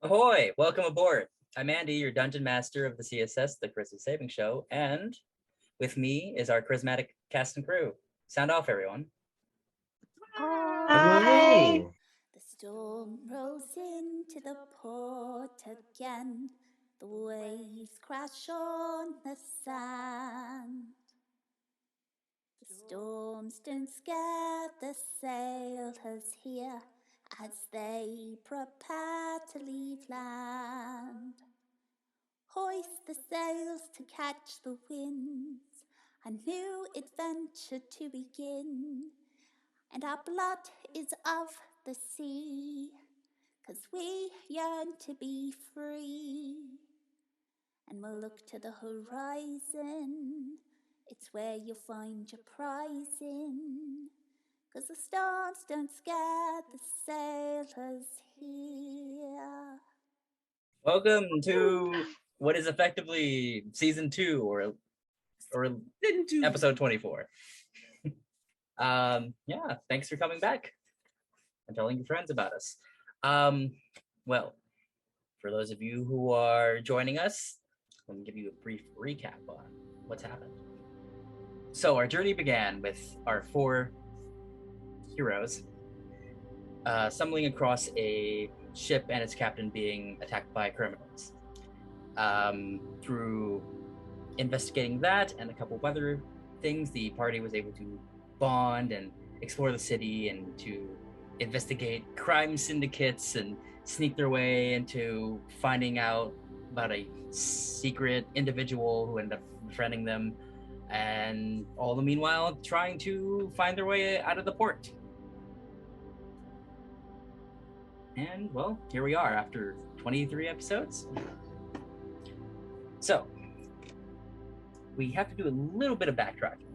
Ahoy! Welcome aboard. I'm Andy, your dungeon master of the CSS, the Charisma Saving Show, and with me is our charismatic cast and crew. Sound off, everyone. Hi. The storm rolls into the port again. The waves crash on the sand. The storms don't scare the sailors here as they prepare to leave land. Hoist the sails to catch the winds, a new adventure to begin. And our blood is of the sea, 'cause we yearn to be free. And we'll look to the horizon, it's where you'll find your prize in. 'Cause the storms don't scare the sailors here. Welcome to what is effectively season two or or episode 24. um, yeah, thanks for coming back and telling your friends about us. Um, well, for those of you who are joining us, let me give you a brief recap on what's happened. So, our journey began with our four heroes uh, stumbling across a ship and its captain being attacked by criminals. Um, through investigating that and a couple other things, the party was able to bond and explore the city and to investigate crime syndicates and sneak their way into finding out about a secret individual who ended up befriending them and all the meanwhile trying to find their way out of the port and well here we are after 23 episodes so we have to do a little bit of backtracking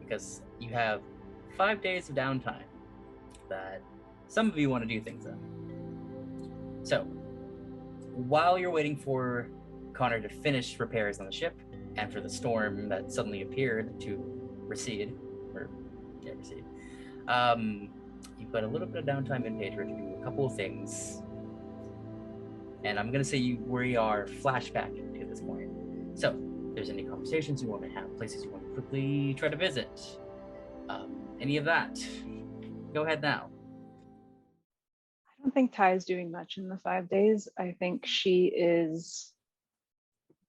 because you have five days of downtime that some of you want to do things in. So, while you're waiting for Connor to finish repairs on the ship and for the storm that suddenly appeared to recede, or yeah, recede, um, you've got a little bit of downtime in Pedro to do a couple of things. And I'm gonna say you we are flashbacking to this point. So, there's any conversations you want to have, places you want to quickly try to visit, um, any of that, go ahead now. I don't think Ty is doing much in the five days. I think she is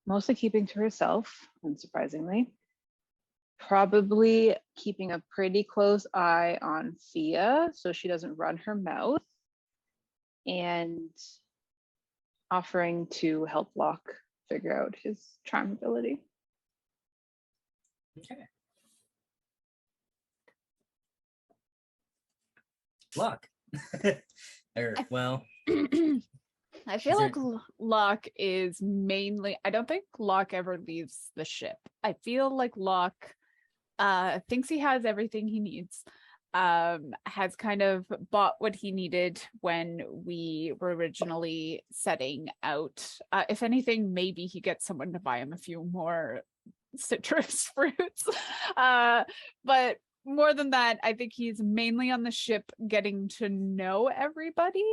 mostly keeping to herself, unsurprisingly. Probably keeping a pretty close eye on Fia so she doesn't run her mouth. And offering to help Locke figure out his charm ability. Okay. Luck. or well, I feel Is like there- Locke is mainly. I don't think Locke ever leaves the ship. I feel like Locke uh, thinks he has everything he needs. Um, has kind of bought what he needed when we were originally setting out. Uh, if anything, maybe he gets someone to buy him a few more citrus fruits. Uh, but more than that, I think he's mainly on the ship getting to know everybody.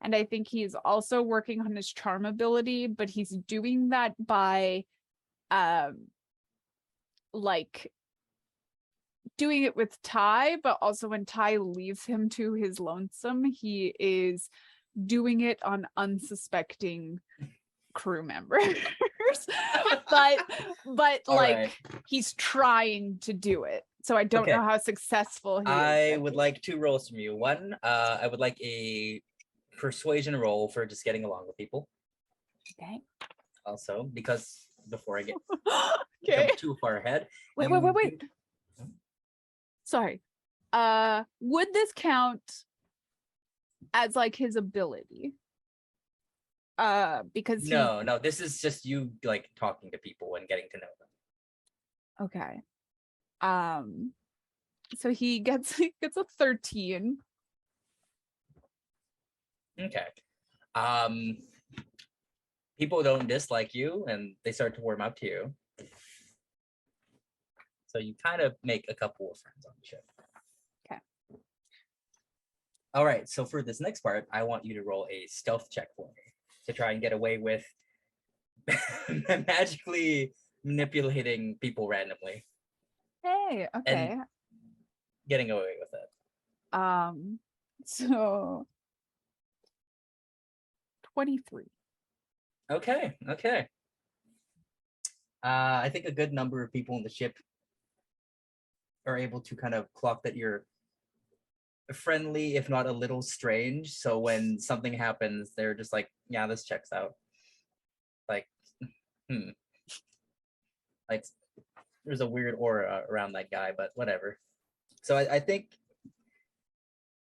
And I think he's also working on his charm ability, but he's doing that by um like doing it with Ty, but also when Ty leaves him to his lonesome, he is doing it on unsuspecting crew members. but but All like right. he's trying to do it. So I don't Okay. know how successful he is. I would like two rolls from you. One, uh, I would like a persuasion roll for just getting along with people. Okay. Also, because before I get okay. too far ahead. Wait, wait, wait, wait. Sorry. Uh would this count as like his ability? Uh because he No, no, this is just you like talking to people and getting to know them. okay. Um so he gets he gets a 13. Okay. Um, people don't dislike you and they start to warm up to you. So you kind of make a couple of friends on the ship. Okay. All right. So for this next part, I want you to roll a stealth check for me to try and get away with magically manipulating people randomly, Hey, okay. getting away with it. Um, so 23. Okay. Okay. Uh, I think a good number of people in the ship are able to kind of clock that you're friendly, if not a little strange. So when something happens, they're just like, "Yeah, this checks out." Like, hmm. Like, there's a weird aura around that guy, but whatever. So I, I think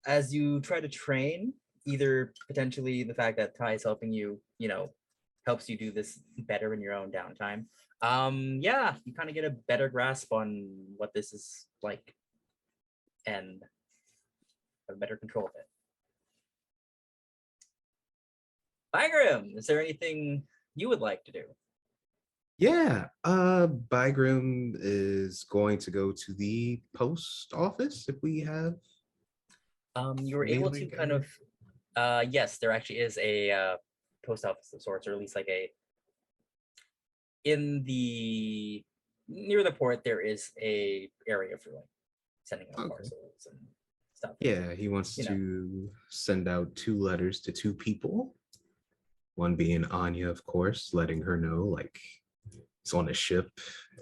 as you try to train, either potentially the fact that Ty is helping you, you know, helps you do this better in your own downtime. Um, yeah, you kind of get a better grasp on what this is like and have better control of it. Bygram, is there anything you would like to do? Yeah, uh, Bygram is going to go to the post office if we have. Um, you were able to kind of, uh, yes, there actually is a uh, post office of sorts, or at least like a in the near the port. There is a area for like sending out Okay. parcels and stuff. Yeah, he wants You know. to send out two letters to two people. One being Anya, of course, letting her know like he's on a ship,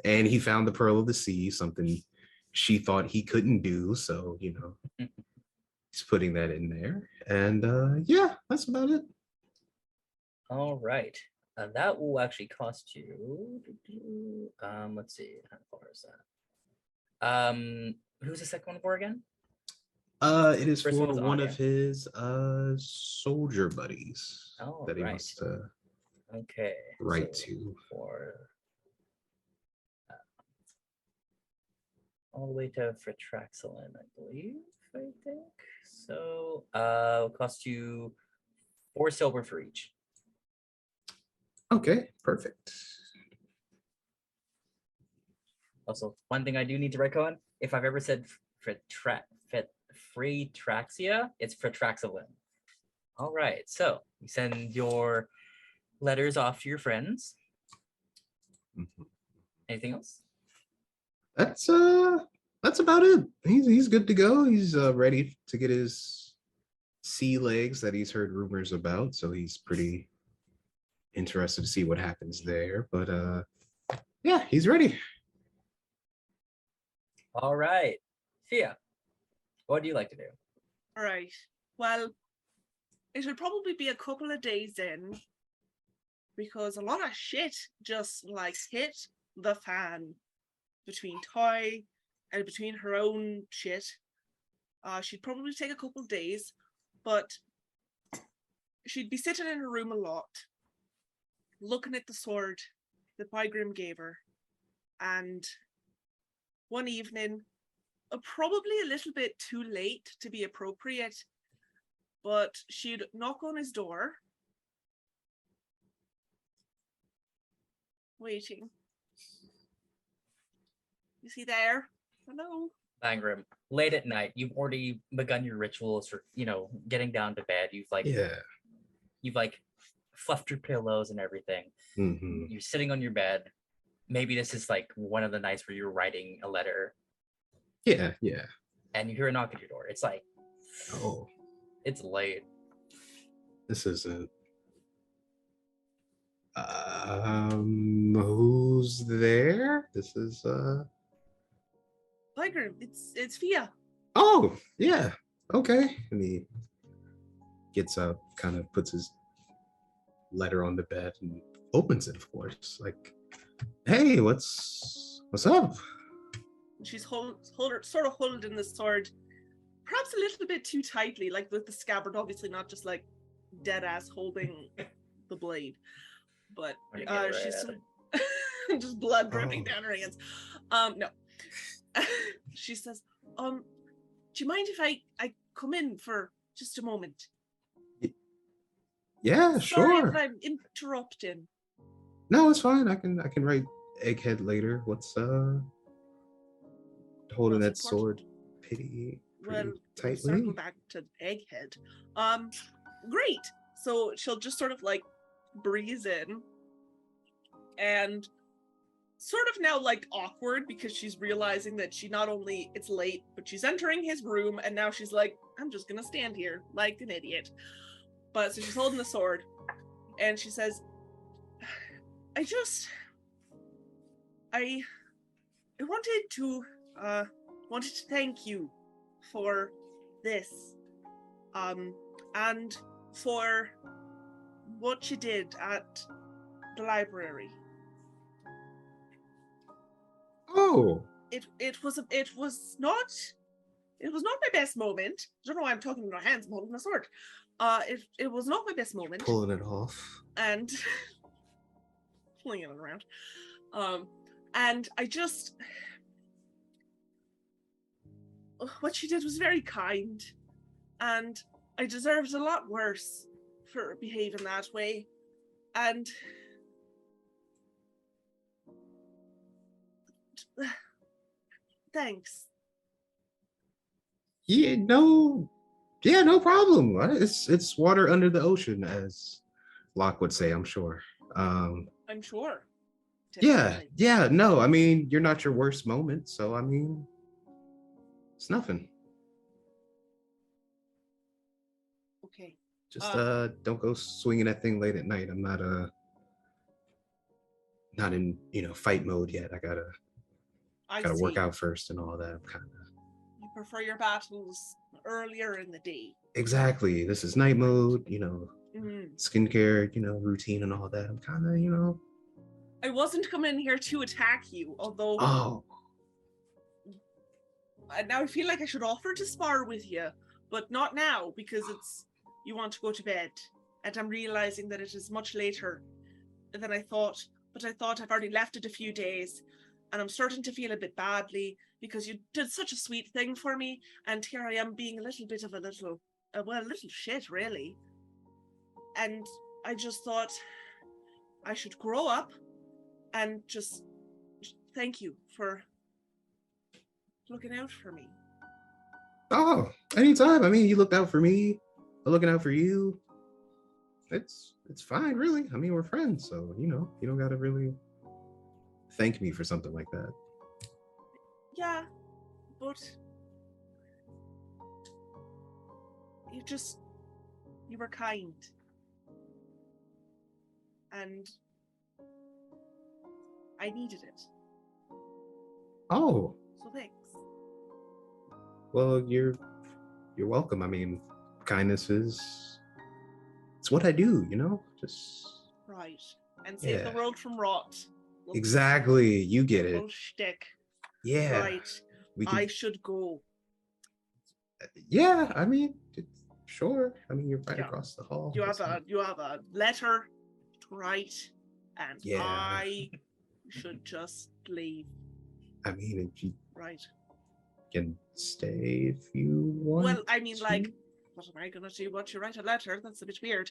and he found the Pearl of the Sea, something she thought he couldn't do. So you know, he's putting that in there, and uh, yeah, that's about it. All right. Uh, that will actually cost you. Um, let's see. How far is that? Um, who's the second one for again? Uh, it is First for one was one Anya. of his uh soldier buddies Oh, that he right. wants to Okay. write so to. For uh, all the way to Fratraxilin, I believe. I think so. Uh, it'll cost you four silver for each. Okay, perfect. Also, one thing I do need to write on, if I've ever said Fratra- Fet- Fratraxia, it's Fratraxilin. All right, so you send your letters off to your friends. Mhm. Anything else? That's uh that's about it. He's he's good to go. He's uh, ready to get his sea legs that he's heard rumors about, so he's pretty interested to see what happens there. But uh yeah, he's ready. All right, Fia, what do you like to do? All right. Well, it'll probably be a couple of days in because a lot of shit just like hit the fan between Toy and between her own shit. Uh, she'd probably take a couple of days, but she'd be sitting in her room a lot, looking at the sword that Bygram gave her. And one evening, uh, probably a little bit too late to be appropriate, but she'd knock on his door. Waiting. Is he there? Hello? Bygram, late at night, you've already begun your rituals for, you know, getting down to bed. You've like, Yeah. you've like fluffed your pillows and everything. hmm You're sitting on your bed. Maybe this is like one of the nights where you're writing a letter Yeah, yeah. and you hear a knock at your door. It's like, Oh, it's late. this isn't um who's there? This is uh Tiger, it's it's Fia. Oh, yeah. Okay. And he gets up, kind of puts his letter on the bed and opens it, of course. Like, hey, what's what's up? She's hold, hold, sort of holding the sword, perhaps a little bit too tightly, like with the scabbard, obviously not just like dead ass holding the blade, but When you get uh, right she's sort of- just blood dripping Oh. down her hands. Um, no, she says, um, do you mind if I I come in for just a moment? Yeah, Sorry sure. if I'm interrupting. No, it's fine. I can I can write egghead later. What's uh holding that What's important? sword? Pity. well, tightly. circle back to Egghead. Um, great. So she'll just sort of like breeze in, and sort of now like awkward because she's realizing that she not only it's late, but she's entering his room, and now she's like, I'm just gonna stand here like an idiot. But so she's holding the sword, and she says, I just, I, I wanted to, uh, wanted to thank you for this um and for what you did at the library. Oh, it it was a, it was not it was not my best moment. I don't know why i'm talking with my hands i'm holding a sword uh it, it was not my best moment pulling it off. and pulling it around. Um, and I just what she did was very kind, and I deserved a lot worse for behaving that way. And thanks. Yeah, no, yeah, no problem. It's it's water under the ocean, as Locke would say. I'm sure. Um, I'm sure. yeah, yeah. No, I mean you're not your worst moment, so I mean it's nothing. Okay. Just Uh, uh, don't go swinging that thing late at night. I'm not uh not in you know fight mode yet. I gotta I gotta work out first and all that. I'm kind of You prefer your battles earlier in the day. exactly. This is night mode. You know, Mhm. skincare. You know, routine and all that. I'm kind of you know. I wasn't coming here to attack you, although Oh, now I feel like I should offer to spar with you, but not now because it's you want to go to bed, and I'm realizing that it is much later than I thought. But I thought I've already left it a few days, and I'm starting to feel a bit badly because you did such a sweet thing for me, and here I am being a little bit of a little, uh, well, a little shit really. And I just thought I should grow up and just thank you for looking out for me. oh, anytime. I mean, you looked out for me. I'm looking out for you. It's it's fine, really. I mean, we're friends, so you know, you don't gotta really thank me for something like that. Yeah, but you just you were kind. And I needed it. Oh, So thanks. well, you're you're welcome. I mean, kindness is it's what I do, you know? Just Right. And save the world from rot. Little- exactly. You get it. Shtick. Yeah. Right. We I should go. yeah, I mean, it's, sure. I mean, you're right Yeah. across the hall. You have a you have a letter to write, and Yeah. I should just leave. I mean, if you Right. can stay if you want. Well, I mean, like, what am I gonna do? Once you write a letter, that's a bit weird.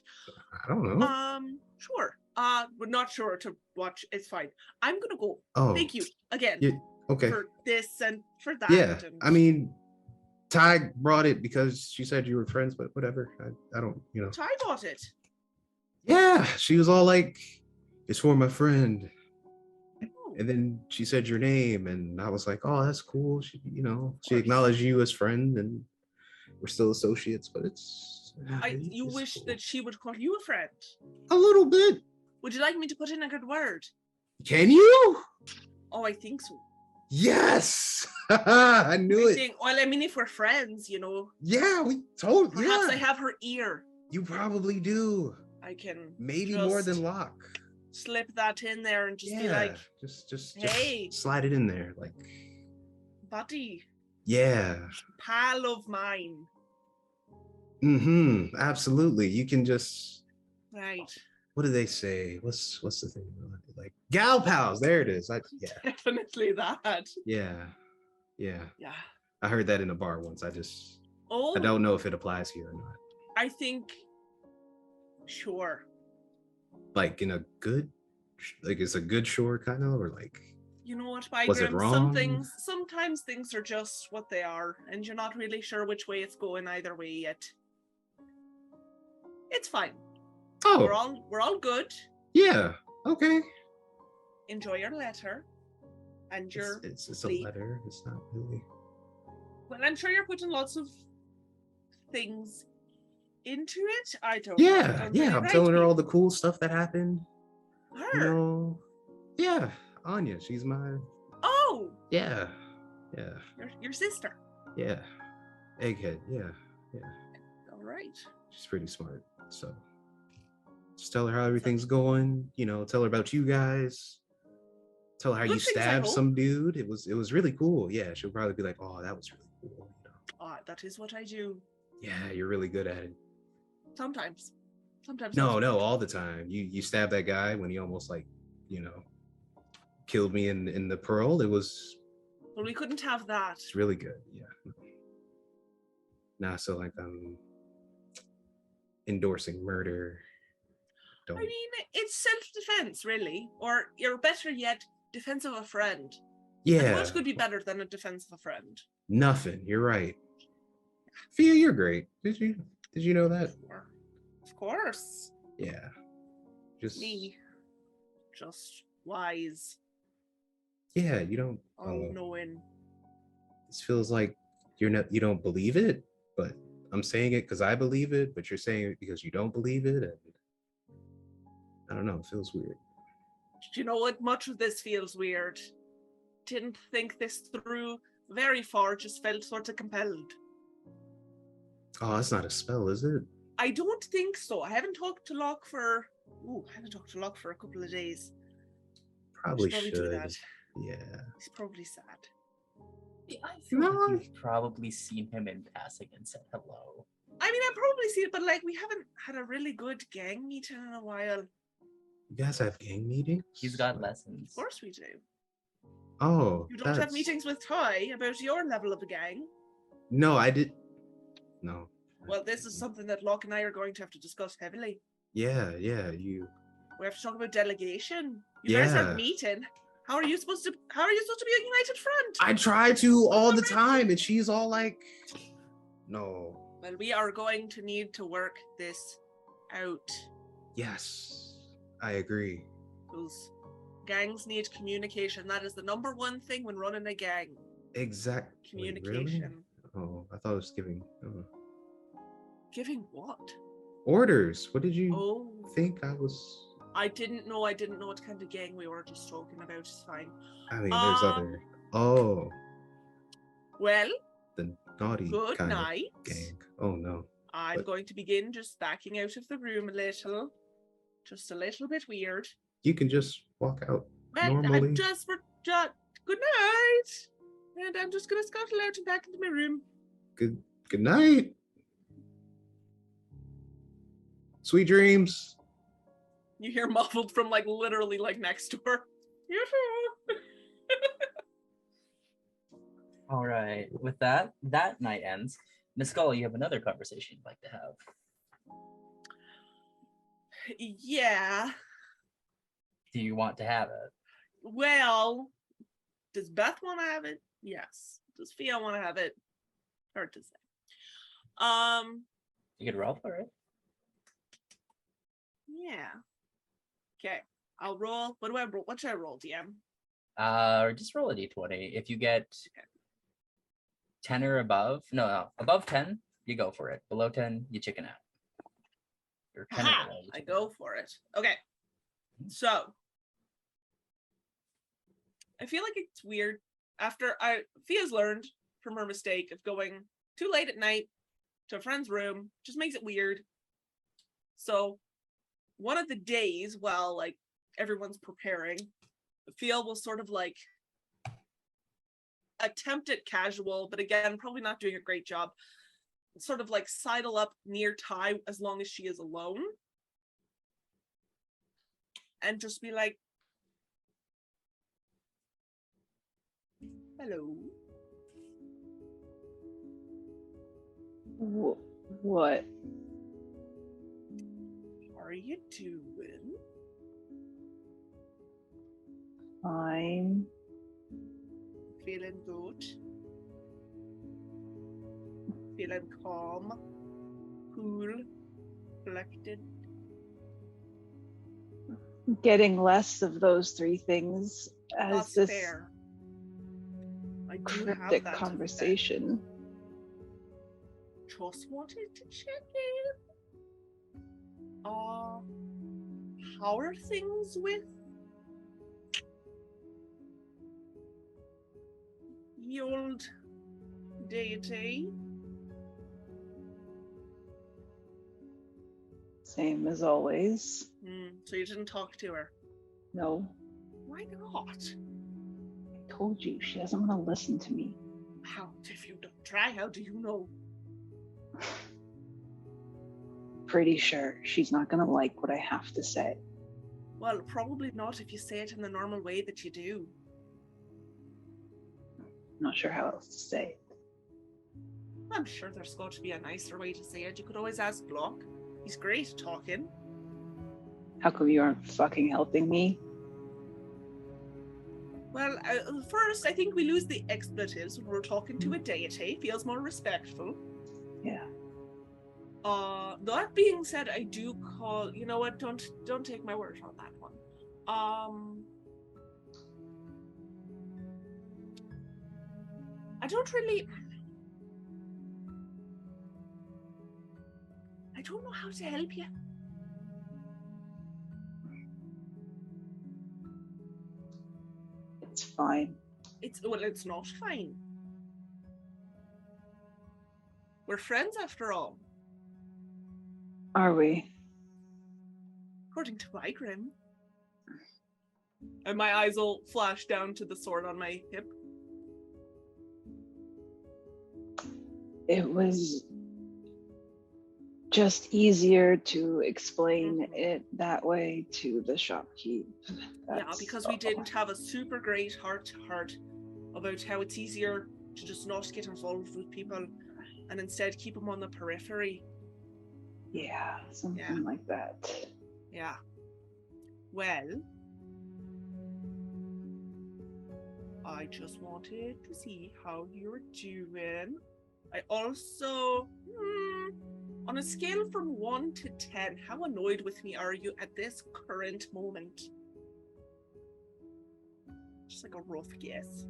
I don't know. Um, sure. Uh, we're not sure to watch. It's fine. I'm gonna go. oh, Thank you again Yeah, okay. for this and for that. Yeah, and I mean, Ty brought it because she said you were friends, but whatever. I, I don't, you know. Ty bought it. Yeah, she was all like, "It's for my friend," Oh, and then she said your name, and I was like, "Oh, that's cool." She, you know, she acknowledged you as friend, and we're still associates, but it's. I, it's you wish cool. that she would call you a friend. a little bit. Would you like me to put in a good word? Can you? Oh, I think so. Yes, I knew I it. think, well, I mean, if we're friends, you know, Yeah, we told. perhaps yeah, I have her ear. you probably do. I can Maybe more than Locke. slip that in there and just yeah, be like, just just just "Hey." slide it in there, like buddy, yeah. pal of mine. Mm-hmm. Absolutely. You can just Right. What do they say? What's what's the thing? Like gal pals. There it is. I, yeah, Definitely that. yeah, yeah. Yeah. I heard that in a bar once. I just Oh, I don't know if it applies here or not. I think, sure. Like in a good, like it's a good shore kind of, or like you know what, Was it Bygram? Some wrong? things, sometimes things are just what they are, and you're not really sure which way it's going either way yet. It's fine. Oh. We're Oh, all we're all good. yeah. Okay. Enjoy your letter, and your it's, it's a letter. It's not really. well. I'm sure you're putting lots of things into it. I don't. Yeah, Don't yeah. I'm telling her all the cool stuff that happened. You Her. know. Yeah, Anya. She's my. Oh, Yeah, yeah, your your sister. yeah. Egghead. Yeah. Yeah, All right. she's pretty smart. So just tell her how everything's going. You know, tell her about you guys. Tell her how you stabbed some dude. It was it was really cool. Yeah, she'll probably be like, "Oh, that was really cool." You know? Ah, that is what I do. Yeah, you're really good at it. Sometimes. Sometimes. No, no, all the time. You you stabbed that guy when he almost like, you know, killed me in in the pearl. It was Well, we couldn't have that. it's really good. Yeah. Nah, so like I'm endorsing murder. Don't I mean, it's self-defense, really, or you're better yet, defense of a friend. And yeah. what could be better than a defense of a friend? Nothing. You're right. Fia, you're great. Did you did you know that? Of course, Yeah. Just me, just wise, yeah, you don't all knowing. this feels like you're not you don't believe it but i'm saying it because i believe it but you're saying it because you don't believe it and i don't know it feels weird Do you know what? Much of this feels weird. Didn't think this through very far. Just felt sort of compelled. oh that's not a spell is it I don't think so. I haven't talked to Locke for. Ooh, I haven't talked to Locke for a couple of days. probably probably should do that. yeah He's probably sad. Yeah, I feel No. like you've probably seen him in passing and said hello. I mean, I probably see it, but like, we haven't had a really good gang meeting in a while. You guys have gang meetings He's got lessons. Of course, we do. oh You don't have meetings with Ty about your level of a gang. no i did no Well, this is something that Locke and I are going to have to discuss heavily. yeah yeah you We have to talk about delegation. You guys Yeah. aren't meeting. How are you supposed to? How are you supposed to be a united front? i try to all the time and she's all like no Well, we are going to need to work this out. yes i agree Because gangs need communication. That is the number one thing when running a gang. exact wait, really? Communication. oh i thought it was giving oh. Giving what? orders what did you Oh, think I was? I didn't know. I didn't know what kind of gang we were just talking about. It's fine. I mean, there's Um, other. Oh, Well, the naughty good night. gang. Oh no. I'm But- going to begin just backing out of the room a little. Just a little bit weird. You can just walk out. Well, Normally- I'm just for just good night. And I'm just gonna scuttle out and back into my room. Good. Good night. Sweet dreams. You hear muffled from like literally like next door. Yoo-hoo. All right. With that, that night ends. Miss Skull, you have another conversation you'd like to have. Yeah. Do you want to have it? Well, does Beth want to have it? Yes. Does Fia want to have it? Hard to say. Um. You could roll for it. Yeah. Okay. I'll roll. What do I roll? What should I roll, DM? Uh, just roll a d20. If you get 10 or above, no, no, above 10, you go for it. Below 10, you chicken out. Or 10 Aha, I go for it. Okay. Mm-hmm. So I feel like it's weird after I Fia's learned from her mistake of going too late at night to a friend's room, just makes it weird. So one of the days while like everyone's preparing, Fia will sort of like attempt at casual, but again, probably not doing a great job. Sort of like sidle up near Ty as long as she is alone and just be like, hello. Wh- what? How are you doing? Fine. feeling good? Feeling calm, cool, collected. Getting less of those three things as That's this fair. I do have cryptic that conversation. Just wanted to check in. Uh, how are things with the old deity? Same as always. Hmm, so you didn't talk to her. No, Why not? I told you she doesn't want to listen to me. How if you don't try, how do you know? Pretty sure she's not gonna like what I have to say. Well, probably not if you say it in the normal way that you do. Not sure how else to say it. I'm sure there's got to be a nicer way to say it. You could always ask Locke. He's great talking. How come you aren't fucking helping me? Well, uh, first, I think we lose the expletives when we're talking to a deity. Feels more respectful. Yeah. Uh, that being said, I do call. You know what? Don't don't take my word on that one. Um, I don't really. I don't know how to help you. It's fine. It's well, it's not fine. We're friends after all, Are we? according to Bygram. And my eyes will flash down to the sword on my hip. It was just easier to explain Mhm. it that way to the shopkeep. yeah, because we didn't have a super great heart to heart about how it's easier to just not get involved with people and instead keep them on the periphery. Yeah, something Yeah. like that. Yeah. Well, I just wanted to see how you're doing. I also, hmm, on a scale from 1 to 10, how annoyed with me are you at this current moment? Just like a rough guess.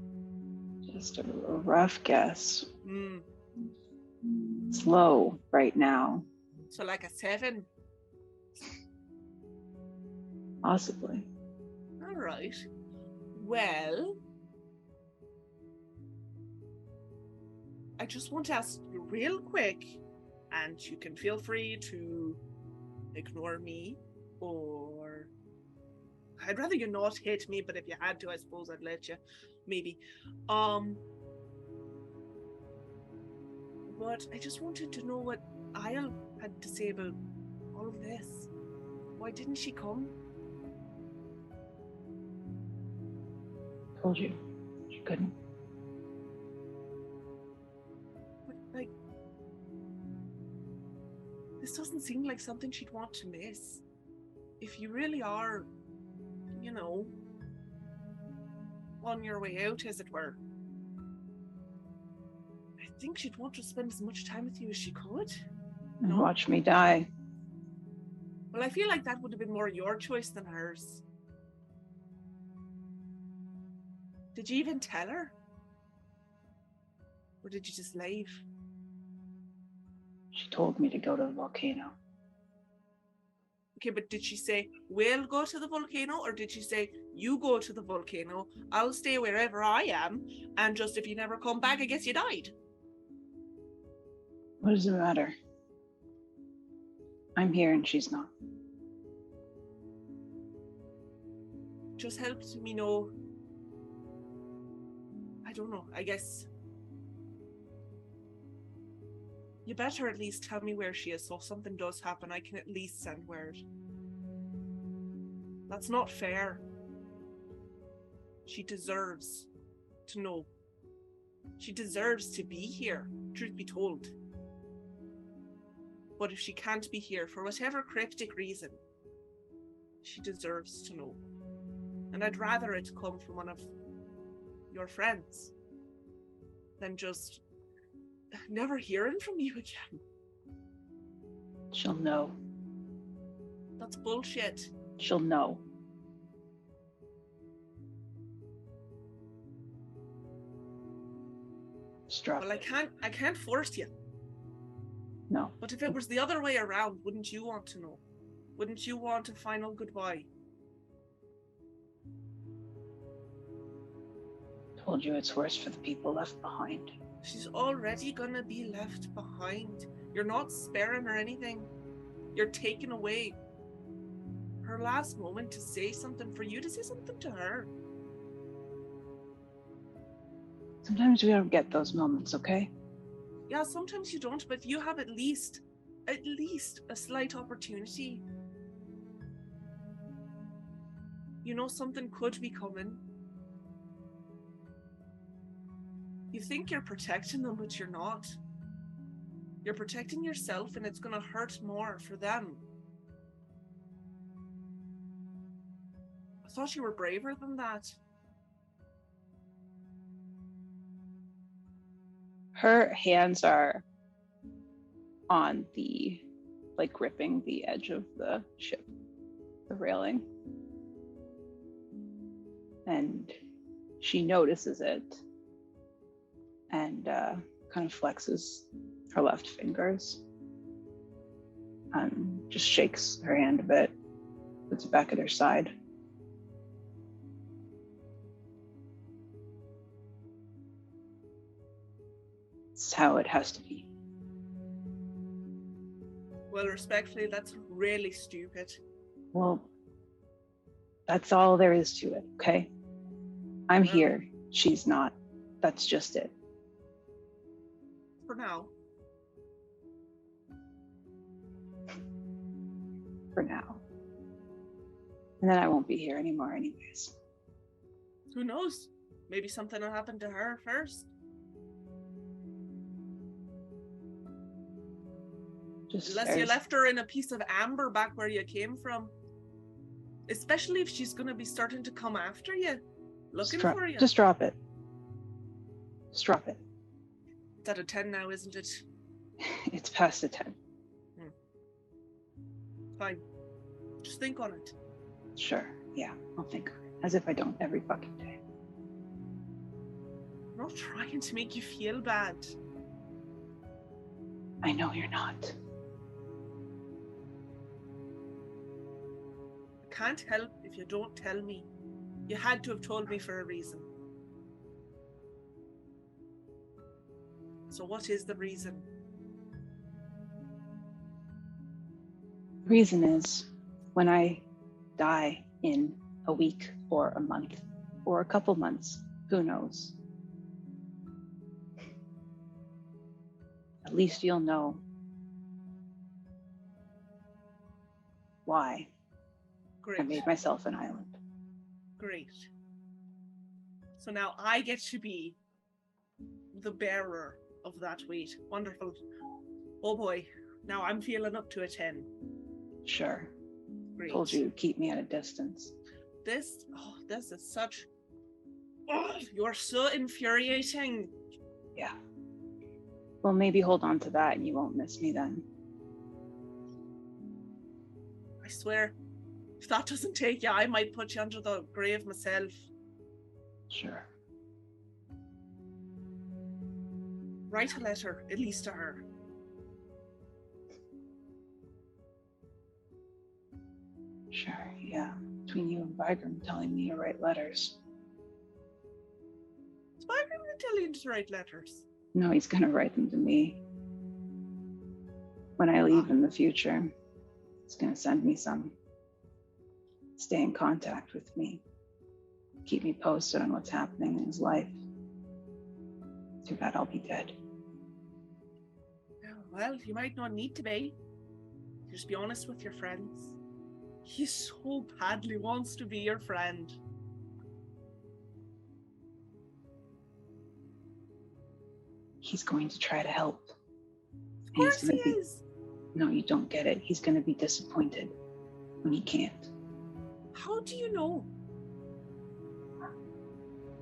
Just a, rough guess. Hmm. It's low right now, So, like a 7. possibly. All right. Well, I just want to ask you real quick, and you can feel free to ignore me, or I'd rather you not hit me, but if you had to, I suppose I'd let you. Maybe. Um. But I just wanted to know what Isle had to say about all of this. Why didn't she come? Told you. She couldn't. This doesn't seem like something she'd want to miss. If you really are, you know, on your way out, as it were, I think she'd want to spend as much time with you as she could. And No. watch me die. Well, I feel like that would have been more your choice than hers. Did you even tell her? Or did you just leave? She told me to go to the volcano. Okay, but did she say, we'll go to the volcano? Or did she say, you go to the volcano, I'll stay wherever I am, and just if you never come back, I guess you died? What does it matter? I'm here and she's not. Just helps me know. I don't know, I guess. You better at least tell me where she is, so if something does happen, I can at least send word. That's not fair. She deserves to know. She deserves to be here, truth be told. But if she can't be here for whatever cryptic reason, she deserves to know. And I'd rather it come from one of your friends. than just never hearing from you again. She'll know. That's bullshit. She'll know. Just drop Well, I can't I can't force you. No. But if it was the other way around, wouldn't you want to know? Wouldn't you want a final goodbye? Told you it's worse for the people left behind. She's already gonna be left behind. You're not sparing her anything. You're taking away her last moment to say something for you to say something to her. Sometimes we don't get those moments, okay? Yeah, sometimes you don't, but you have at least, at least a slight opportunity. You know something could be coming. You think you're protecting them, but you're not. You're protecting yourself, and it's gonna hurt more for them. I thought you were braver than that. Her hands are on the, like, gripping the edge of the ship, the railing. And she notices it and uh, kind of flexes her left fingers and just shakes her hand a bit, puts it back at her side. It's how it has to be. Well, respectfully, that's really stupid. Well, that's all there is to it, okay? I'm here. She's not. That's just it. For now. for now. And then I won't be here anymore, anyways. Who knows? Maybe something will happen to her first. Just Unless you left her in a piece of amber back where you came from. Especially if she's going to be starting to come after you, looking drop- for you. Just drop it. Just drop it. It's at a 10 now, isn't it? It's past the 10. Hmm. Fine. Just think on it. Sure. Yeah, I'll think it. As if I don't every fucking day. I'm not trying to make you feel bad. I know you're not. I can't help if you don't tell me. You had to have told me for a reason. So, what is the reason? The reason is when I die in a week or a month or a couple months, who knows? At least you'll know why I made myself an island. Great. So now I get to be the bearer of that weight. Wonderful. Oh boy. Now I'm feeling up to a 10. Sure. Great. Told you keep me at a distance. This, oh, this is such. Oh, you're so infuriating. Yeah. Well, maybe hold on to that and you won't miss me then. I swear, if that doesn't take you, I might put you under the grave myself. Sure. Write a letter, at least to her. Sure. Yeah. Between you and Bygram telling me to write letters. Is my going to tell you to write letters? No, he's going to write them to me. When I leave in the future, he's going to send me some. Stay in contact with me. Keep me posted on what's happening in his life. Too bad I'll be dead. Well, you might not need to be. Just be honest with your friends. He so badly wants to be your friend. He's going to try to help. Of course he be is. No, you don't get it. He's going to be disappointed when he can't. How do you know?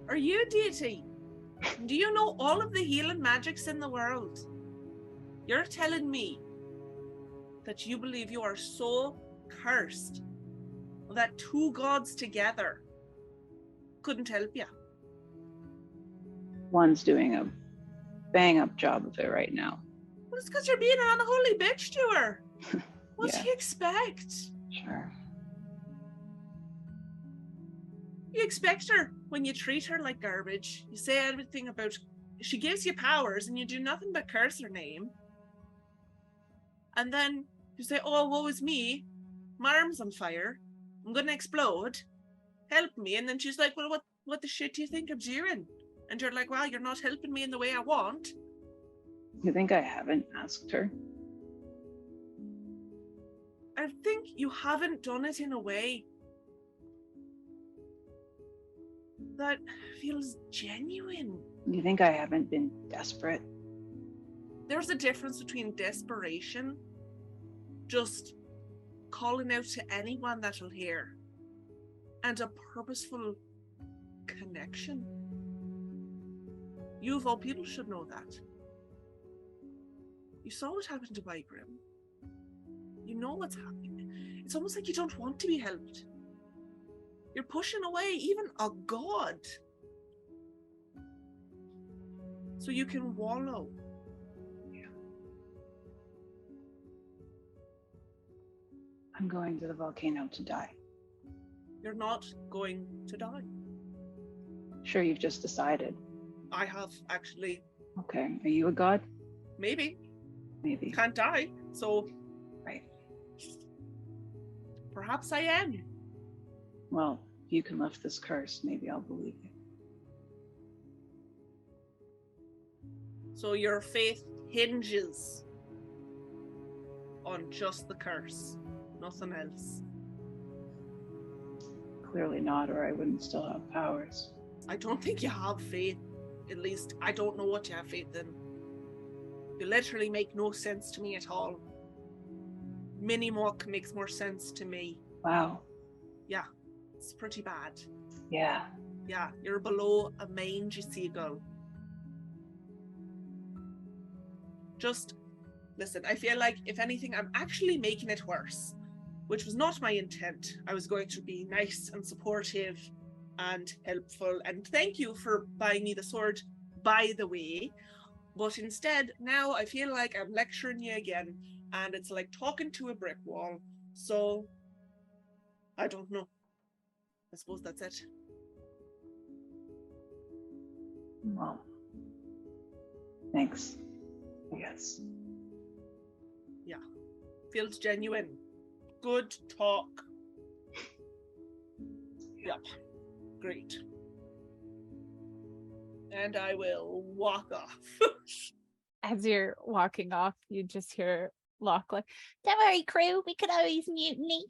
Are you a deity? Do you know all of the healing magics in the world? You're telling me that you believe you are so cursed that two gods together couldn't help you. One's doing a bang up job of it right now. Well, it's because you're being an unholy bitch to her. What Yeah. do you expect? Sure. You expect her when you treat her like garbage. You say everything about she gives you powers and you do nothing but curse her name. And then you say, Oh, woe is me. My arm's on fire. I'm gonna explode. Help me. And then she's like, Well, what what the shit do you think I'm doing? And you're like, Well, you're not helping me in the way I want. You think I haven't asked her? I think you haven't done it in a way that feels genuine. You think I haven't been desperate? there's a difference between desperation, just calling out to anyone that'll hear, and a purposeful connection. You, of all people, should know that. You saw what happened to Bygram. You know what's happening. It's almost like you don't want to be helped. You're pushing away even a god. So you can wallow. I'm going to the volcano to die. You're not going to die. Sure, you've just decided. I have actually, Okay, are you a god? maybe, Maybe. can't die. So Right. perhaps I am. Well, if you can lift this curse, maybe I'll believe you. So your faith hinges on just the curse, nothing else. Clearly not, or I wouldn't still have powers. I don't think you have faith. At least I don't know what you have faith in. You literally make no sense to me at all. Minimock makes more sense to me. Wow. It's pretty bad. Yeah. Yeah, you're below a mangy seagull. Just listen, I feel like if anything, I'm actually making it worse, which was not my intent. I was going to be nice and supportive and helpful, and thank you for buying me the sword, by the way. But instead, now I feel like I'm lecturing you again, and it's like talking to a brick wall. So, I don't know. I suppose that's it. Well, thanks. Yes. Yeah. Feels genuine. Good talk. Yep. Great. And I will walk off. As you're walking off, you just hear Locke like, Don't worry, crew. We could always mutiny.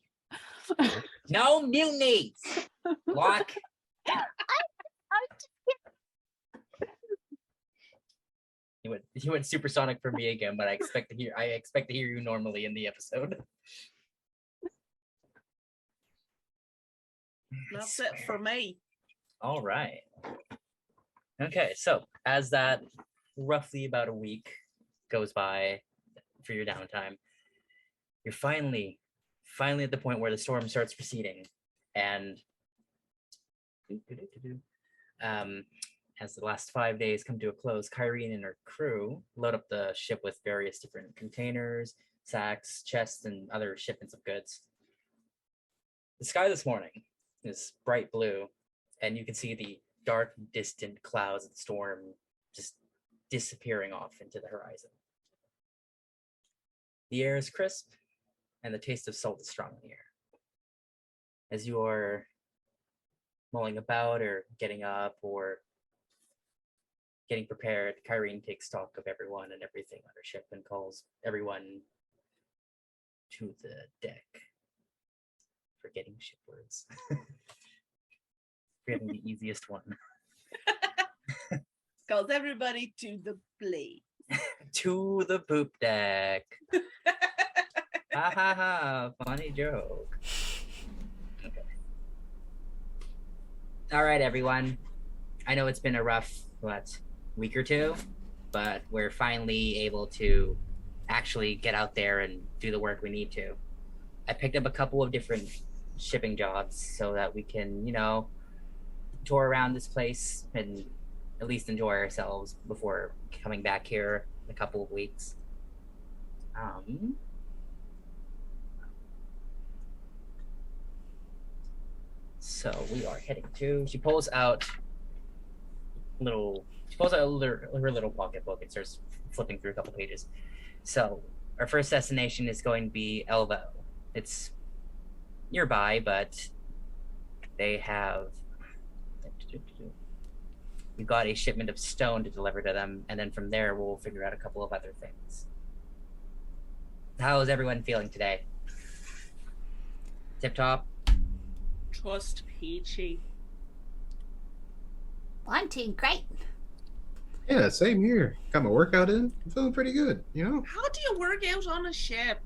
No mutiny. Locke. You went you went supersonic for me again, but I expect to hear I expect to hear you normally in the episode. That's it for me. All right. Okay, so as that roughly about a week goes by for your downtime, you're finally, finally at the point where the storm starts receding, and um, as the last five days come to a close, Kyrene and her crew load up the ship with various different containers, sacks, chests, and other shipments of goods. The sky this morning is bright blue, and you can see the dark, distant clouds of the storm just disappearing off into the horizon. The air is crisp, and the taste of salt is strong in the air. As you are mulling about or getting up or getting prepared, Kyrene takes stock of everyone and everything on her ship and calls everyone to the deck. Forgetting ship words. Forgetting the easiest one. Calls everybody to the plate. to the poop deck. Ha ha ha! Funny joke. Okay. All right, everyone. I know it's been a rough, what week or two, but we're finally able to actually get out there and do the work we need to. I picked up a couple of different shipping jobs so that we can, you know, tour around this place and at least enjoy ourselves before coming back here in a couple of weeks. Um, so we are heading to. She pulls out little. She pulls out little, her little pocketbook and starts flipping through a couple pages. So our first destination is going to be Elvo. It's nearby, but they have. We've got a shipment of stone to deliver to them, and then from there we'll figure out a couple of other things. How is everyone feeling today? Tip top. Trust Peachy. I'm doing great. Yeah, same here. Got my workout in. I'm feeling pretty good, you know? How do you work out on a ship?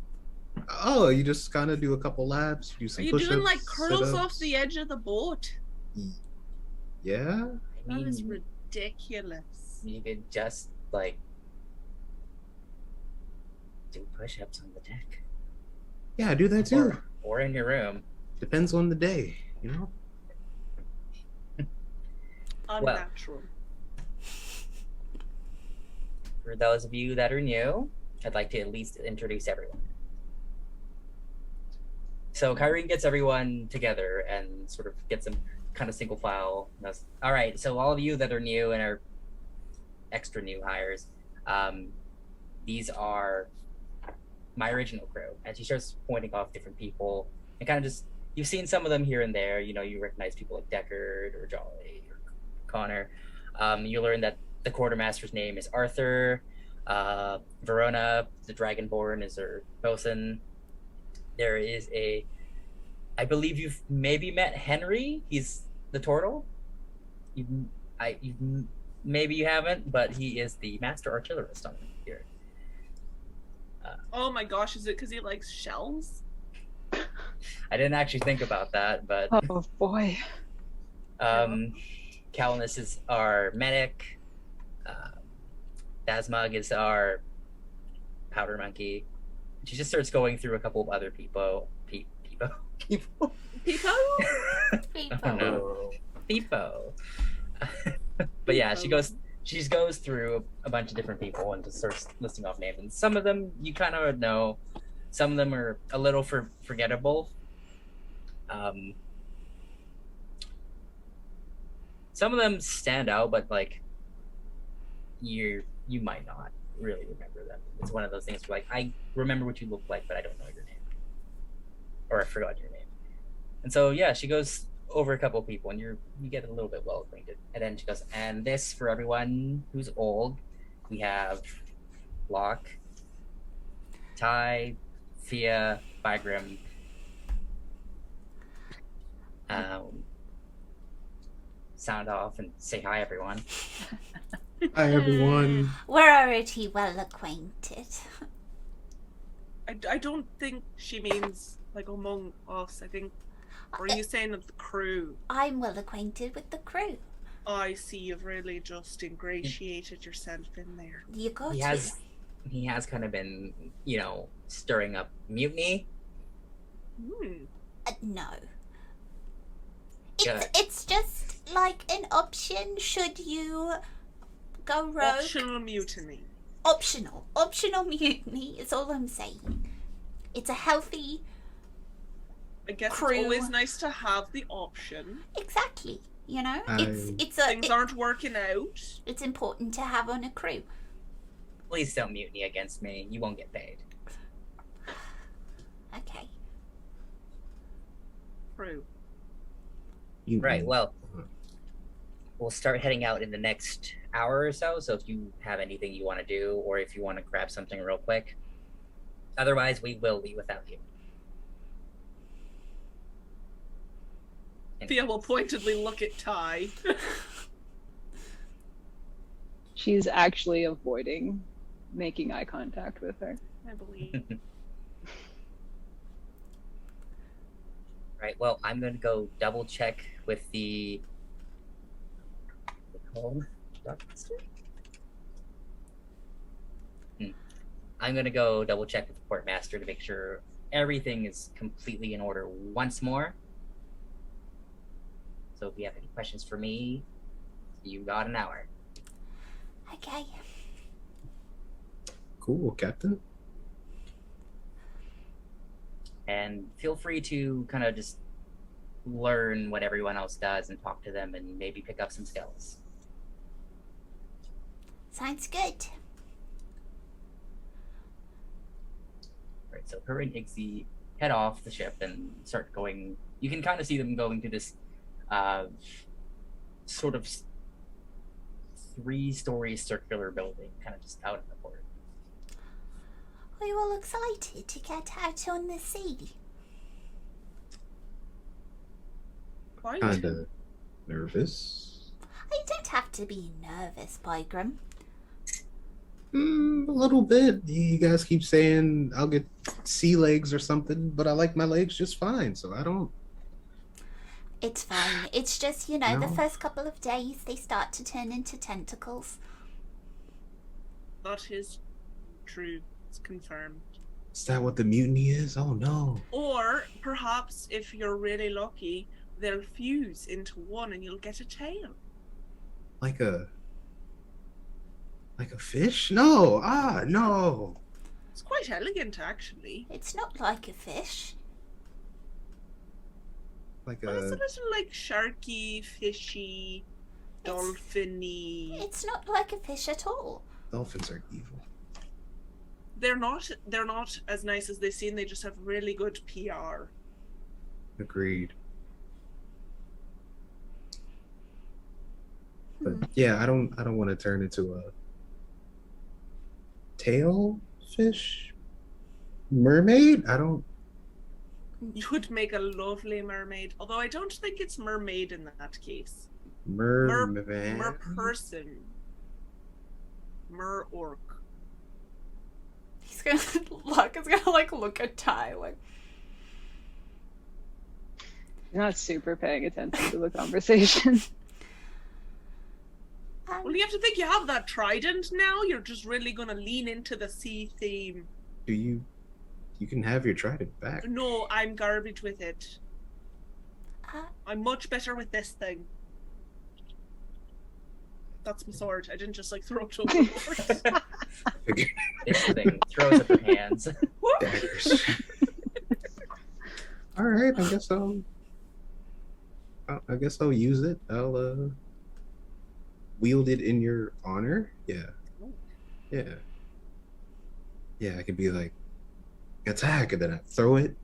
Oh, you just kind of do a couple laps, do Are some you push-ups, doing like curls off the edge of the boat? Yeah. I That is mean, ridiculous. you could just like do push-ups on the deck Yeah, do that too. or, or in your room. Depends on the day, you know? Unnatural. For those of you that are new, I'd like to at least introduce everyone. So Kyrene gets everyone together and sort of gets them kind of single file. All right, so all of you that are new and are extra new hires, um, these are my original crew. And she starts pointing off different people and kind of just you've seen some of them here and there. You know, you recognize people like Deckard or Jolly or Connor. Um, you learn that the quartermaster's name is Arthur. Uh, Verona, the Dragonborn, is her bosun. There is a, I believe you've maybe met Henry. He's the turtle. You, I, you, maybe you haven't, but he is the master artillerist on here. Oh my gosh, is it because he likes shells? I didn't actually think about that, but Oh boy. Um, Calnus is our medic. Um, Dasmug is our powder monkey. She just starts going through a couple of other people. Pe- people. People. People? oh no. People. but yeah, she goes. She goes through a bunch of different people and just starts listing off names. And some of them you kind of know. Some of them are a little for forgettable. Um, some of them stand out, but like you you might not really remember them. It's one of those things where like I remember what you look like, but I don't know your name, or I forgot your name. And so yeah, she goes over a couple people, and you're you get a little bit well acquainted. And then she goes, and this for everyone who's old, we have Locke, Ty, Fia, Bygram. Um, sound off and say hi, everyone. Hi, everyone. We're already well acquainted. I, I don't think she means like among us. I think. Or are you saying of the crew? I'm well acquainted with the crew. I see you've really just ingratiated yourself in there. You got he to. has he has kind of been you know stirring up mutiny Hmm. Uh, no. It's, Good. it's just like an option should you go rogue. Optional mutiny. Optional. Optional mutiny is all I'm saying. It's a healthy. I guess Crew. it's always nice to have the option. Exactly. You know, it's it's a Things it- aren't working out. it's important to have on a crew. please don't mutiny against me you won't get paid Okay. Crew. You, right well mm-hmm. we'll start heading out in the next hour or so so if you have anything you want to do or if you want to grab something real quick otherwise we will leave without you And- Fia will pointedly look at Ty. She's actually avoiding making eye contact with her. I believe. Right. Well, I'm going to go double check with the. what's it called? Dockmaster? Hmm. I'm gonna go double check with the port master to make sure everything is completely in order once more. So if you have any questions for me, you got an hour. Okay. Cool, Captain. And feel free to kind of just learn what everyone else does and talk to them and maybe pick up some skills. Sounds good. Right, so her and Ixie head off the ship and start going. You can kind of see them going to this uh, sort of three-story circular building, kind of just out in the port. Are you all excited to get out on the sea? Quite. Kinda nervous. I don't have to be nervous, Bygram. Mm, a little bit. You guys keep saying I'll get sea legs or something, but I like my legs just fine, so I don't. It's fine. It's just, you know, the first couple of days they start to turn into tentacles. That is true. It's confirmed. Is that what the mutiny is? Oh no. Or perhaps if you're really lucky, they'll fuse into one and you'll get a tail. Like a. Like a fish? No. Ah, no. It's quite elegant, actually. It's not like a fish. Like But it's a a. little like sharky, fishy, It's- dolphiny. It's not like a fish at all. Dolphins are evil. They're not. They're not as nice as they seem. They just have really good PR. Agreed. But Hmm. yeah, I don't. I don't want to turn into a tail fish mermaid. I don't. You would make a lovely mermaid, although I don't think it's mermaid in that case. Merman. Mer person. Mer orc. He's gonna Locke is gonna like look at Ty like not super paying attention to the conversation. Um, Well, you have to think you have that trident now. You're just really gonna lean into the sea theme. Do you? You can have your trident back. No, I'm garbage with it. uh, I'm much better with this thing. That's my sword. I didn't just like throw it overboard. This thing throws up her hands. Daggers. All right, I guess I'll. I- I guess I'll use it. I'll uh wield it in your honor. Yeah. Yeah. Yeah, I could be like attack, and then I throw it,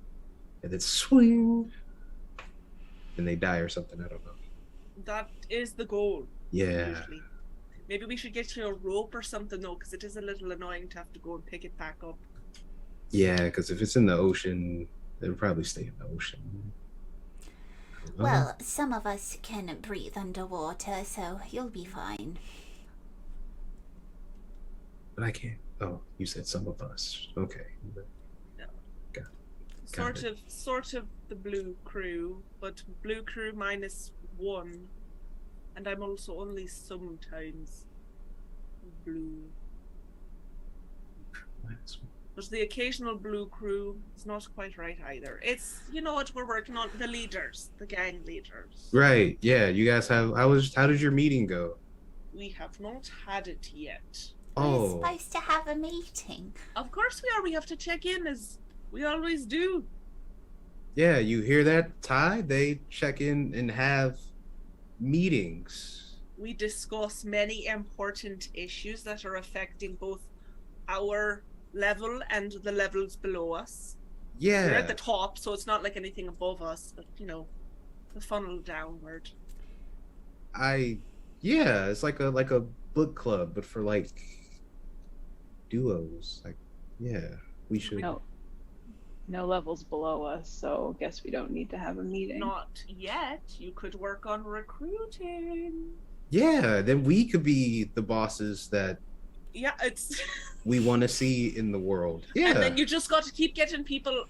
and then swing, and they die or something. I don't know. that is the goal. Yeah. Usually. Maybe we should get you a rope or something though, because it is a little annoying to have to go and pick it back up. Yeah, because if it's in the ocean, it'll probably stay in the ocean. I don't well, uh-huh. some of us can breathe underwater, so you'll be fine. but I can't. Oh, you said some of us. Okay. got Sort it. of, sort of the blue crew, but blue crew minus one, and I'm also only sometimes blue. But the occasional blue crew is not quite right either. It's you know what we're working on the leaders, the gang leaders. Right. Yeah. You guys have. How was? How did your meeting go? We have not had it yet. Oh. We're Oh. supposed to have a meeting. Of course we are. We have to check in as we always do. Yeah. You hear that, Ty? They check in and have meetings. We discuss many important issues that are affecting both our level and the levels below us. Yeah. We're at the top, so it's not like anything above us, but you know, the funnel downward. I. Yeah. It's like a like a book club, but for like duos. Like, yeah. We should. no, no levels below us, so guess we don't need to have a meeting. Not yet. You could work on recruiting. Yeah. Then we could be the bosses that Yeah, it's we want to see in the world. Yeah. and then you just got to keep getting people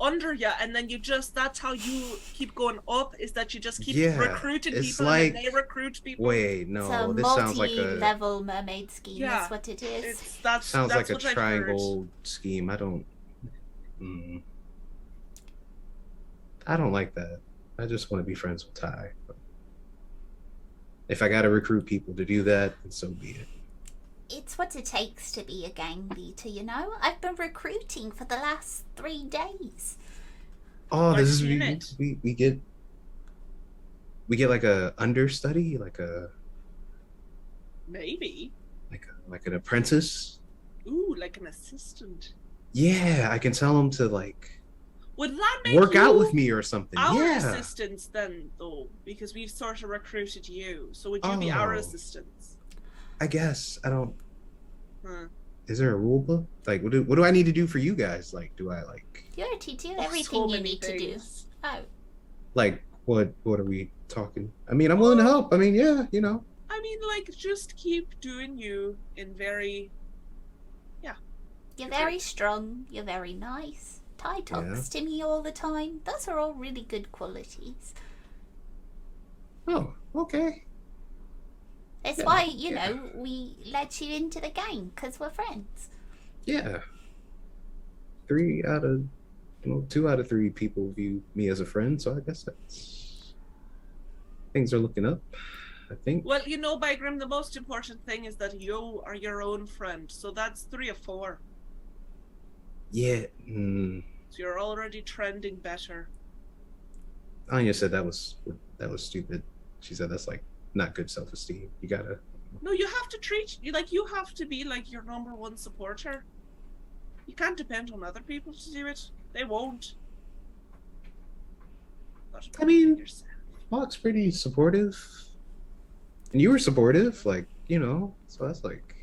under you, and then you just that's how you keep going up. Is that you just keep Yeah, recruiting it's people like- and they recruit people. Wait, no, a this sounds like a multi-level mermaid scheme. Yeah, That's what it is. It's that's sounds that's like a what I've triangle scheme. I don't. Mm, I don't like that. I just want to be friends with Ty. If I got to recruit people to do that, then so be it. It's what it takes to be a gang leader, you know? I've been recruiting for the last three days. Oh, I've this is we, we we get we get like a understudy, like a Maybe. like a, like an apprentice. Ooh, like an assistant. Yeah, I can tell him to like Would that make work out with me or something. Our yeah. assistants then, though, because we've sort of recruited you. So would you be our Oh. assistants? I guess I don't. Huh. Is there a rule book? Like, what do what do I need to do for you guys? Like, do I like You're do Oh, everything so you many need to do. Oh, like what what are we talking? I mean, I'm willing to help. I mean, yeah, you know. I mean, like, just keep doing you in very. You're Okay. very strong. You're very nice. Ty talks to me all the time. Those are all really good qualities. Oh, okay. That's Yeah, why, you yeah. know, we let you into the gang because we're friends. Yeah. Three out of well, two out of three people view me as a friend, so I guess that's things are looking up. I think. Well, you know, Bygram, the most important thing is that you are your own friend. So that's three of four. Yeah. Mm, So you're already trending better. Anya said that was that was stupid. She said that's like not good self esteem. You gotta. No, you have to treat you like you have to be like your number one supporter. You can't depend on other people to do it. They won't. I mean- believe in yourself. Locke's pretty supportive, and you were supportive, like you know. So that's like,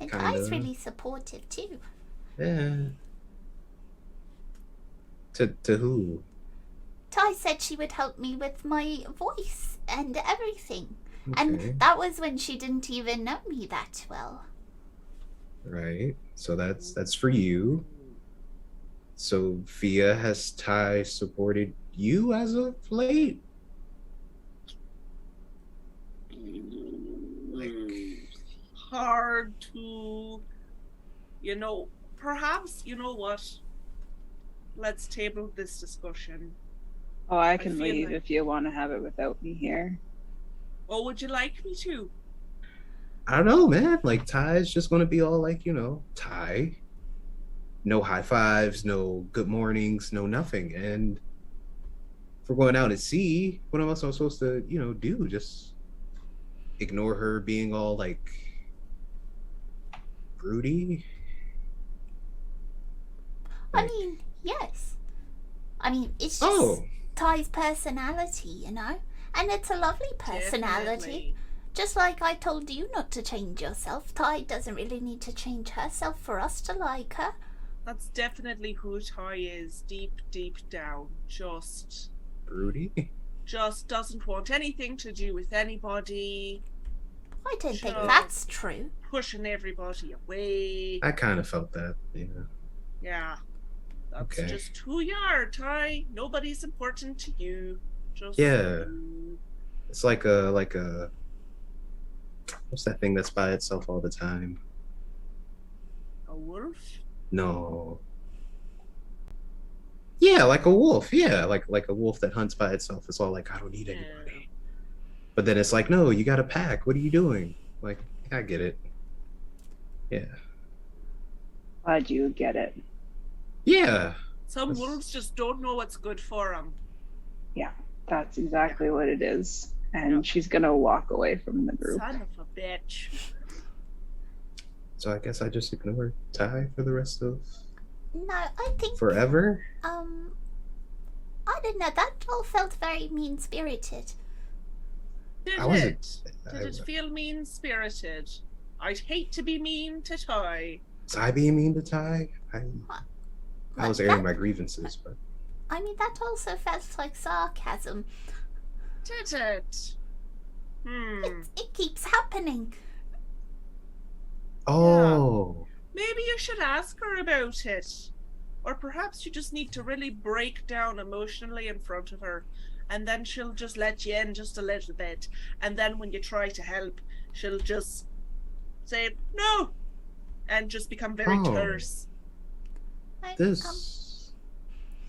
And Kinda. Ty's really supportive too. Yeah. To to who? Ty said she would help me with my voice and everything. Okay. And that was when she didn't even know me that well. Right. So that's that's for you. So Fia has Ty supported you as of late? Like hard to you know perhaps you know what let's table this discussion Oh, I can feel leave like- if you want to have it without me here. or would you like me to I don't know, man. Like Ty's just gonna be all like, you know, Ty. No high fives, no good mornings, no nothing. And if we're going out at sea, what else am I supposed to, you know, do? Just ignore her being all like broody? I mean, yes. I mean, it's just oh, Ty's personality, you know? And it's a lovely personality. Definitely. Just like I told you not to change yourself, Ty doesn't really need to change herself for us to like her. that's definitely who ty is deep deep down just broody? just doesn't want anything to do with anybody I don't think that's true. pushing everybody away I kind of felt that, yeah. yeah that's Okay. just who you are ty nobody's important to you just Yeah. you. It's like a like a what's that thing that's by itself all the time? a wolf No. Yeah, like a wolf. Yeah, like like a wolf that hunts by itself. It's all like I don't need Yeah. anybody. But then it's like, no, you got a pack. What are you doing? Like, I get it. Yeah. Glad you get it. Yeah. some That's- wolves just don't know what's good for them Yeah, That's exactly what it is. And Yeah. she's gonna walk away from the group. son of a bitch So I guess I just ignore Ty for the rest of No, I think forever. um I don't know, that all felt very mean spirited. did I it wasn't. did I, it feel mean spirited i'd hate to be mean to ty was I being mean to Ty? I, I was airing my grievances, but I mean that also felt like sarcasm. did it hmm It, it keeps happening. oh, maybe you should ask her about it Or perhaps you just need to really break down emotionally in front of her, and then she'll just let you in just a little bit. And then when you try to help, she'll just say no, and just become very Oh. terse. I- um, This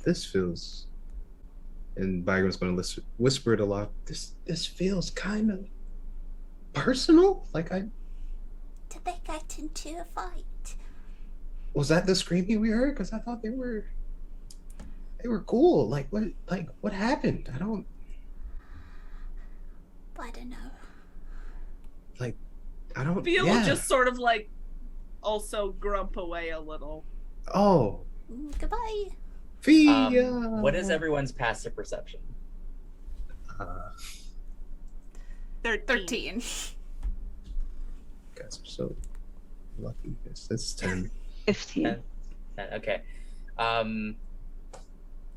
this feels and Bygram's gonna lis- whisper it a lot. This this feels kind of personal. Like I did they get into a fight? was that the screaming we heard? Because I thought they were they were cool. Like what like what happened? I don't I don't know. Like, I don't Fia yeah. just sort of like also grump away a little. Oh Goodbye. Fia. Um, what is everyone's passive perception? uh, 13. 13. guys are so lucky. It's, it's ten. 15. Uh, Okay. Um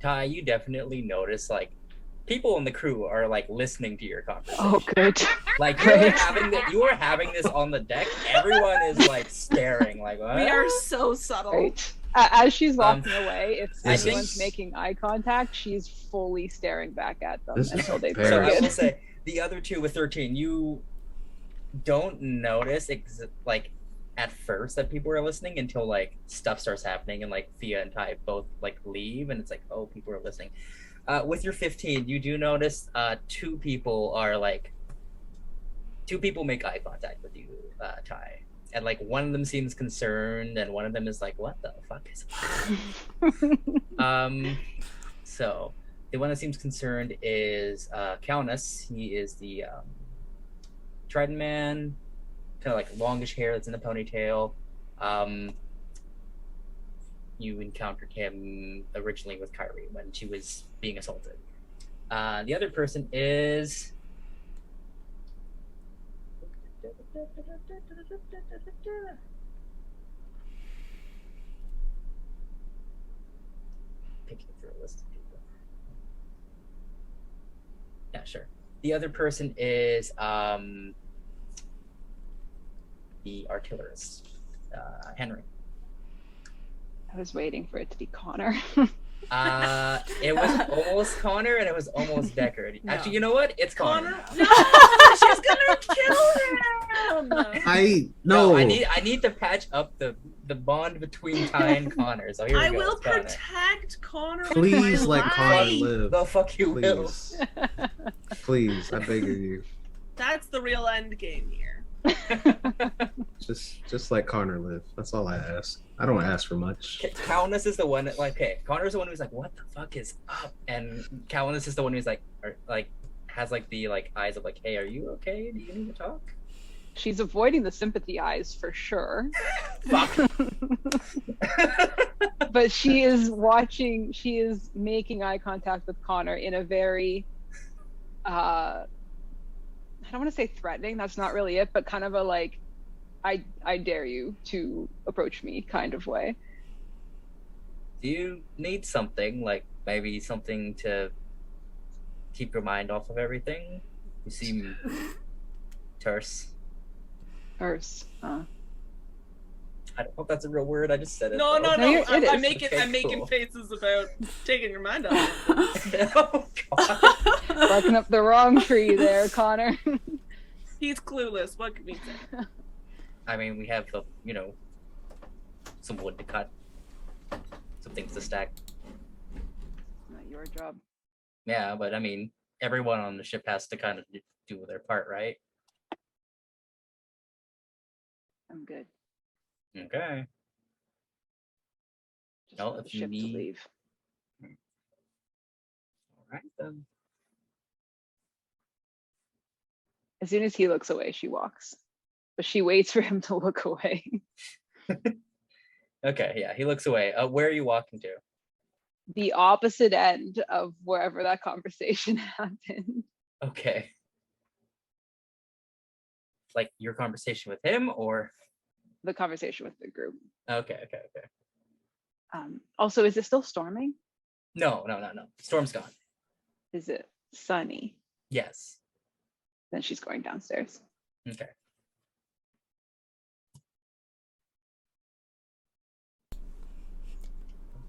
Ty, you definitely notice like people in the crew are like listening to your conversation. Oh, good. Like you are having the, you are having this on the deck. Everyone is like staring, like what? We are so subtle. Right. A- As she's Um, walking away, if I think- anyone's making eye contact, she's fully staring back at them This until they So I will say the other two with thirteen, you don't notice ex- like at first that people are listening until like stuff starts happening and like Fia and Ty both like leave and it's like oh people are listening. Uh, with your fifteen, you do notice uh, two people are like two people make eye contact with you, uh, Ty. And like one of them seems concerned, and one of them is like, "What the fuck is?" Um, so the one that seems concerned is uh, Calnus. He is the um, Trident Man, kind of like longish hair that's in a ponytail. Um, you encountered him originally with Kyrie when she was being assaulted. Uh, the other person is. Picking through a list of people. Yeah, sure. The other person is um, the artillerist, uh, Henry. I was waiting for it to be Connor. Uh, it was almost Connor and it was almost Deckard. Actually, you know what? It's Connor. Connor, no, she's gonna kill him. I no. I need I need to patch up the the bond between Ty and Connor. So here we I go. will it's protect Connor. with Please my let Connor live. The fuck you will. Please, please, I beg of you. That's the real end game here. Just just let Connor live. That's all I ask. I don't ask for much. Ca- Calnus is the one that, like, okay, Connor's the one who's like, what the fuck is up? And Calnus is the one who's like, or, like, has like the like eyes of like, hey, are you okay? Do you need to talk? She's avoiding the sympathy eyes for sure. But she is watching she is making eye contact with connor in a very uh i don't want to say threatening that's not really it but kind of a like i i dare you to approach me kind of way Do you need something like maybe something to keep your mind off of everything? You seem terse. Terse. uh, I don't hope that's a real word. I just said it. No, though. no, No, no. I'm, I'm making Okay, I'm making faces about taking your mind off. oh god. barking up the wrong tree there connor He's clueless. What can we say? I mean, we have the you know some wood to cut, some things to stack. not your job Yeah, but I mean, everyone on the ship has to kind of do their part, right? i'm good Okay. just No, want the if you ship need- to leave All right then. as soon as he looks away she walks but she waits for him to look away Okay, yeah, he looks away. Uh, where are you walking to? the opposite end of wherever that conversation happened. Okay. Like your conversation with him, or The conversation with the group. okay, okay, okay. Um, also, is it still storming? No, no, no, no. Storm's gone. Is it sunny? Yes. Then she's going downstairs. Okay.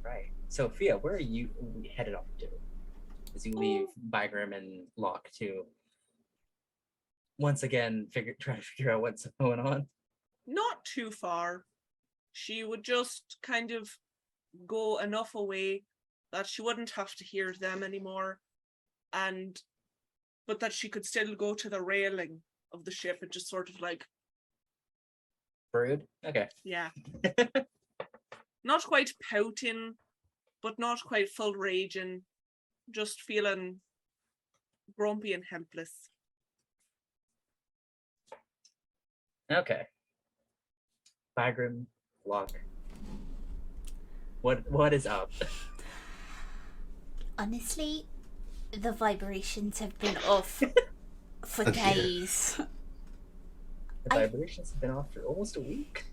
Right. Sophia, where are you headed off to? As you leave Bygram and Locke to once again figure try to figure out what's going on. Not too far. She would just kind of go enough away that she wouldn't have to hear them anymore, and but that she could still go to the railing of the ship and just sort of like, Brood? Okay. yeah. not quite pouting, but not quite full raging, just feeling grumpy and helpless. Okay. Bygram, Locke. What what is up? Honestly, the vibrations have been off for days. The I- vibrations have been off for almost a week.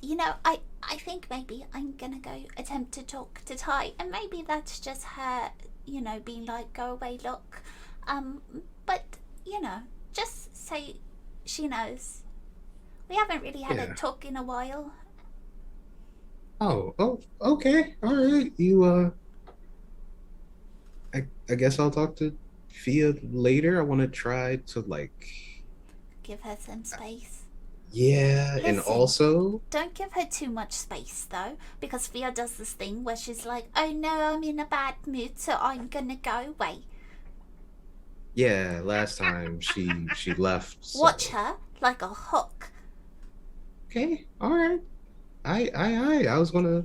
You know, I I think maybe I'm gonna go attempt to talk to Ty, and maybe that's just her, you know, being like, "Go away, look." Um, but you know, just say she knows. We haven't really had Yeah. a talk in a while. Oh, oh, okay, all right. You, uh, I, I guess I'll talk to Fia later. I want to try to like, Give her some space. yeah, and also, Don't give her too much space though, because Fia does this thing where she's like, "Oh no, I'm in a bad mood, so I'm gonna go away." yeah, last time she she left. so- Watch her like a hawk. Okay, all right. I, I, I, I was gonna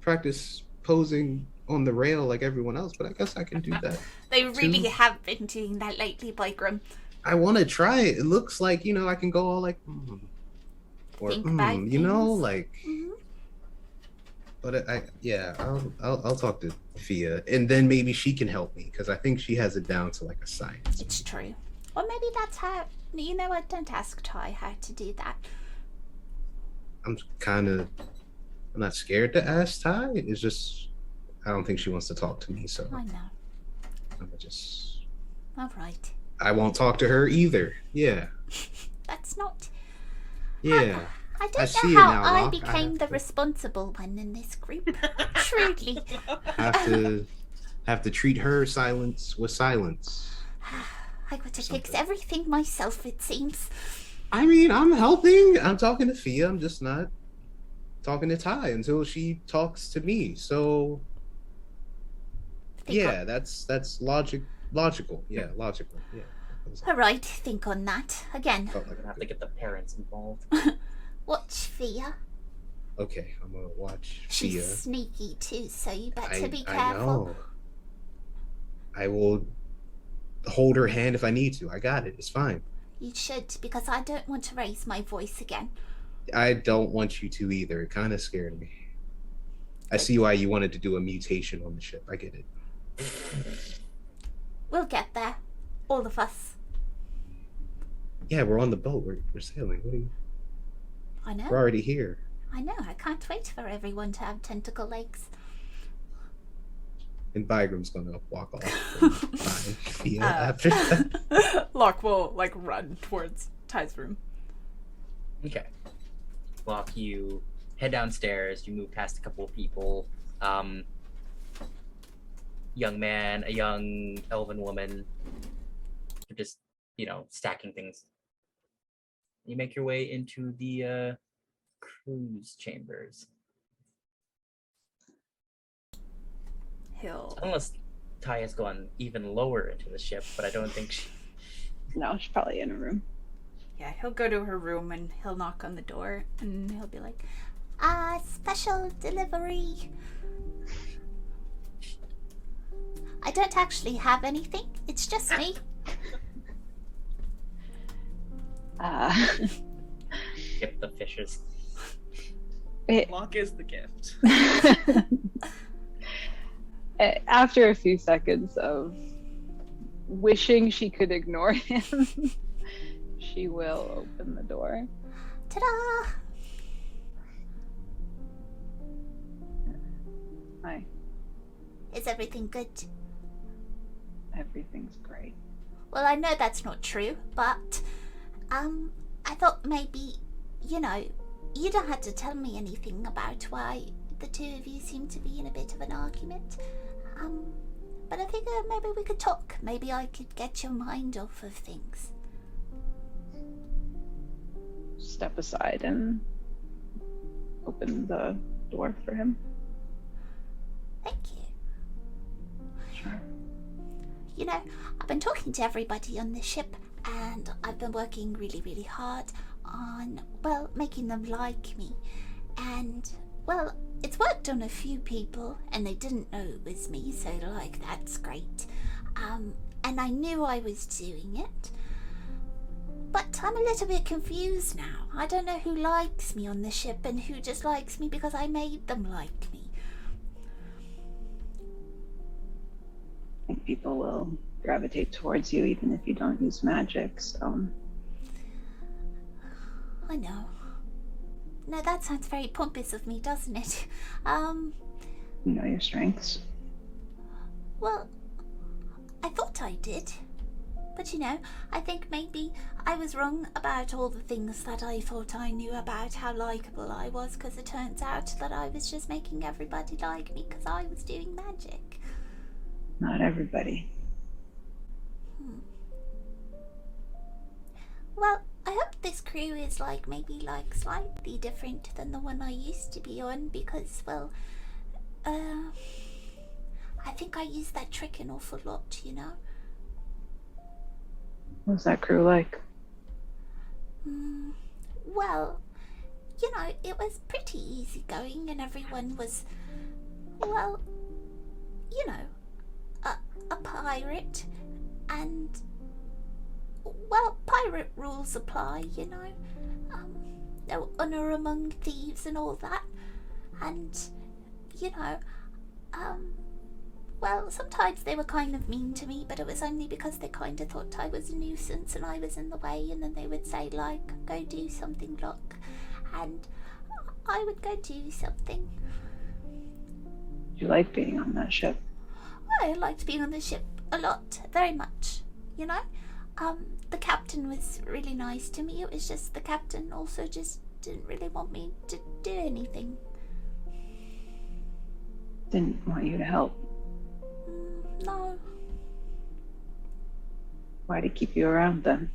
practice posing on the rail like everyone else, but I guess I can do that. They really Two. have been doing that lately, Bygram. I want to try it. It looks like you know I can go all like, mm, or mm, you know, like. Mhm. But I, yeah, I'll, I'll, I'll talk to Fia, and then maybe she can help me because I think she has it down to like a science. It's true. Or maybe that's how. You know what? Don't ask Ty how to do that. I'm kind of, I'm not scared to ask Ty. It's just, I don't think she wants to talk to me, so I know. I'm gonna just, All right. I won't talk to her either. Yeah, That's not. yeah. I I don't see know how now, I Locke. I became have the to- responsible one in this group. Truly. have to, have to treat her silence with silence. I got to fix everything myself, it seems. I mean, I'm helping. I'm talking to Fia. I'm just not talking to Ty until she talks to me. So Think yeah, that's that's logic logical. Yeah, logical. Yeah. All right, think on that. Again, Felt We're gonna have to get the parents involved. watch Fia. okay, I'm gonna watch Fia. She's Fia. sneaky too, so you better I, be I careful. know. I will hold her hand if I need to. I got it. It's fine. You should, because I don't want to raise my voice again. I don't want you to either. It kind of scared me. I see why you wanted to do a mutation on the ship. I get it. We'll get there. All of us. Yeah, we're on the boat. We're, we're sailing. What are you? I know. We're already here. I know. I can't wait for everyone to have tentacle legs. And Bygram's gonna walk off and find Fia Uh, after that. Locke will like run towards Ty's room. Okay. Locke, you head downstairs. You move past a couple of people. Um, young man, a young elven woman. You're just, you know, stacking things. You make your way into the uh, cruise chambers. He'll Unless Ty has gone even lower into the ship, but I don't think she. No, she's probably in a room. yeah he'll go to her room and he'll knock on the door and he'll be like, Ah, special delivery. I don't actually have anything. It's just me. Uh, Get the fishes. it, Locke is the gift. after a few seconds of wishing she could ignore him, she will open the door. Ta-da! Hi, Is everything good? everything's great. Well, I know that's not true, but um, I thought maybe, you know, you don't have to tell me anything about why the two of you seem to be in a bit of an argument. Um, but I figure maybe we could talk. Maybe I could get your mind off of things. Step aside and open the door for him. Thank you. Sure. You know, I've been talking to everybody on the ship, and I've been working really, really hard on, well, making them like me. And, well, it's worked on a few people, and they didn't know it was me, so, like, that's great. Um, and I knew I was doing it. But I'm a little bit confused now. I don't know who likes me on the ship and who just likes me because I made them like me. I think people will gravitate towards you even if you don't use magic, so I know. No, that sounds very pompous of me, doesn't it? Um, you know your strengths. well, I thought I did. But you know, I think maybe I was wrong about all the things that I thought I knew about how likable I was, because it turns out that I was just making everybody like me because I was doing magic. Not everybody. Well, I hope this crew is like maybe like slightly different than the one I used to be on because, well, uh, I think I use that trick an awful lot, you know? What's that crew like? Mm, well, you know, it was pretty easygoing, and everyone was, well, you know, a, a pirate, and, well, pirate rules apply, you know. Um, no honor among thieves and all that, and, you know, um, well, sometimes they were kind of mean to me, but it was only because they kind of thought I was a nuisance and I was in the way, and then they would say, like, go do something, look. And I would go do something. You like being on that ship? I liked being on the ship a lot, very much, you know? Um, the captain was really nice to me. It was just the captain also just didn't really want me to do anything. Didn't want you to help. Mm, no, Why to keep you around then?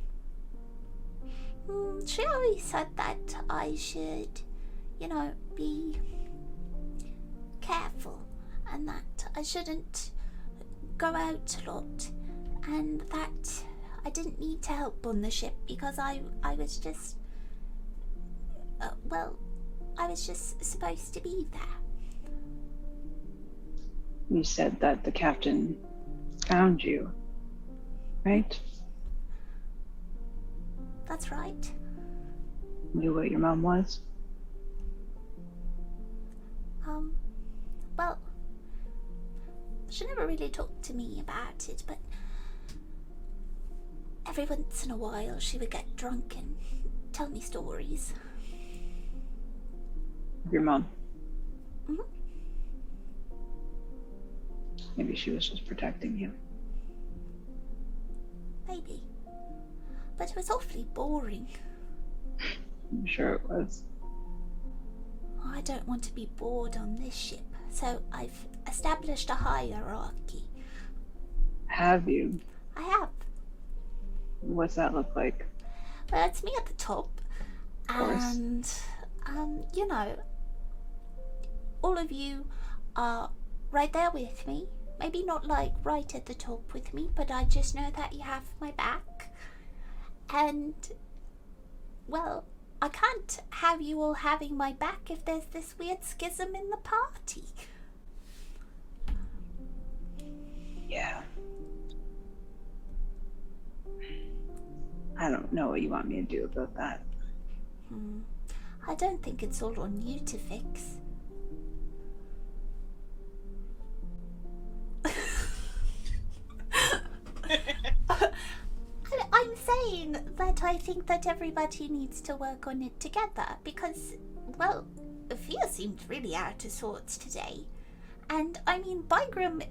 Mm, she always said that I should, you know, be careful and that I shouldn't go out a lot and that I didn't need to help on the ship because I I was just uh, well I was just supposed to be there. You said that the captain found you, right? That's right. Knew what your mom was. Um, well, she never really talked to me about it, but every once in a while she would get drunk and tell me stories. Your mom. Mhm. Maybe she was just protecting you. Maybe. But it was awfully boring. I'm sure it was. I don't want to be bored on this ship, so I've established a hierarchy. Have you? I have. What's that look like? Well, it's me at the top, and um, you know, all of you are right there with me. Maybe not like right at the top with me, but I just know that you have my back. And well, I can't have you all having my back if there's this weird schism in the party. Yeah. I don't know what you want me to do about that. Hmm. I don't think it's all on you to fix. I'm saying that I think that everybody needs to work on it together because, well, Fia seemed really out of sorts today. And I mean, Bygram.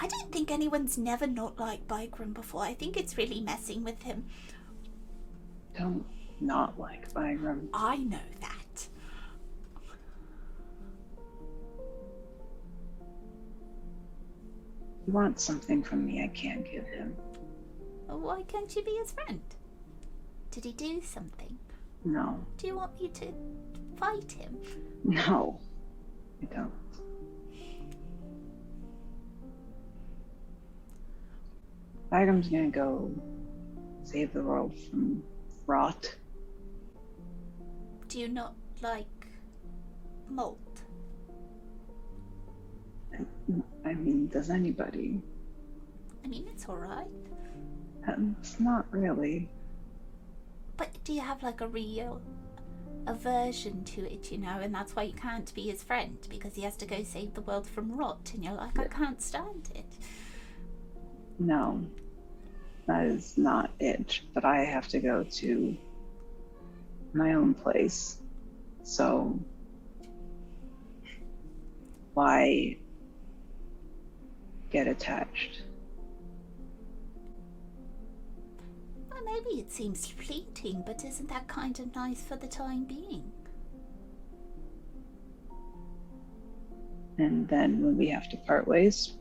I don't think anyone's never not liked Bygram before. I think it's really messing with him. Don't not like Bygram. I know that. He wants something from me I can't give him. Why can't you be his friend? Did he do something? No. Do you want me to fight him? No, I don't. Bygram's gonna go save the world from rot. Do you not like malt? I mean, does anybody? I mean, it's alright. Um, It's not really. But do you have like a real aversion to it, you know, and that's why you can't be his friend because he has to go save the world from rot, and you're like, I can't stand it. No, that is not it. But I have to go to my own place. So, why get attached? Well, maybe it seems fleeting, but isn't that kind of nice for the time being? And then when we have to part ways,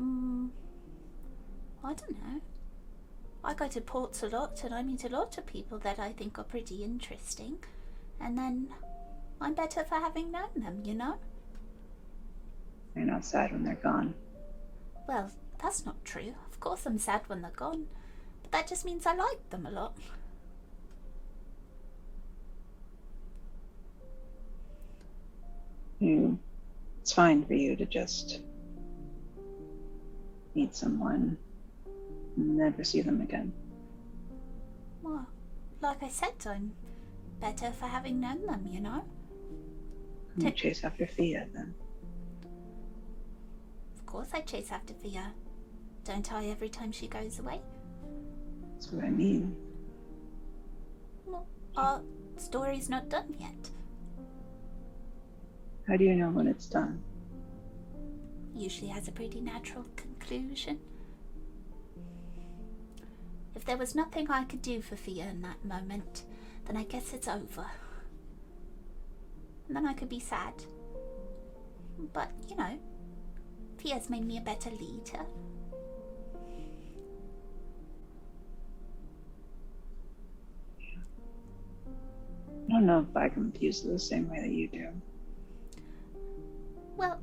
Mm, I don't know. I go to ports a lot and I meet a lot of people that I think are pretty interesting. And then I'm better for having known them, you know? you're not sad when they're gone. Well, that's not true. Of course I'm sad when they're gone. But that just means I like them a lot. You, it's fine for you to just meet someone and never see them again. Well, like I said, I'm better for having known them, you know? You Ta- chase after Fia then. Of course I chase after Fia. Don't I every time she goes away? That's what I mean. Well, our story's not done yet. How do you know when it's done? Usually has a pretty natural conclusion. If there was nothing I could do for Fia in that moment, then I guess it's over. And then I could be sad. But, you know, Fia's made me a better leader. I don't know if I can use it the same way that you do. Well,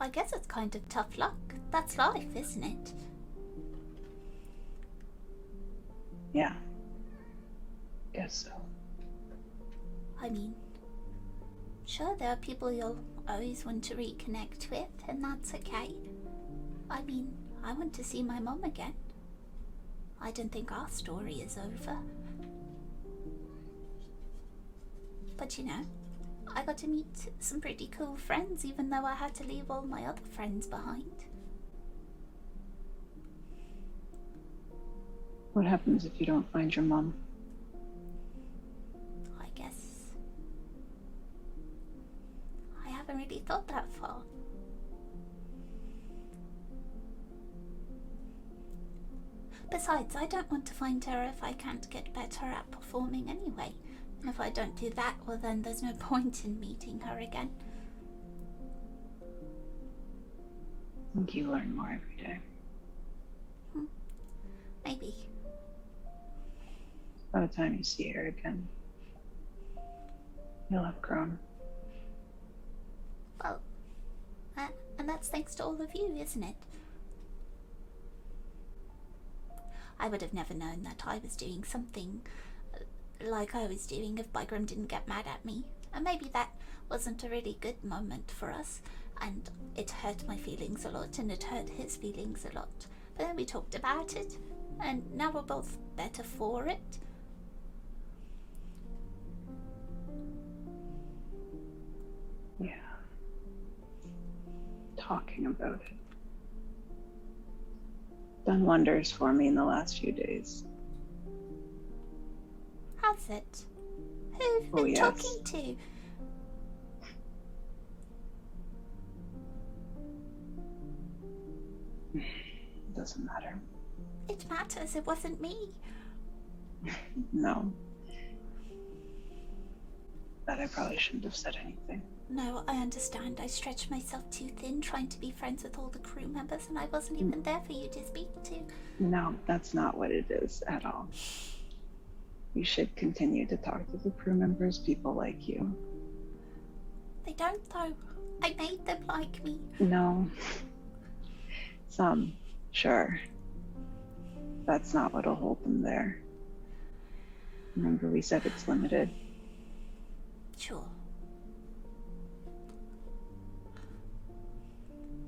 I guess it's kind of tough luck. That's life, isn't it? Yeah. Guess so. I mean, sure, there are people you'll always want to reconnect with, and that's okay. I mean, I want to see my mom again. I don't think our story is over. But you know, I got to meet some pretty cool friends, even though I had to leave all my other friends behind. What happens if you don't find your mom? I guess. I haven't really thought that far. Besides, I don't want to find her if I can't get better at performing anyway. If I don't do that, well, then there's no point in meeting her again. I think you learn more every day. Maybe. By the time you see her again, you'll have grown. Well, uh, and that's thanks to all of you, isn't it? I would have never known that I was doing something like I was doing if Bygram didn't get mad at me. And maybe that wasn't a really good moment for us, and it hurt my feelings a lot, and it hurt his feelings a lot. But then we talked about it, and now we're both better for it. Yeah. Talking about it. Done wonders for me in the last few days. Has it? Who have you Oh, been yes. talking to? It doesn't matter. It matters, it wasn't me. No. But I probably shouldn't have said anything. no, I understand. I stretched myself too thin trying to be friends with all the crew members, and I wasn't even mm. there for you to speak to. No, that's not what it is at all. You should continue to talk to the crew members, people like you. They don't, though. I made them like me. No. Some, sure. That's not what'll hold them there. Remember, we said it's limited. Sure.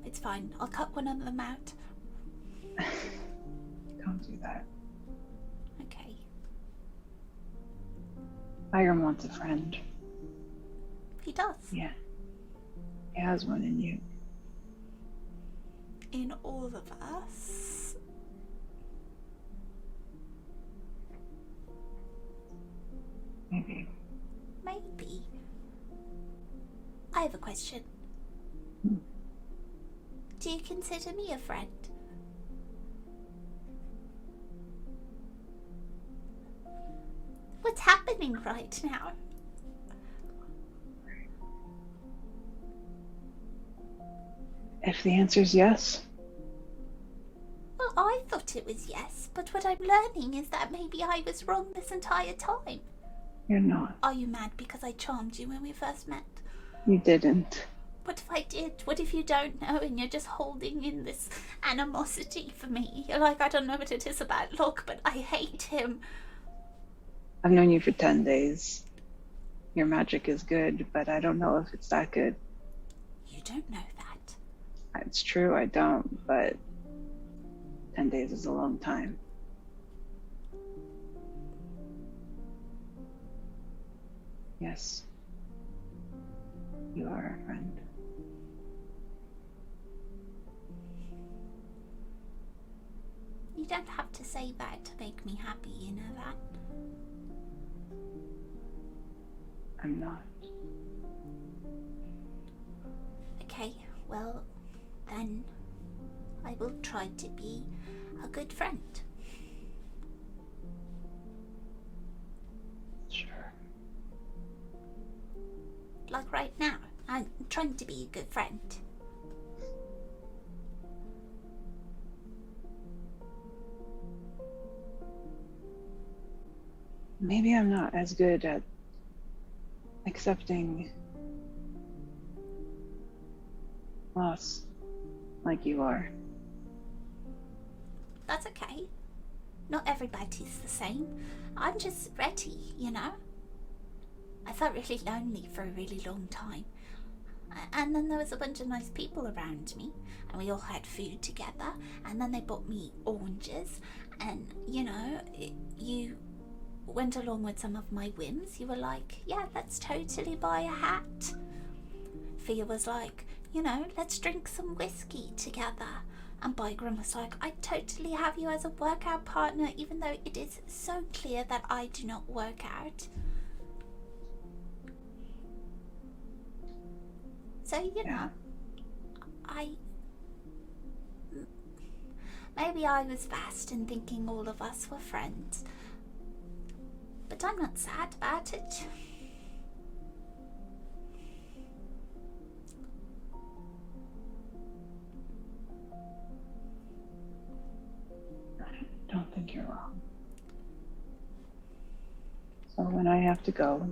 It's fine. I'll cut one of them out. Don't do that. Bygram wants a friend. He does. Yeah. He has one in you. In all of us. Maybe. Maybe. I have a question. Hmm. Do you consider me a friend? What's happening right now? If the answer is yes, Well, I thought it was yes, but what I'm learning is that maybe I was wrong this entire time. you're not. Are you mad because I charmed you when we first met? You didn't. What if I did? What if you don't know and you're just holding in this animosity for me? You're like, I don't know what it is about Locke, but I hate him. I've known you for 10 days. Your magic is good, but I don't know if it's that good. You don't know that. It's true, I don't, but 10 days is a long time. Yes. You are a friend. You don't have to say that to make me happy, you know that? I'm not. Okay, well, then I will try to be a good friend. Sure. Like right now, I'm trying to be a good friend. Maybe I'm not as good at accepting loss like you are. That's okay. Not everybody's the same. I'm just ready, you know? I felt really lonely for a really long time. And then there was a bunch of nice people around me, and we all had food together. And then they bought me oranges, and you know, it, you went along with some of my whims. You were like, yeah, let's totally buy a hat. Fia was like, you know, let's drink some whiskey together. And Bygram was like, I totally have you as a workout partner, even though it is so clear that I do not work out. So, you know, I. Maybe I was fast in thinking all of us were friends. But I'm not sad about it. I don't think you're wrong. So when I have to go,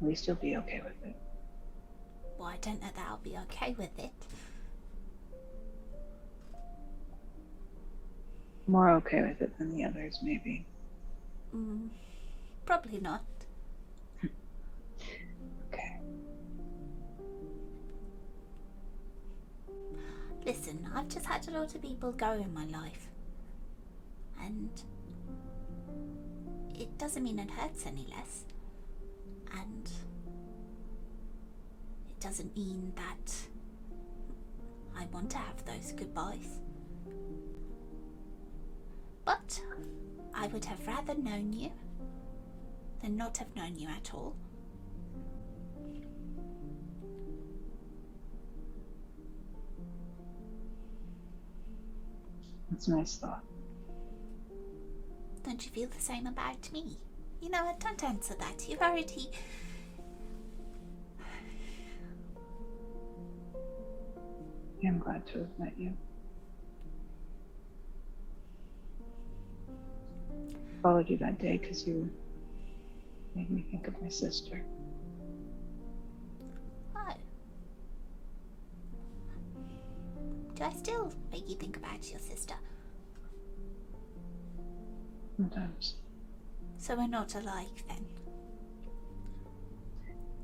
at least you'll be okay with it. Well, I don't know that I'll be okay with it. More okay with it than the others, maybe. Mm, probably not. Okay. Listen, I've just had a lot of people go in my life. And it doesn't mean it hurts any less. And it doesn't mean that I want to have those goodbyes. But I would have rather known you than not have known you at all. That's a nice thought. Don't you feel the same about me? You know what? Don't answer that. You've already. I'm glad to have met you. Followed you that day because you made me think of my sister. Oh. Do I still make you think about your sister? Sometimes. So we're not alike then.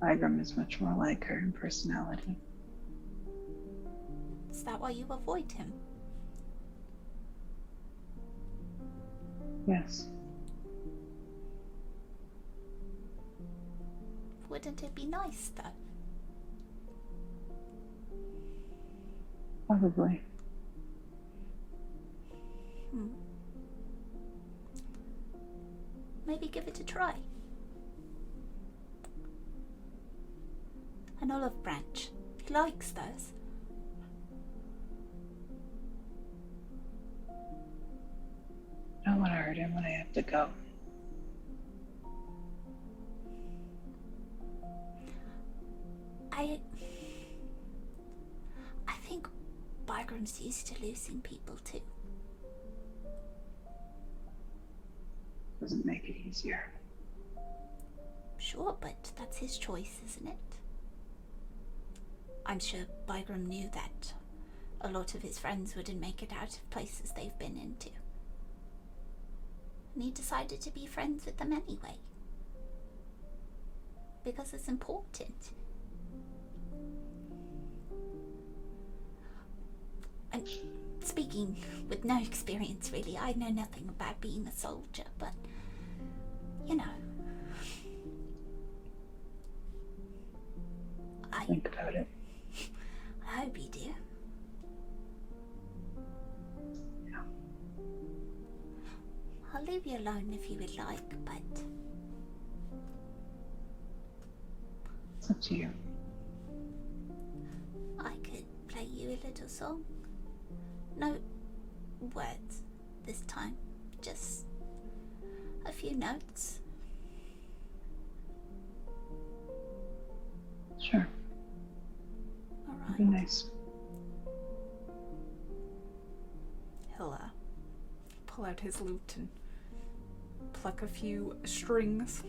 Bygram is much more like her in personality. Is that why you avoid him? Yes. Wouldn't it be nice though? Probably. Hmm. Maybe give it a try. An olive branch. He likes those. Don't want to hurt him when I have to go. I. I think Bygram's used to losing people too. Doesn't make it easier. Sure, but that's his choice, isn't it? I'm sure Bygram knew that a lot of his friends wouldn't make it out of places they've been into. And he decided to be friends with them anyway. Because it's important. And speaking with no experience, really, I know nothing about being a soldier, but you know. It's up to you. I could play you a little song. No words this time, just a few notes. Sure. Alright. Be nice. He'll uh, pull out his lute and pluck a few strings.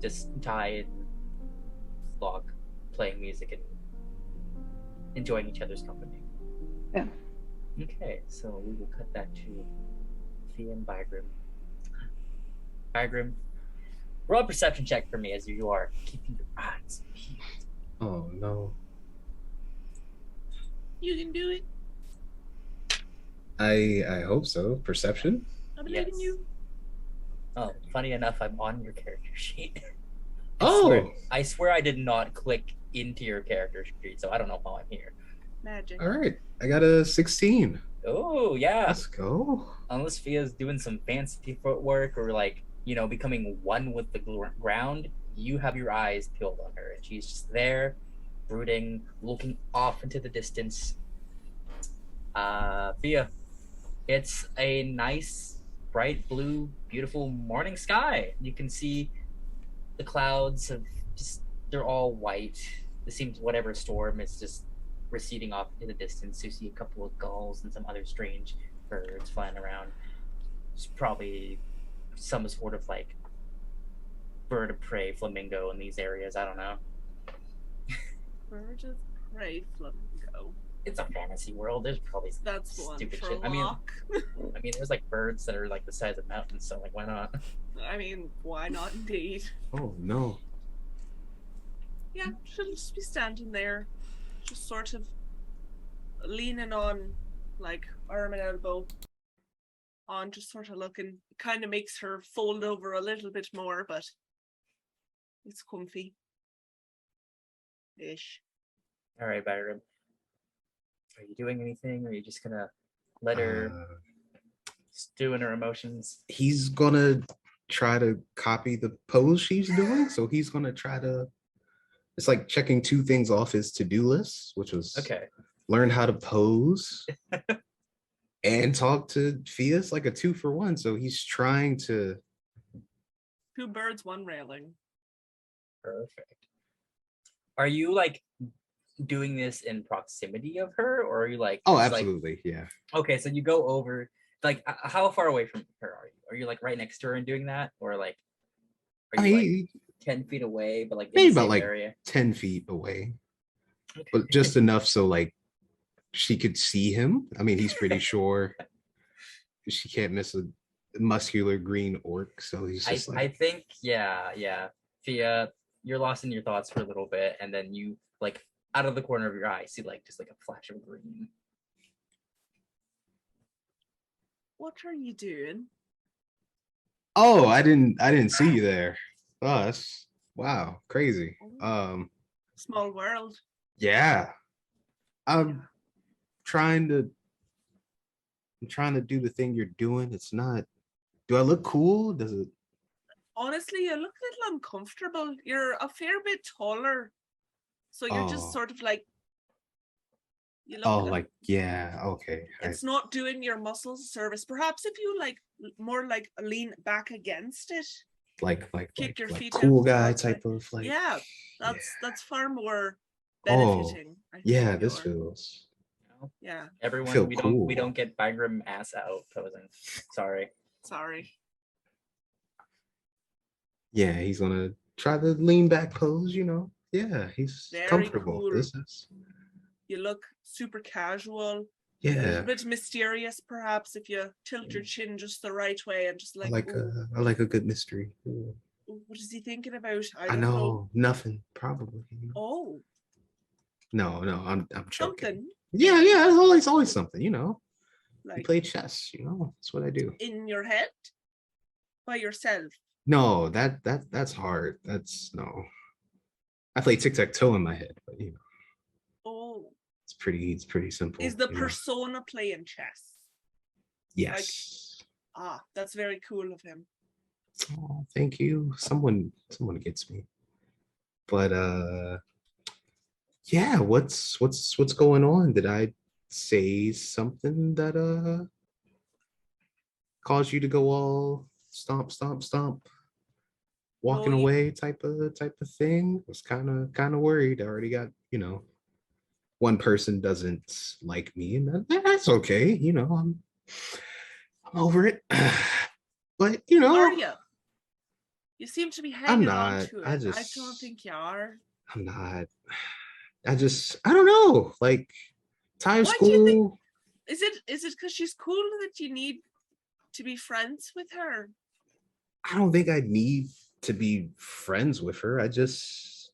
Just Ty and Locke playing music and enjoying each other's company. Yeah. Okay, so we will cut that to Fia and Bygram. Bygram, roll a perception check for me as you are keeping your eyes peeled. Oh no. You can do it. I I hope so. Perception. I believe in Yes. you. Oh, funny enough, I'm on your character sheet. I Oh, swear, I swear I did not click into your character sheet, so I don't know how I'm here. Magic. all right. I got a 16. Oh yeah, Let's go. unless Fia's doing some fancy footwork or like you know becoming one with the ground, you have your eyes peeled on her, and she's just there, brooding, looking off into the distance. Uh, Fia, it's a nice, bright blue, beautiful morning sky. You can see the clouds have just they're all white. It seems whatever storm is just receding off into the distance. You see a couple of gulls and some other strange birds flying around. It's probably some sort of like bird of prey, flamingo in these areas. I don't know. Bird of prey flamingo. It's a fantasy world. There's probably That's stupid shit. I mean, I mean, there's like birds that are like the size of mountains, so like, why not? I mean, why not indeed? Oh no. Yeah, she'll just be standing there, just sort of leaning on, like, arm and elbow, on, just sort of looking. Kind of makes her fold over a little bit more, but it's comfy. Ish. All right, Bygram. Are you doing anything, or are you just gonna let her Uh, stew in her emotions? he's gonna try to copy the pose she's doing. So he's gonna try to. It's like checking two things off his to-do list, which was Okay. learn how to pose and talk to Fia. It's like a two for one. So he's trying to. Two birds, one railing. Perfect. Are you like doing this in proximity of her, or are you like? Oh, just, like- absolutely. yeah. okay, so you go over. Like, how far away from her are you? Are you like right next to her and doing that, or like? Are I like ten feet away, but like maybe about, like, area? 10 feet away, Okay. but just enough so like she could see him. I mean, he's pretty sure she can't miss a muscular green orc. So he's just I like, think yeah yeah Fia you're lost in your thoughts for a little bit and then you like out of the corner of your eye see like just like a flash of green What are you doing? oh, I didn't, I didn't see you there. Oh, that's wow, crazy. Um, Small world. yeah, I'm trying to, I'm trying to do the thing you're doing. It's not. Do I look cool? Does it? Honestly, you look a little uncomfortable. You're a fair bit taller. So you're Oh. just sort of like you look Oh, like yeah, okay. I- it's not doing your muscles a service. Perhaps if you like l- more like lean back against it. like like Kick like, your like feet out cool the guy right way. type of like yeah, that's that's far more Oh, benefiting. I think, yeah this your- feels? Yeah, everyone feel we don't we cool. don't get Bygram ass out posing sorry sorry. yeah he's gonna try the lean back pose you know yeah he's Very comfortable cool. this is You look super casual. A yeah. bit mysterious, perhaps, if you tilt your chin just the right way and just I like, like "Ooh, uh, like a good mystery. Ooh, what is he thinking about? I, I don't know. nothing probably. Oh, no no I'm I'm joking. Something. Yeah yeah it's always always something you know. I like play chess you know that's what I do. In your head? By yourself. no that that that's hard. That's no I play tic tac toe in my head but you know Oh, it's pretty it's pretty simple is the you know. persona playing chess? yes Ah, that's very cool of him. Oh, thank you. Someone someone gets me. But uh yeah, what's what's what's going on? Did I say something that uh caused you to go all stomp stomp stomp walking you- away type of type of thing? Was kind of kind of worried. I already got, you know, one person doesn't like me and that, eh, that's okay, you know. I'm I'm over it. But, you know, Are you? You seem to be hanging on not. to it. I just I don't think you are. I'm not. I just I don't know. Like time Why you think- school. Is it is it because she's cool that you need to be friends with her? I don't think I need to be friends with her. I just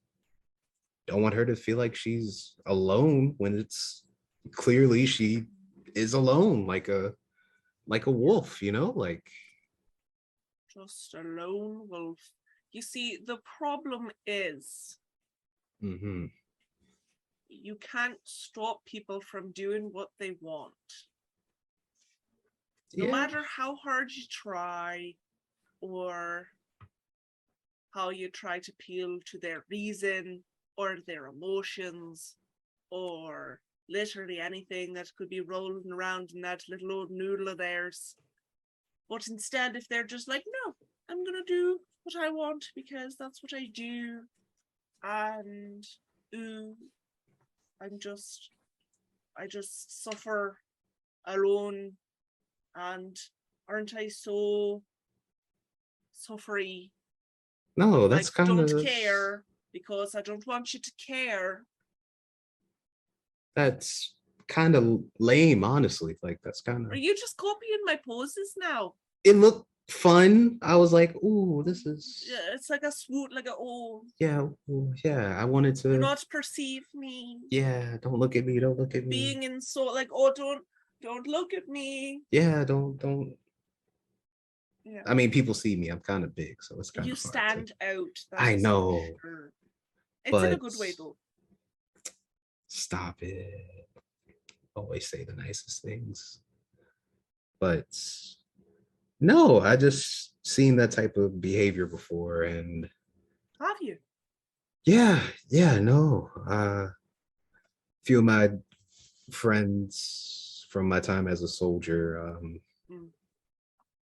don't want her to feel like she's alone when it's clearly she is alone, like a like a wolf, you know? Like Just a lone wolf. You see, the problem is mhm. you can't stop people from doing what they want. No Yeah. matter how hard you try or how you try to appeal to their reason or their emotions or literally anything that could be rolling around in that little old noodle of theirs. But instead, if they're just like, no, I'm going to do what I want because that's what I do. And, ooh, I'm just, I just suffer alone. And aren't I so suffery? No, that's I kind of don't care because I don't want you to care. that's kind of lame, honestly. Like that's kind of Are you just copying my poses now? it looked fun. I was like, ooh, this is Yeah, it's like a swoot, like a oh, yeah, ooh, yeah. I wanted do to not perceive me. yeah, don't look at me, don't look at me. Being in so like oh don't don't look at me. yeah, don't don't Yeah. I mean people see me, I'm kind of big, so it's kind of. you of stand out. I know, sure. It's in a good way though. Stop it. Always say the nicest things. But no, I just seen that type of behavior before and Have you? Yeah, yeah, no. Uh few of my friends from my time as a soldier, um.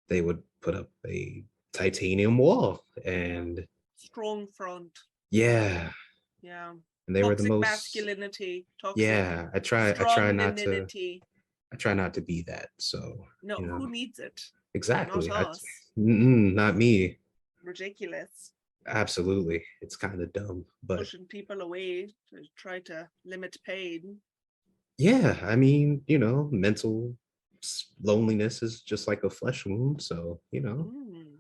They would put up a titanium wall, and Strong front. yeah, Yeah. and they were the most. masculinity. Toxic Yeah, I try. I try not to. I try not to be that. So No, you who needs it? exactly, I- us. not me. Ridiculous. Absolutely, it's kind of dumb, but Pushing people away to try to limit pain. yeah, I mean, you know, mental loneliness is just like a flesh wound. So you know, Mm.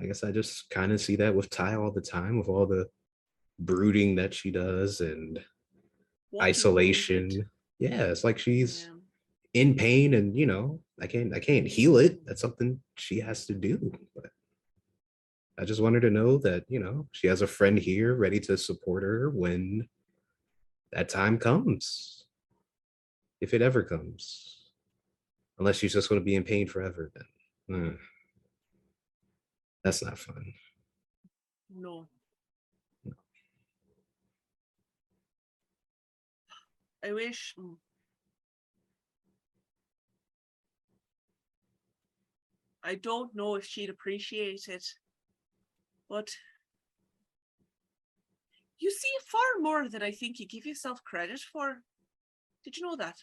I guess I just kind of see that with Ty all the time, with all the brooding that she does and Walking isolation. Yeah, it's like she's Yeah. in pain, and you know, I can't, I can't heal it. That's something she has to do. But I just want her to know that you know she has a friend here ready to support her when that time comes, if it ever comes. Unless she's just going to be in pain forever, then uh, that's not fun. No. I wish. mm. I don't know if she'd appreciate it, but you see far more than I think you give yourself credit for. Did you know that?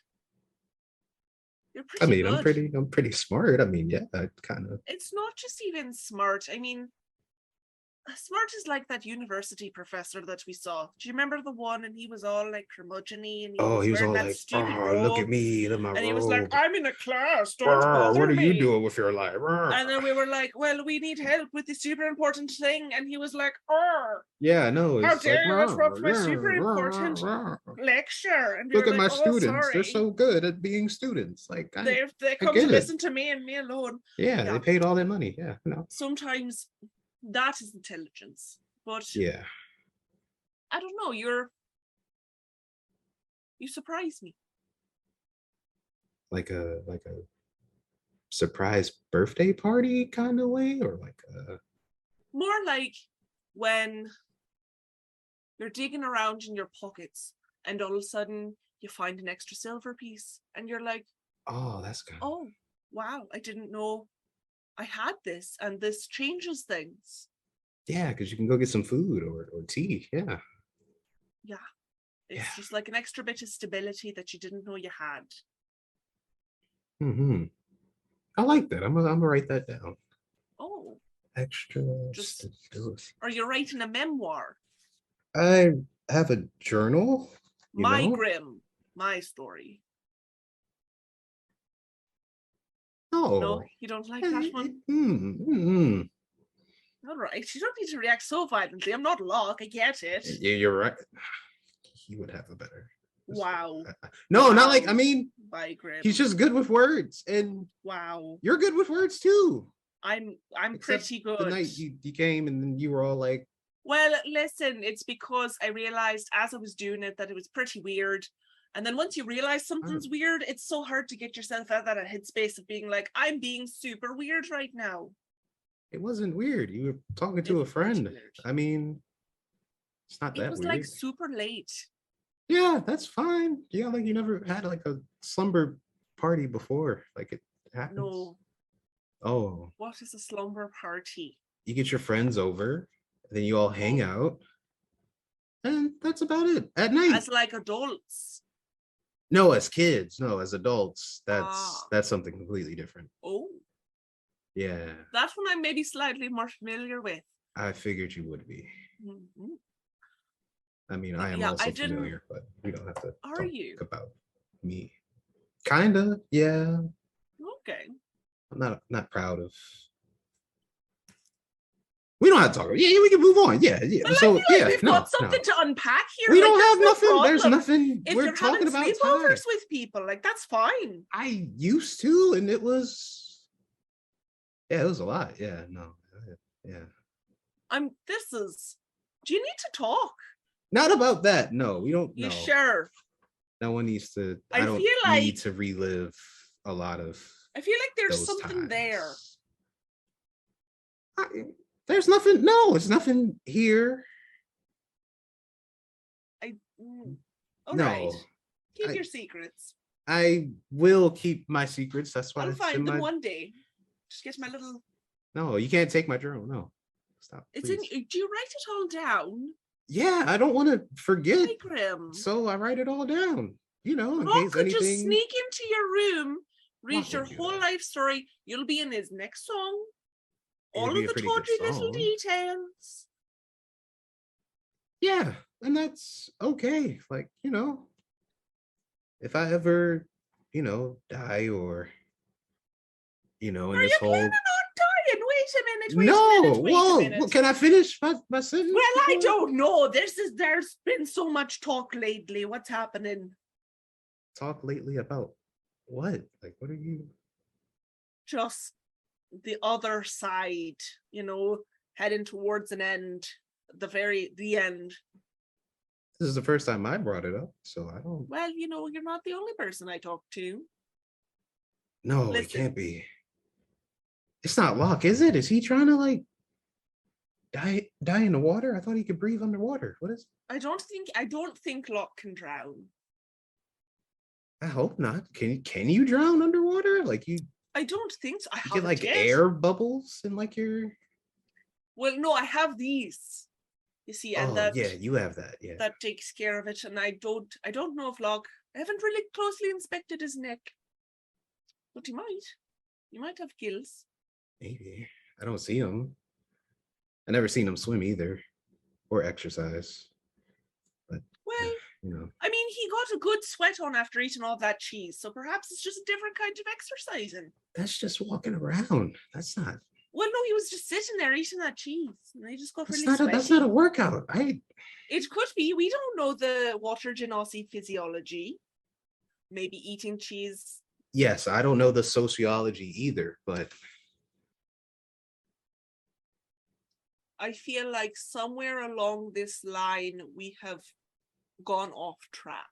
You're pretty I mean, I'm pretty, I'm pretty smart. I mean, yeah, I kind of. it's not just even smart. I mean, smart is like that university professor that we saw. Do you remember the one? And he was all like curmudgeony, and he Oh, was he was all like, "Oh, look at me, look at my And robe. he was like, "I'm in a class. Don't Brr, what are you doing with your life? Brr." And then we were like, "Well, we need help with this super important thing," and he was like, "Oh, yeah, no. How it's dare you interrupt my super important brr, brr." lecture." And we Look at my "Oh, students. They're so good at being students. Like, I, They they come to it. listen to me and me alone. yeah, yeah. they paid all their money. Yeah, no. Sometimes that is intelligence, but Yeah, I don't know. You're you surprise me. like a like a surprise birthday party kind of way, or like a More like when you're digging around in your pockets and all of a sudden you find an extra silver piece and you're like, oh, that's good oh wow, I didn't know I had this and this changes things. yeah, because you can go get some food or or tea. Yeah, Yeah. It's Yeah. just like an extra bit of stability that you didn't know you had. hmm I like that. I'm gonna I'm gonna write that down. Oh, Extra Just- stability. or you're writing a memoir. I have a journal. my know? grim, my story. No. No, you don't like that one? Mm, mm, mm. All right, you don't need to react so violently. I'm not Locke. I get it. Yeah, you're right. He would have a better. Wow. No, not like I mean, Bygram. he's just good with words, and wow. you're good with words too. I'm I'm Except pretty good. The night you, you came and then you were all like, Well, listen, it's because I realized as I was doing it that it was pretty weird. And then once you realize mm. something's weird, it's so hard to get yourself out of that headspace of being like, I'm being super weird right now. it wasn't weird. You were talking to a friend. I mean, it's not It that It was weird. like super late. yeah, that's fine. Yeah, like you never had like a slumber party before. Like it happens. No, Oh, what is a slumber party? you get your friends over, then you all hang Oh. out, and that's about it at night. As like adults. No, as kids, no, as adults, that's Ah. that's something completely different. Oh, Yeah, that one I'm maybe slightly more familiar with. I figured you would be. Mhm. I mean, I am Yeah, I also didn't- familiar, but we don't have to Are talk you? about me. Kinda, yeah. Okay. I'm not not proud of. We don't have to talk. Yeah, yeah, we can move on. Yeah, yeah. Well, so feel yeah, like we've no, got no. something to unpack here. We like, don't have no nothing. There's nothing. If We're you're talking about time. sleepovers with people, like that's fine. I used to, and it was. Yeah, it was a lot. Yeah, no, yeah. I'm. This is. Do you need to talk? Not about that. No, we don't. You no, sure? no one needs to. I I, don't feel like need to relive a lot of. I feel like there's something there. I- there's nothing. No, it's nothing here. I. Mm, all no, right. Keep I- your secrets. I will keep my secrets. That's why I'll find them my- one day. Just get my little. No, you can't take my journal. No, stop. It's please. in. Do you write it all down? Yeah, I don't want to forget, Grim. so I write it all down. You know, in Rock case could just sneak into your room, read your whole life story. You'll be in his next song. All of the tawdry little details. Yeah, and that's okay. Like, you know, if I ever, you know, die or, you know, in Are this you whole. planning on dying? Wait a minute. Wait no, a minute. Wait whoa, a minute. well, can I finish my, my sentence? Well, I don't know. This is there's been so much talk lately. What's happening? Talk lately about what? Like, what are you? Just the other side, you know, heading towards an end. The very the end. This is the first time I brought it up, so I don't. Well, you know, you're not the only person I talk to. No, it Listen. can't be. It's not Locke, is it? Is he trying to like die die in the water? I thought he could breathe underwater. What is? I don't think I don't think Locke can drown. I hope not. Can you can you drown underwater? Like you, I don't think so. I you get like yet. air bubbles in like your. Well, no, I have these. You see, and oh that yeah, you have that. Yeah. that takes care of it. And I don't I don't know if Locke I haven't really closely inspected his neck. But he might. He might have gills. Maybe I don't see him. I never seen him swim either, or exercise. Well, You know. I mean, he got a good sweat on after eating all that cheese, so perhaps it's just a different kind of exercising. That's just walking around. That's not. Well, no, he was just sitting there eating that cheese, and they just got That's really not. A, that's not a workout. I. It could be. We don't know the water genasi physiology. Maybe eating cheese. Yes, I don't know the sociology either, but I feel like somewhere along this line we have gone off track.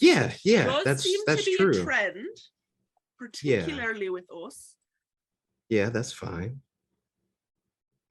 yeah, yeah, Does that's seem that's to be true. a trend, particularly with us. Yeah, that's fine.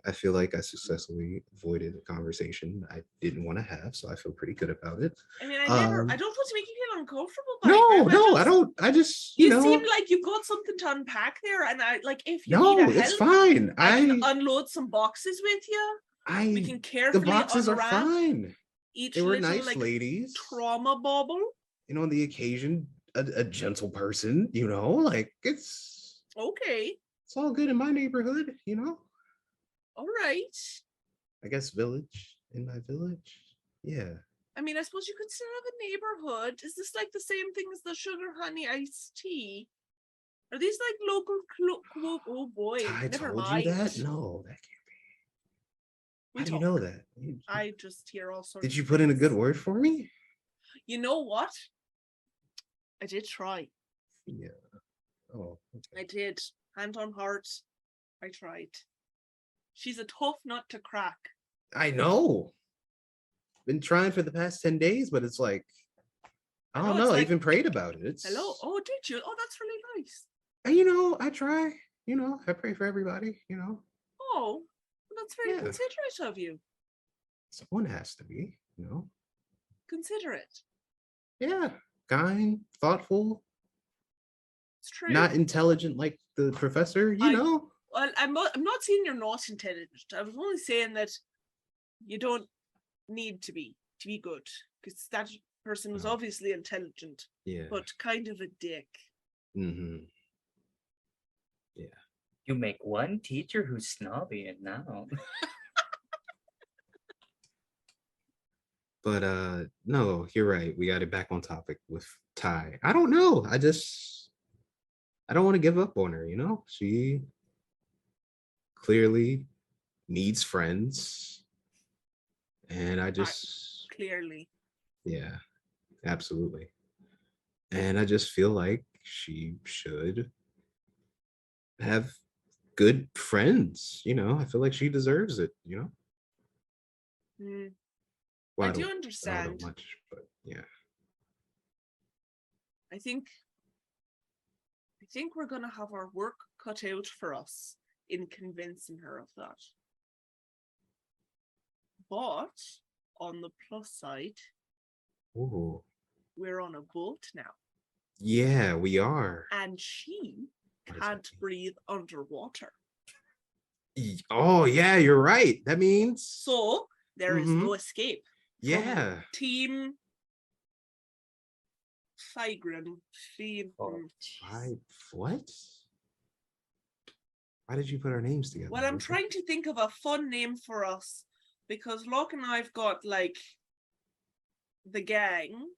I feel like I successfully avoided a conversation I didn't want to have, so I feel pretty good about it. I mean, I never. Um, I don't want to make you feel uncomfortable. No, no, I just- don't. I just you, You, know. seem like you got something to unpack there, and I like if you no, need it's help, fine. I I can unload some boxes with you. I We I can the carefully boxes are fine. Each They were nice like ladies. trauma bubble. You know, on the occasion, a, a gentle person. You know, like it's Okay, it's all good in my neighborhood. You know, all right. I guess village in my village. Yeah. I mean, I suppose you could still have a neighborhood. Is this like the same thing as the sugar honey iced tea? Are these like local? Clo- clo- oh boy, I never told mind. you that. No, that can't. We How do you talk. know that? You- I just hear all sorts. Did of you put in a good word for me? You know what? I did try. Yeah. Oh, okay. I did. Hand on heart. I tried. She's a tough nut to crack. I know. Been trying for the past 10 days, but it's like, I I don't know, know. it's I like, even prayed about it. It's, Hello. Oh, did you? Oh, that's really nice. and you know, I try, you know, I pray for everybody, you know, Oh, that's very Yeah. considerate of you. someone has to be, you know, Considerate. yeah, kind, thoughtful, It's true. not intelligent like the professor, you I- know. well, I'm not. I'm not saying you're not intelligent. I was only saying that you don't need to be to be good because that person was Oh. obviously intelligent, Yeah. but kind of a dick. hmm You make one teacher who's snobby and now. But uh no, you're right. We got it back on topic with Ty. I don't know. I just I don't want to give up on her, you know? She clearly needs friends. And I just Clearly, yeah, absolutely. And I just feel like she should have good friends, you know? I feel like she deserves it, you know? Mm, Well, I do I don't understand. much, but yeah. I think. I think we're gonna have our work cut out for us in convincing her of that. But on the plus side, Ooh. we're on a boat now. Yeah, we are. and she What does that can't breathe underwater. Oh, yeah, you're right. That means So there is Mhm. no escape. yeah. Team Figrin. Team. Oh. I what? Why did you put our names together? Well, I'm Lisa? trying to think of a fun name for us because Locke and I've got like the gang,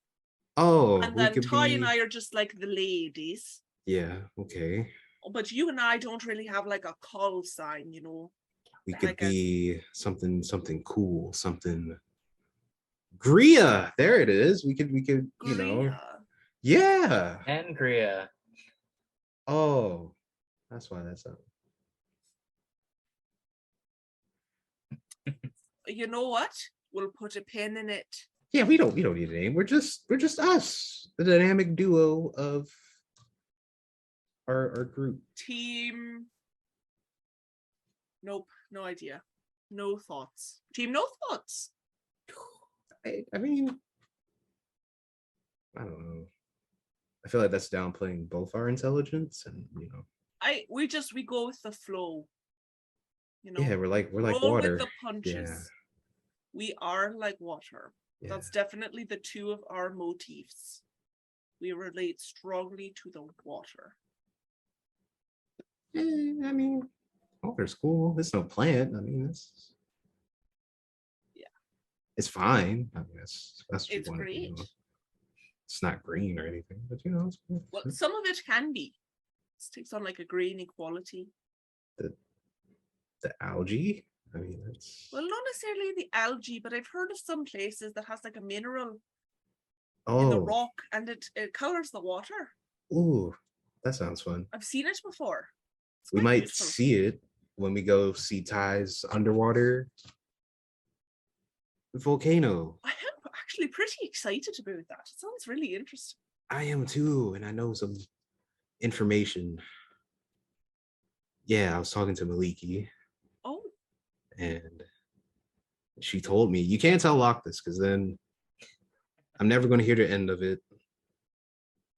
Oh, and then Ty be. and I are just like the ladies. Yeah. Okay. But you and I don't really have like a call sign, you know. We could Like a- be something something cool, something. Gria, there it is. We could we could you know Yeah. And Angria. Oh, that's why that's up. You know what? We'll put a pin in it. Yeah, we don't we don't need a name. We're just we're just us, the dynamic duo of our our group. Team. Nope, no idea. No thoughts. Team, no thoughts. I, I mean, I don't know. I feel like that's downplaying both our intelligence and you know, I we just we go with the flow. You know, yeah, we're like we're like roll water. with the punches. We are like water. Yeah. That's definitely the two of our motifs. We relate strongly to the water. Eh, I mean, water's cool. It's no plant. I mean, it's Yeah. it's fine. I mean, that's that's It's wanna do, great. It's not green or anything, but you know, it's cool. Well, some of it can be. It takes on like a grainy quality. The the algae. I mean, that's Well, not necessarily the algae, but I've heard of some places that has like a mineral oh, in the rock and it, it colors the water. ooh, that sounds fun. I've seen it before. We might see it when we go see Ty's underwater volcano. I am actually pretty excited about that. It sounds really interesting. I am too, and I know some information. Yeah, I was talking to Maliki, Oh, and she told me you can't tell Locke this because then I'm never going to hear the end of it.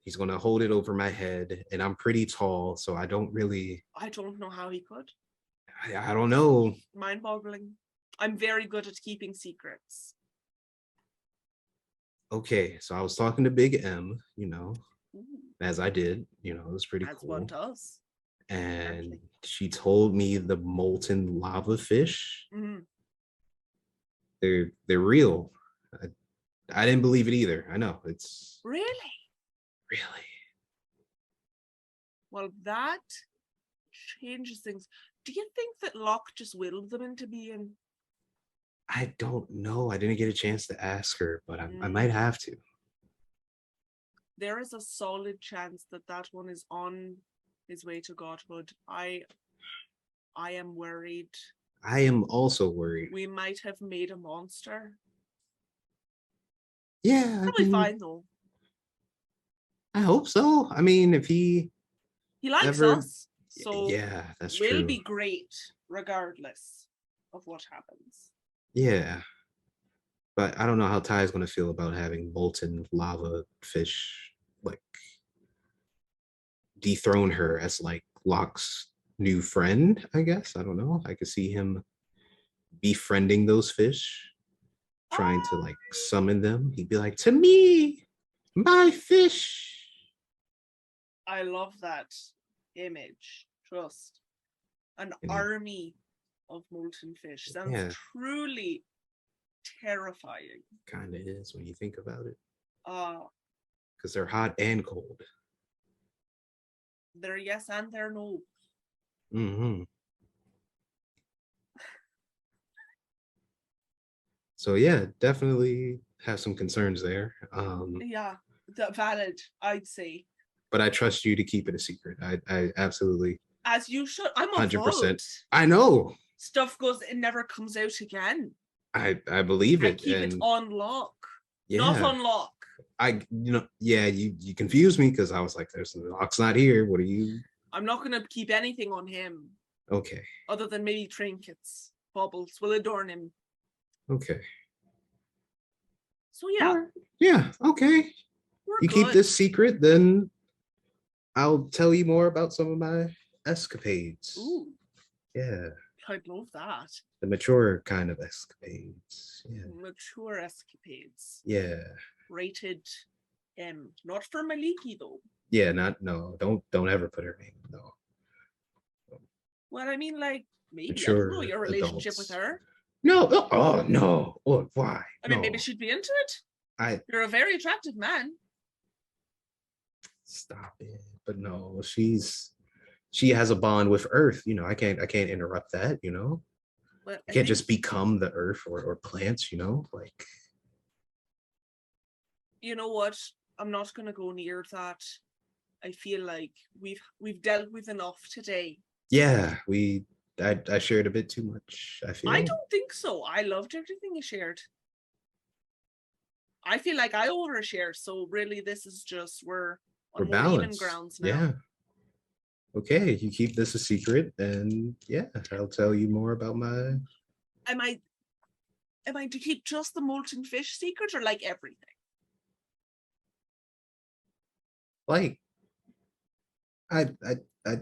He's going to hold it over my head, and I'm pretty tall, so I don't really. I don't know how he could. I, I don't know. Mind boggling. I'm very good at keeping secrets. Okay, so I was talking to Big M, you know, Ooh, as I did, you know, it was pretty as cool. one does. And she told me the molten lava fish, Mhm. they're they're real. I, I didn't believe it either. I know it's Really? Really. Well, that changes things. Do you think that Locke just willed them into being? I don't know. I didn't get a chance to ask her, but I, I Mm. might have to. There is a solid chance that that one is on his way to godhood. I, I am worried. I am also worried. We might have made a monster. yeah, I, Probably mean, fine though. I hope so. I mean, if he, He likes ever- us, so yeah, that's will true. be great regardless of what happens. Yeah. But I don't know how Ty is going to feel about having molten lava fish like dethrone her as like Locke's new friend, I guess. I don't know. I could see him befriending those fish, trying to like um summon them. He'd be like, To me, my fish. I love that image. Trust. An Yeah. army of molten fish sounds Yeah. truly terrifying. Kind of is when you think about it, Uh because they're hot and cold. they're yes and they're no. hmm So yeah, definitely have some concerns there. Um, Yeah, the valid, I'd say. But I trust you to keep it a secret. I, I absolutely, As you should. I'm a 100%. vault. I know, Stuff goes, it never comes out again. I, I believe I it, keep it on lock. Yeah. Not on lock. I, you know, yeah, you, you confused me because I was like, "There's the lock's not here." What are you? I'm not gonna keep anything on him Okay, other than maybe trinkets. Baubles will adorn him. okay, So yeah, yeah, okay. we're You good. keep this secret, then I'll tell you more about some of my escapades. Ooh, Yeah, I'd love that. the mature kind of escapades. Yeah, Mature escapades. yeah, Rated M. Not for Maliki though. yeah. Not no. Don't don't ever put her name. No. Well, I mean, like maybe I Mature don't know your relationship with her. No. Oh, oh, no. Oh, why? I mean, no. maybe she'd be into it. I You're a very attractive man. stop it. But no, she's she has a bond with Earth. You know, I can't I can't interrupt that. You know, But I can't just become the Earth or or plants. You know, like you know what? I'm not gonna go near that. I feel like we've we've dealt with enough today. yeah, we I I shared a bit too much. I feel. I don't think so. I loved everything you shared. I feel like I overshare, so really this is just we're we're on more even balanced. grounds now. Yeah. Okay, you keep this a secret, and yeah, I'll tell you more about my. Am I am I to keep just the molten fish secret or like everything? Like, I I I.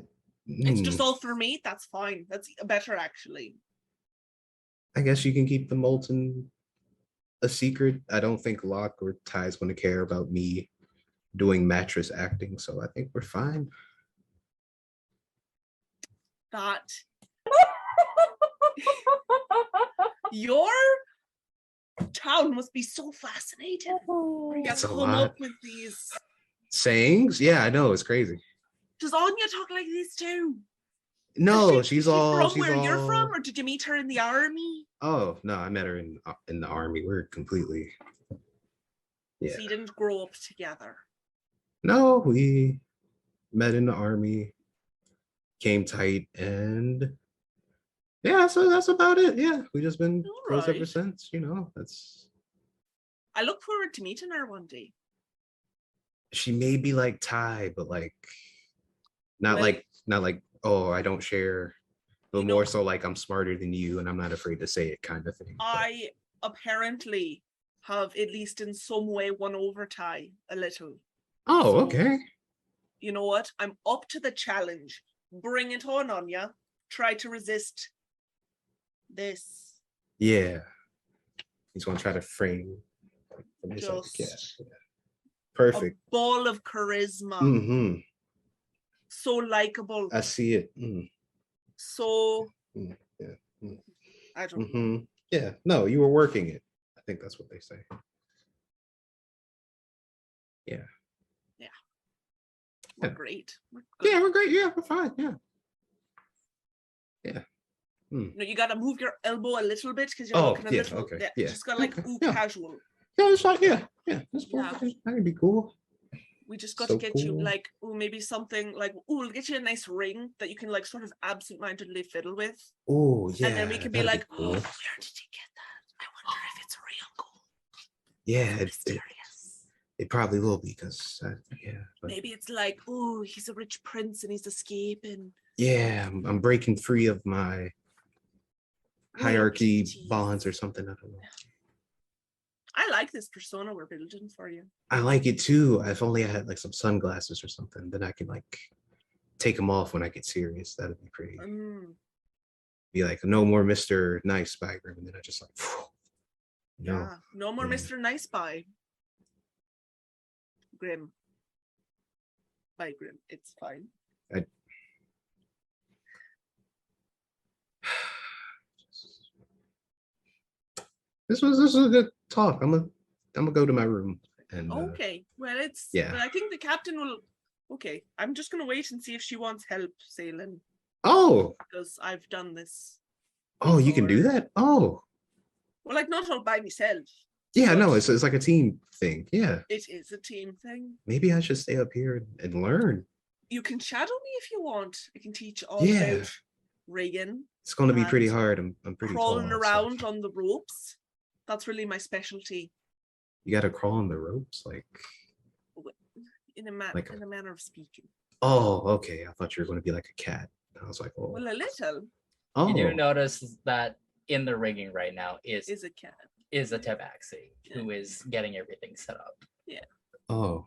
It's just hmm, all for me. That's fine. That's better actually. I guess you can keep the molten a secret. I don't think Locke or Ty's going to care about me doing mattress acting, so I think we're fine. That your town must be so fascinating. You get It's to a come lot. up with these. Sayings? Yeah, I know it's crazy. Does Anya talk like this too? No, she- she's all. from she's where you're from, or did you meet her in the army? Oh no, I met her in in the army. We're completely. Yeah. So you didn't grow up together. No, we met in the army, came tight, and yeah, so that's about it. Yeah, we just been close ever since. You know, that's I look forward to meeting her one day. she may be like Ty, but like not Well- like not like oh I don't share, but You know- more so like I'm smarter than you and I'm not afraid to say it kind of thing. but- I apparently have at least in some way won over Ty a little. Oh so- okay. You know what? I'm up to the challenge. Bring it on, Anya. Try to resist this. Yeah. He's gonna try to frame his like, yeah, Just. A Perfect. ball of charisma. Mm-hmm. So likable. I see it. Mm. so Mm, yeah, mm. I don't know. hmm Yeah, no, you were working it. I think that's what they say. We're great. We're good. Yeah, we're great. Yeah, we're fine. Yeah. Yeah. Hmm. No, you gotta move your elbow a little bit because you're Oh, looking a yeah, little. okay, Yeah, yeah, Just gotta like okay, ooh yeah. casual. Yeah, it's fine. Yeah, yeah, that's cool. Yeah. I can- be cool. We just got So to get you cool. like ooh maybe something like ooh we'll get you a nice ring that you can like sort of absent-mindedly fiddle with, Oh, yeah. and then we can be that'd like, oh, cool. where did you get that? I wonder if it's real gold. yeah, it, it, Mysterious. It probably will be because, yeah, but Maybe it's like, oh, he's a rich prince and he's escaping. yeah, I'm, I'm breaking free of my hierarchy bonds or something. I don't know. I like this persona we're building for you. I like it too. If only I had like some sunglasses or something, then I can like take them off when I get serious. That'd be pretty. Mm, Be like, no more Mister Nice by and then I just like, no. yeah. No more Yeah. Mr. Nice Guy. Grim. By Grim. It's fine. This was this was a good talk. I'm gonna I'm gonna go to my room and uh, Okay. Well, it's. yeah. I think the captain will. Okay. I'm just going to wait and see if she wants help sailing oh because I've done this. oh you can do that oh Well, like not all by myself. Yeah no it's it's like a team thing yeah It is a team thing. maybe I should stay up here and, and learn. You can shadow me if you want. I can teach all Yeah. about rigging, It's gonna be pretty hard. I'm I'm pretty crawling tall, so around on the ropes. That's really my specialty. You gotta crawl on the ropes like In a, ma- Like- in a manner of speaking. oh okay I thought you were gonna be like a cat. I was like oh Well, a little oh You do oh. notice that in the rigging right now is is a cat. Is a tabaxi who is getting everything set up. Yeah. Oh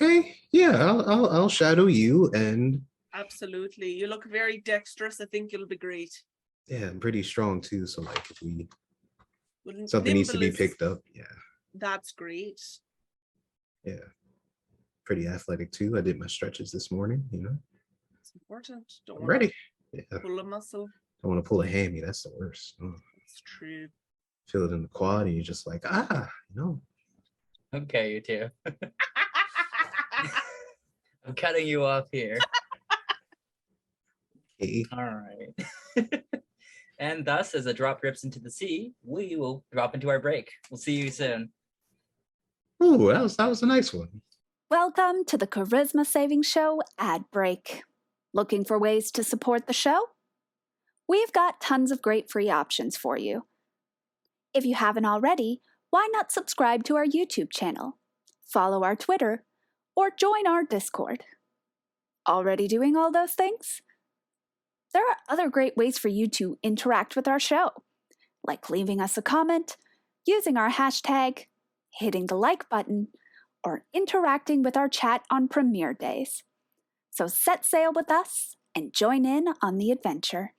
Okay, yeah, I'll, I'll I'll shadow you, and Absolutely. You look very dexterous. I think you'll be great. yeah, I'm pretty strong too. So like, if we Well, something needs to nimble be is- picked up, yeah, That's great. yeah, pretty athletic too. I did my stretches this morning. You know, It's important. Don't I'm wanna ready. Yeah, Pull a muscle. don't want to pull a hammy. That's the worst. Oh, It's true. feel it in the quad, and you're just like, ah, you know. Okay, you two. I'm cutting you off here. Okay. All right. and thus, as a drop drips into the sea, we will drop into our break. We'll see you soon. Ooh, that was that was a nice one. Welcome to the Charisma Saving Show ad break. Looking for ways to support the show? We've got tons of great free options for you. If you haven't already, why not subscribe to our YouTube channel, follow our Twitter, or join our Discord? Already doing all those things? There are other great ways for you to interact with our show, like leaving us a comment, using our hashtag, hitting the like button, or interacting with our chat on premiere days. So set sail with us and join in on the adventure.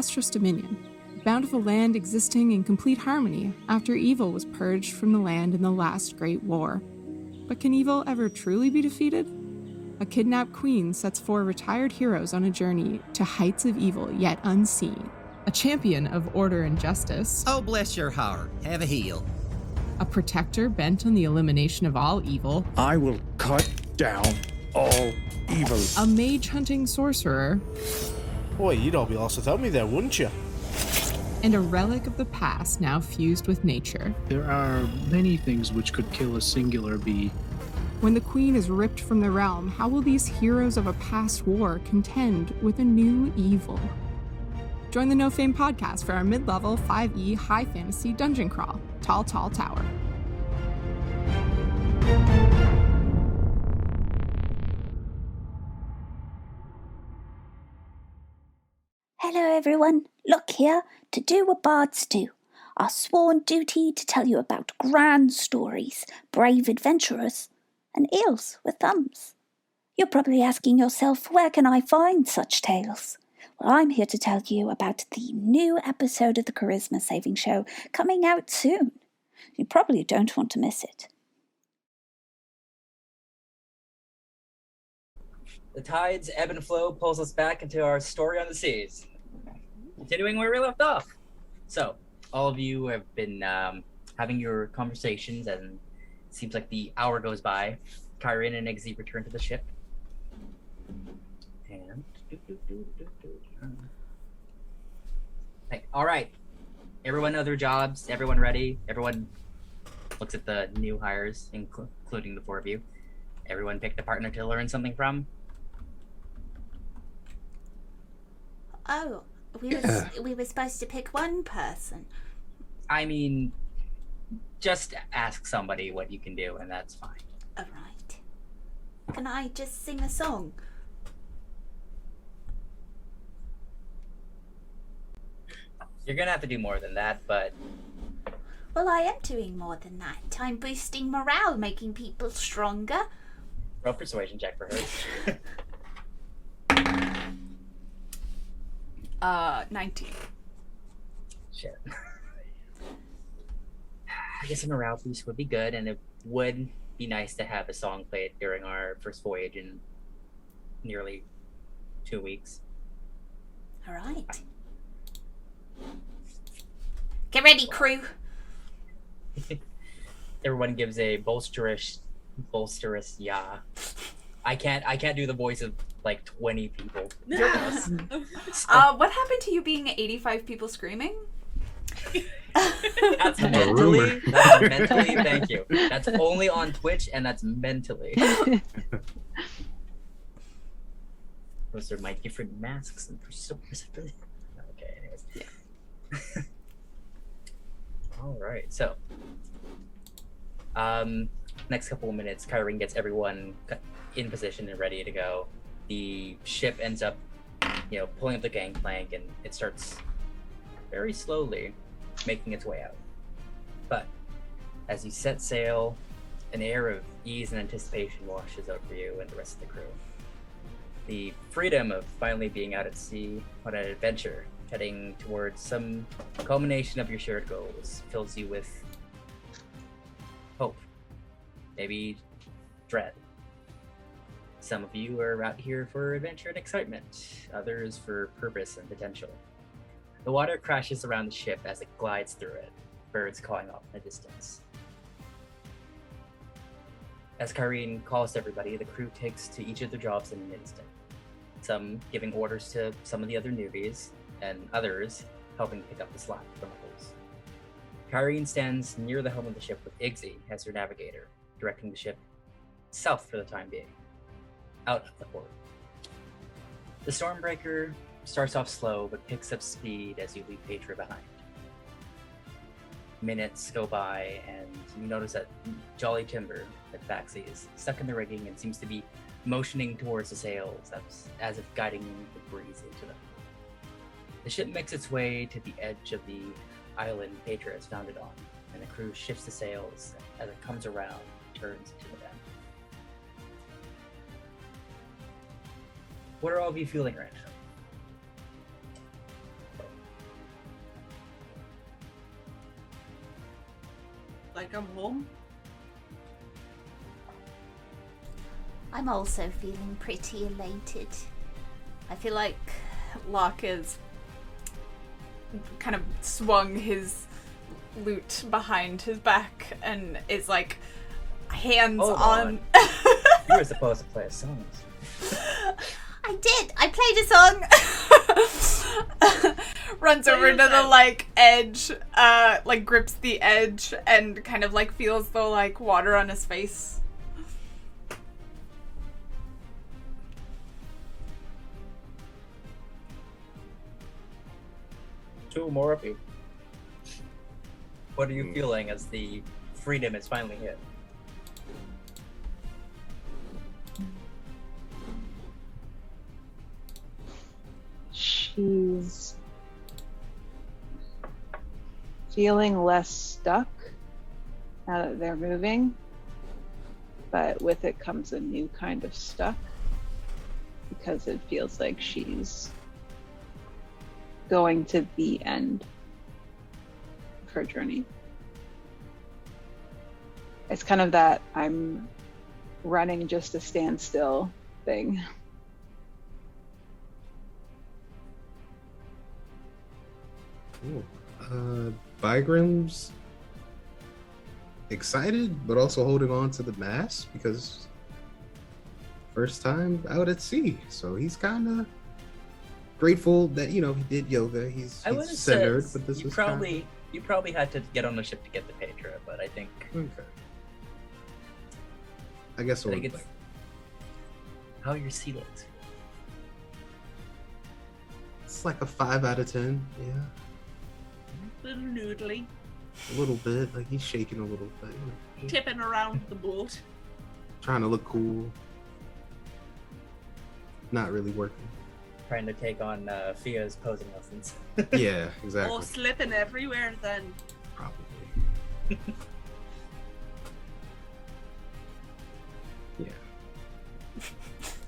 Lustrous dominion, a bountiful land existing in complete harmony after evil was purged from the land in the last great war. But can evil ever truly be defeated? A kidnapped queen sets four retired heroes on a journey to heights of evil yet unseen. A champion of order and justice, Oh, bless your heart. Have a heel. a protector bent on the elimination of all evil, I will cut down all evil. a mage hunting sorcerer, Boy, you'd all be lost without me there, wouldn't you? and a relic of the past now fused with nature. There are many things which could kill a singular bee. When the queen is ripped from the realm, how will these heroes of a past war contend with a new evil? Join the No Fame podcast for our mid level 5e high fantasy dungeon crawl, Tall Tall Tower. Hello, everyone. Look here to do what bards do. Our sworn duty to tell you about grand stories, brave adventurers, and eels with thumbs. You're probably asking yourself, where can I find such tales? Well, I'm here to tell you about the new episode of the Charisma Saving Show coming out soon. You probably don't want to miss it. The tides ebb and flow pulls us back into our story on the seas. Continuing where we left off. So, all of you have been um, having your conversations, and it seems like the hour goes by. Kyrian and Eggsy return to the ship. And. Hey, all right. Everyone know their jobs. Everyone ready. Everyone looks at the new hires, inclu- including the four of you. Everyone picked a partner to learn something from. Oh, we Yeah. we were supposed to pick one person. I mean, just ask somebody what you can do, and that's fine. All right. Can I just sing a song? You're gonna have to do more than that, but Well, I am doing more than that. I'm boosting morale, making people stronger. roll persuasion check for her. Uh, 19. Shit. I guess a morale boost would be good, and it would be nice to have a song played during our first voyage in nearly two weeks. All right. Get ready, crew. Everyone gives a bolsterous, bolsterous yeah. I can't I can't do the voice of like 20 people. So- Uh, what happened to you being 85 people screaming? That's A mentally. rumor. That's mentally. Thank you. That's only on Twitch, and that's mentally. Those are my different masks and personas. Okay. Anyways. All right. So, um, next couple of minutes, Kyrene gets everyone in position and ready to go. The ship ends up, you know, pulling up the gangplank, and it starts very slowly making its way out. But as you set sail, an air of ease and anticipation washes over you and the rest of the crew. The freedom of finally being out at sea on an adventure, heading towards some culmination of your shared goals, fills you with hope, maybe dread. Some of you are out here for adventure and excitement, others for purpose and potential. The water crashes around the ship as it glides through it, birds cawing off in the distance. As Kyrene calls to everybody, the crew takes to each of their jobs in an instant. Some giving orders to some of the other newbies, and others helping pick up the slack from others. Kyrene stands near the helm of the ship with Igzy as her navigator, directing the ship south for the time being, out of the port. The Stormbreaker starts off slow but picks up speed as you leave Petra behind. Minutes go by, and you notice that Jolly Timber, that tabaxi, is stuck in the rigging and seems to be motioning towards the sails as, if guiding the breeze into them. The ship makes its way to the edge of the island Petra is founded on, and the crew shifts the sails as it comes around and turns into them. What are all of you feeling right now? Like I'm home. I'm also feeling pretty elated. I feel like Locke is kind of swung his loot behind his back and is like hands Hold on. on. You were supposed to play a song. I did. I played a song. runs What over to the like edge, uh, like grips the edge and kind of like feels the like water on his face. Two more of you. What are you Hmm. feeling as the freedom is finally hit? She's feeling less stuck now that they're moving, but with it comes a new kind of stuck because it feels like she's going to the end of her journey. It's kind of that I'm running just to stand still thing. Cool. Uh, Bygram's excited, but also holding on to the mask because first time out at sea. So he's kind of grateful that you know he did yoga. He's, I he's centered, but this you was probably you probably had to get on the ship to get the Petra, but I think okay. I guess I think it's how are your sea legs. it's like a five out of ten. Yeah, Little noodly. a little bit. Like he's shaking a little bit, you Tipping around the boat. trying to look cool. Not really working. Trying to take on uh, Fia's posing lessons. Yeah, exactly. Oh, slipping everywhere then. Probably. yeah.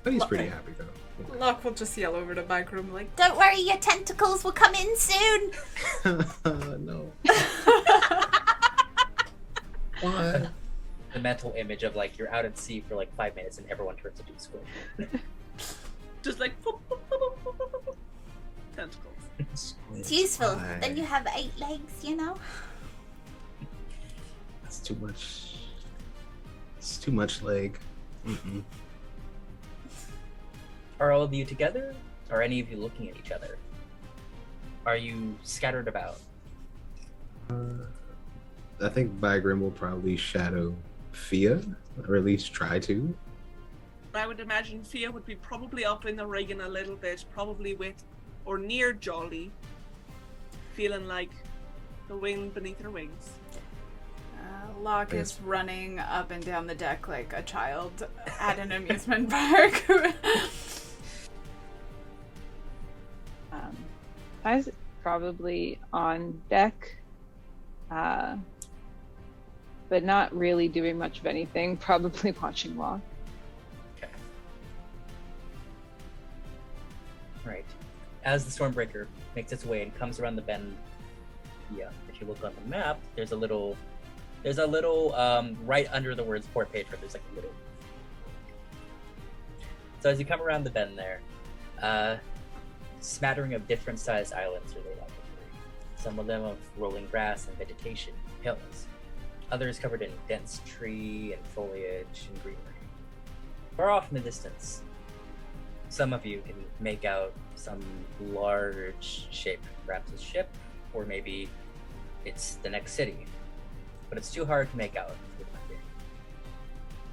But he's pretty happy though. Locke will just yell over to room like, Don't worry, your tentacles will come in soon. no. What? the mental image of like you're out at sea for like five minutes and everyone turns into a squid. Just like boop, boop, boop, tentacles. It's useful. Why? Then you have eight legs, you know? That's too much. It's too much leg. Mm-mm. Are all of you together? Are any of you looking at each other? Are you scattered about? I think Bygram will probably shadow Fia, or at least try to. I would imagine Fia would be probably up in the rigging a little bit, probably with or near Jolly, feeling like the wind beneath her wings. Uh, Locke is running up and down the deck like a child at an amusement park. Um, I's probably on deck, uh, but not really doing much of anything. Probably watching Locke. Okay. Right. As the Stormbreaker makes its way and comes around the bend, yeah, if you look on the map, there's a little, there's a little, um, right under the words Port Patron, there's like a little. So as you come around the bend there, uh, smattering of different sized islands are laid out before you. Some of them of rolling grass and vegetation, hills. Others covered in dense tree and foliage and greenery. Far off in the distance, some of you can make out some large shape, perhaps a ship, or maybe it's the next city. But it's too hard to make out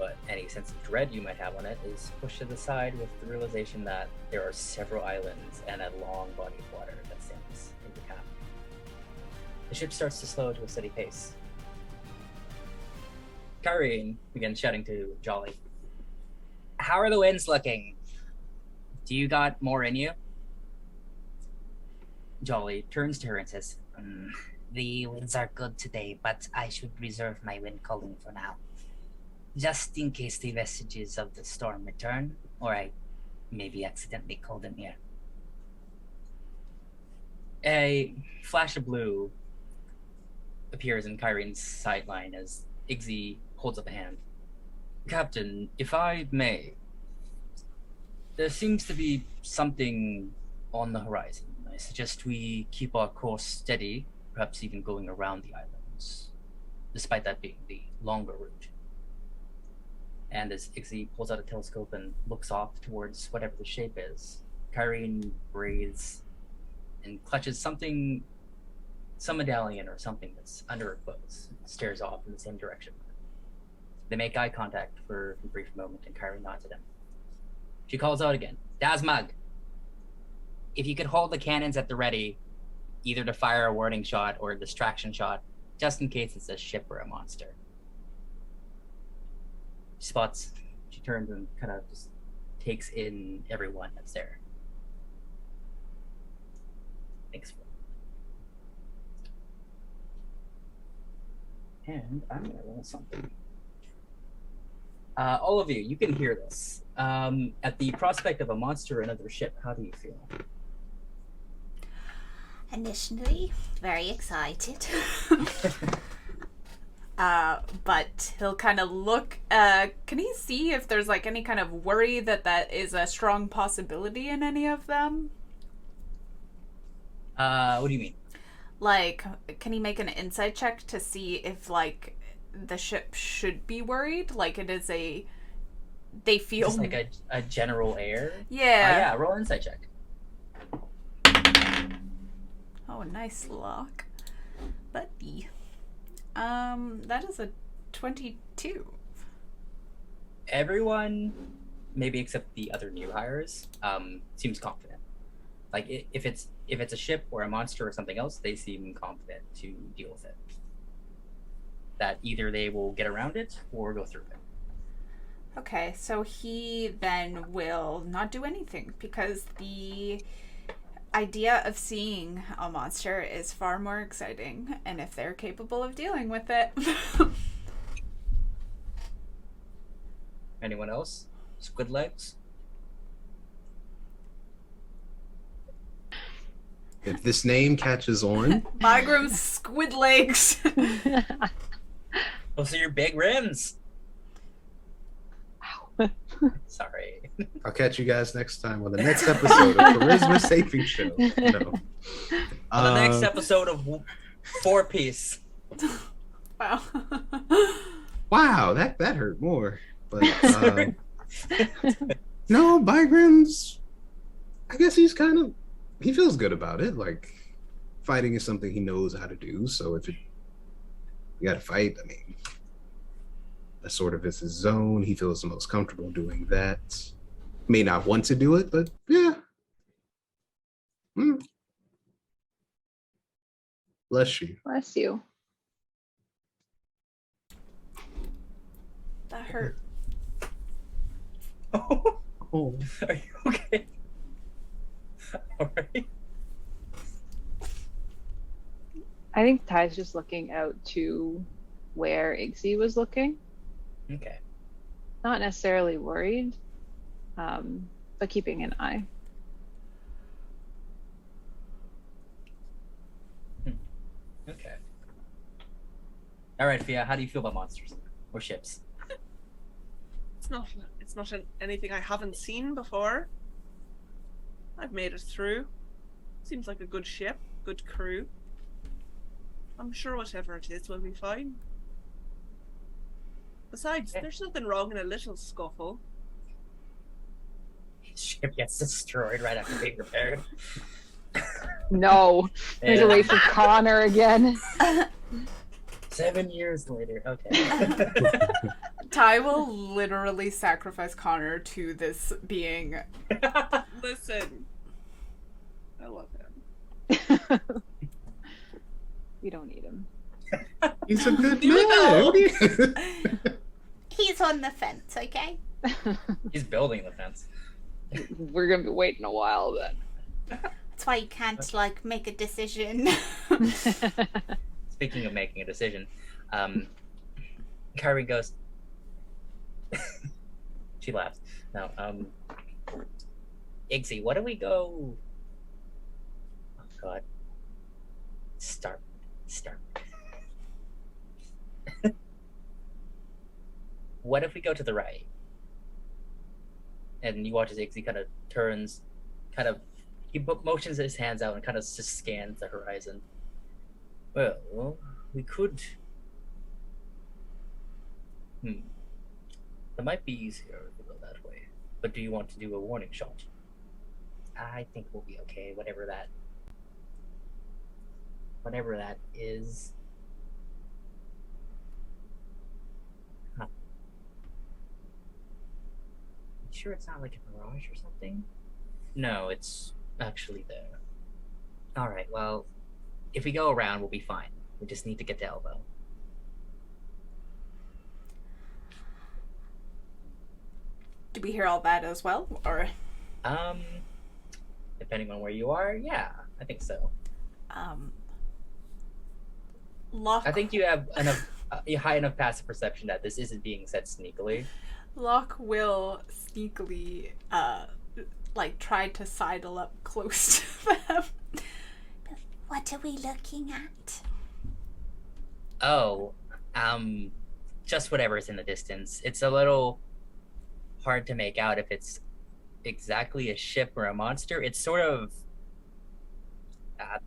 But any sense of dread you might have on it is pushed to the side with the realization that there are several islands and a long body of water that stands in the path. The ship starts to slow to a steady pace. Karine begins shouting to Jolly. How are the winds looking? Do you got more in you? Jolly turns to her and says, "Mm, The winds are good today, but I should reserve my wind calling for now. Just in case the vestiges of the storm return, or I maybe accidentally called them here. A flash of blue appears in Kyrene's sideline as Iggy holds up a hand. Captain, if I may, there seems to be something on the horizon. I suggest we keep our course steady, perhaps even going around the islands, despite that being the longer route. And as Ixie pulls out a telescope and looks off towards whatever the shape is, Kyrene breathes and clutches something, some medallion or something that's under her clothes, stares off in the same direction. They make eye contact for a brief moment, and Kyrene nods at him. She calls out again, Dasmug, if you could hold the cannons at the ready, either to fire a warning shot or a distraction shot, just in case it's a ship or a monster. She spots, she turns and kind of just takes in everyone that's there. Thanks And I'm gonna roll something. Uh, all of you, you can hear this. Um, at the prospect of a monster or another ship, how do you feel? Initially, very excited. uh, but he'll kind of look. Uh, can he see if there's like any kind of worry that that is a strong possibility in any of them? Uh, what do you mean? Like, can he make an insight check to see if like the ship should be worried? Like it is a. They feel Just like a, a general air? Yeah. Uh, yeah, roll insight check. Oh, nice lock, buddy. Um, that is a twenty-two. Everyone, maybe except the other new hires, um, seems confident. Like if it's if it's a ship or a monster or something else, they seem confident to deal with it. That either they will get around it or go through it. Okay, so he then will not do anything because the idea of seeing a monster is far more exciting, and if they're capable of dealing with it. Anyone else? Squid legs? If this name catches on, Migram's squid legs. Those are your big rims. Sorry. I'll catch you guys next time on the next episode of Charisma Saving Show. No. On the next Uh, episode of Four Piece. wow. Wow, that that hurt more. But uh, no, Bygram's I guess he's kind of he feels good about it. Like fighting is something he knows how to do. So if it, you got to fight, I mean, that sort of is his zone. He feels the most comfortable doing that. May not want to do it, but yeah. Hmm. Bless you. Bless you. That hurt. Oh. Are you okay? All right. I think Ty's just looking out to where Ixie was looking. Okay. Not necessarily worried, um, but keeping an eye. Okay. All right, Fia. How do you feel about monsters or ships? It's not. It's not an, anything I haven't seen before. I've made it through. Seems like a good ship, good crew. I'm sure whatever it is will be fine. Besides, Okay. there's nothing wrong in a little scuffle. Ship gets destroyed right after being repaired. No, there's a Yeah. wait for Connor again. Seven years later. Okay. Ty will literally sacrifice Connor to this being. Listen, I love him. we don't need him. He's a good man. He's on the fence, okay? He's building the fence. We're gonna be waiting a while then. That's why you can't like make a decision. Speaking of making a decision, um, Kyrie goes. she laughs. No, um, Iggsy, what do we go? Oh God. Start, start. What if we go to the right? And you watch as Iggsy kind of turns, kind of, he motions his hands out and kind of just scans the horizon. Well, we could. Hmm. It might be easier if we go that way. But do you want to do a warning shot? I think we'll be okay, whatever that. Whatever that is. Huh. You sure it's not like a mirage or something? No, it's actually there. Alright, well, if we go around, we'll be fine. We just need to get to Elbow. Do we hear all that as well? Or Um, depending on where you are, yeah, I think so. um Locke I think you have enough, uh, a high enough passive perception that this isn't being said sneakily. Locke will sneakily uh like try to sidle up close to them. what are we looking at? Oh, um, just whatever's in the distance. It's a little hard to make out if it's exactly a ship or a monster. It's sort of. Uh,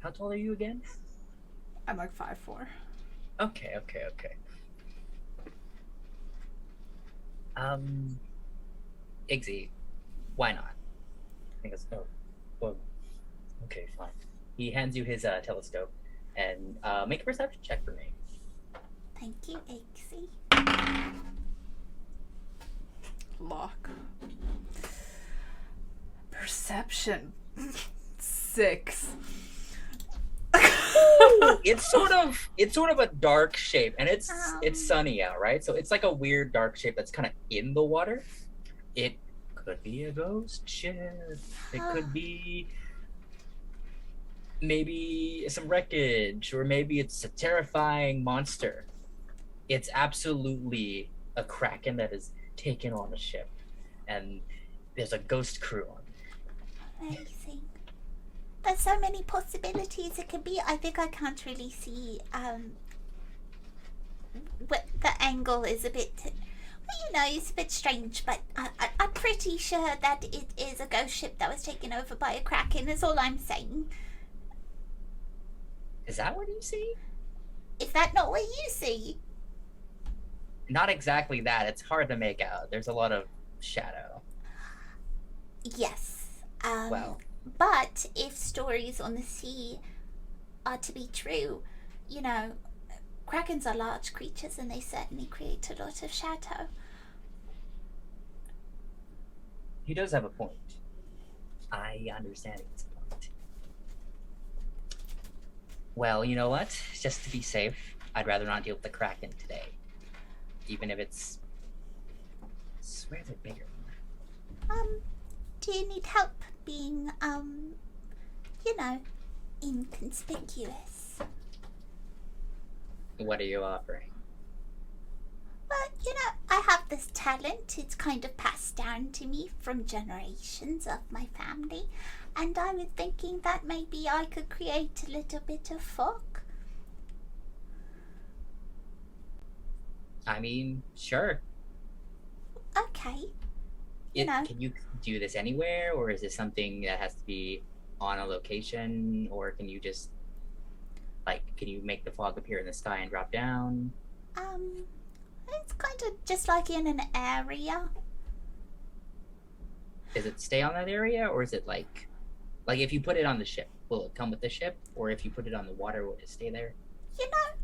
how tall are you again? I'm like five four. Okay, okay, okay. Um, Iggsy, why not? I think it's oh, well, okay, fine. He hands you his uh, telescope and uh, make a perception check for me. Thank you, Iggsy. Locke. Perception. Six. it's sort of it's sort of a dark shape, and it's it's Um. sunny out, right? So it's like a weird dark shape that's kind of in the water. It could be a ghost ship. It could be maybe some wreckage, or maybe it's a terrifying monster. It's absolutely a kraken that is taken on a ship, and there's a ghost crew on. it. Amazing. There's so many possibilities it could be. I think I can't really see um what the angle is a bit well, you know, it's a bit strange, but I, I, I'm pretty sure that it is a ghost ship that was taken over by a kraken. Is all I'm saying. Is that what you see? Is that not what you see? not exactly that. It's hard to make out. There's a lot of shadow. Yes. Um, Well. But if stories on the sea are to be true, you know, krakens are large creatures and they certainly create a lot of shadow. He does have a point. I understand his point. Well, you know what? Just to be safe, I'd rather not deal with the Kraken today. Even if it's. I swear they're bigger. Um, do you need help being, um, you know, inconspicuous? What are you offering? Well, you know, I have this talent. It's kind of passed down to me from generations of my family. And I was thinking that maybe I could create a little bit of fog. I mean, sure. Okay. It. Can you do this anywhere, or is this something that has to be on a location, or can you just like can you make the fog appear in the sky and drop down? Um, it's kind of just like in an area. Does it stay on that area, or is it like like if you put it on the ship, will it come with the ship, or if you put it on the water, will it stay there? You know,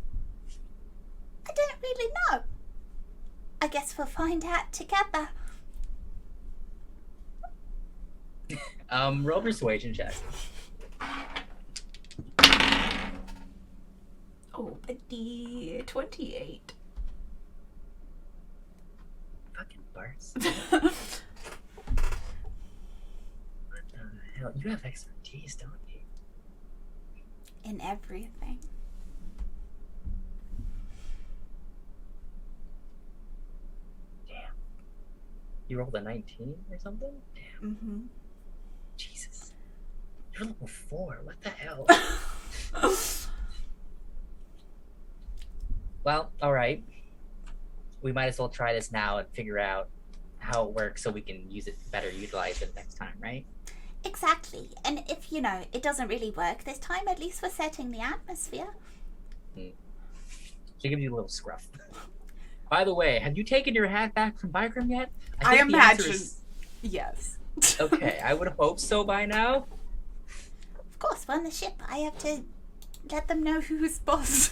I don't really know. I guess we'll find out together. Um, roll persuasion check. Oh, a D twenty-eight. Fucking Barts. what the hell? You have expertise, don't you? In everything. Damn. You rolled a 19 or something? Damn, Mm-hmm. Jesus. You're level four. What the hell? well, all right. We might as well try this now and figure out how it works so we can use it better, utilize it next time, right? Exactly. And if, you know, it doesn't really work this time, at least we're setting the atmosphere. Hmm. She gives you a little scruff. By the way, have you taken your hat back from Bygram yet? I think the imagine. is- Yes. okay, I would hope so by now. Of course, we're on the ship. I have to let them know. Who's boss?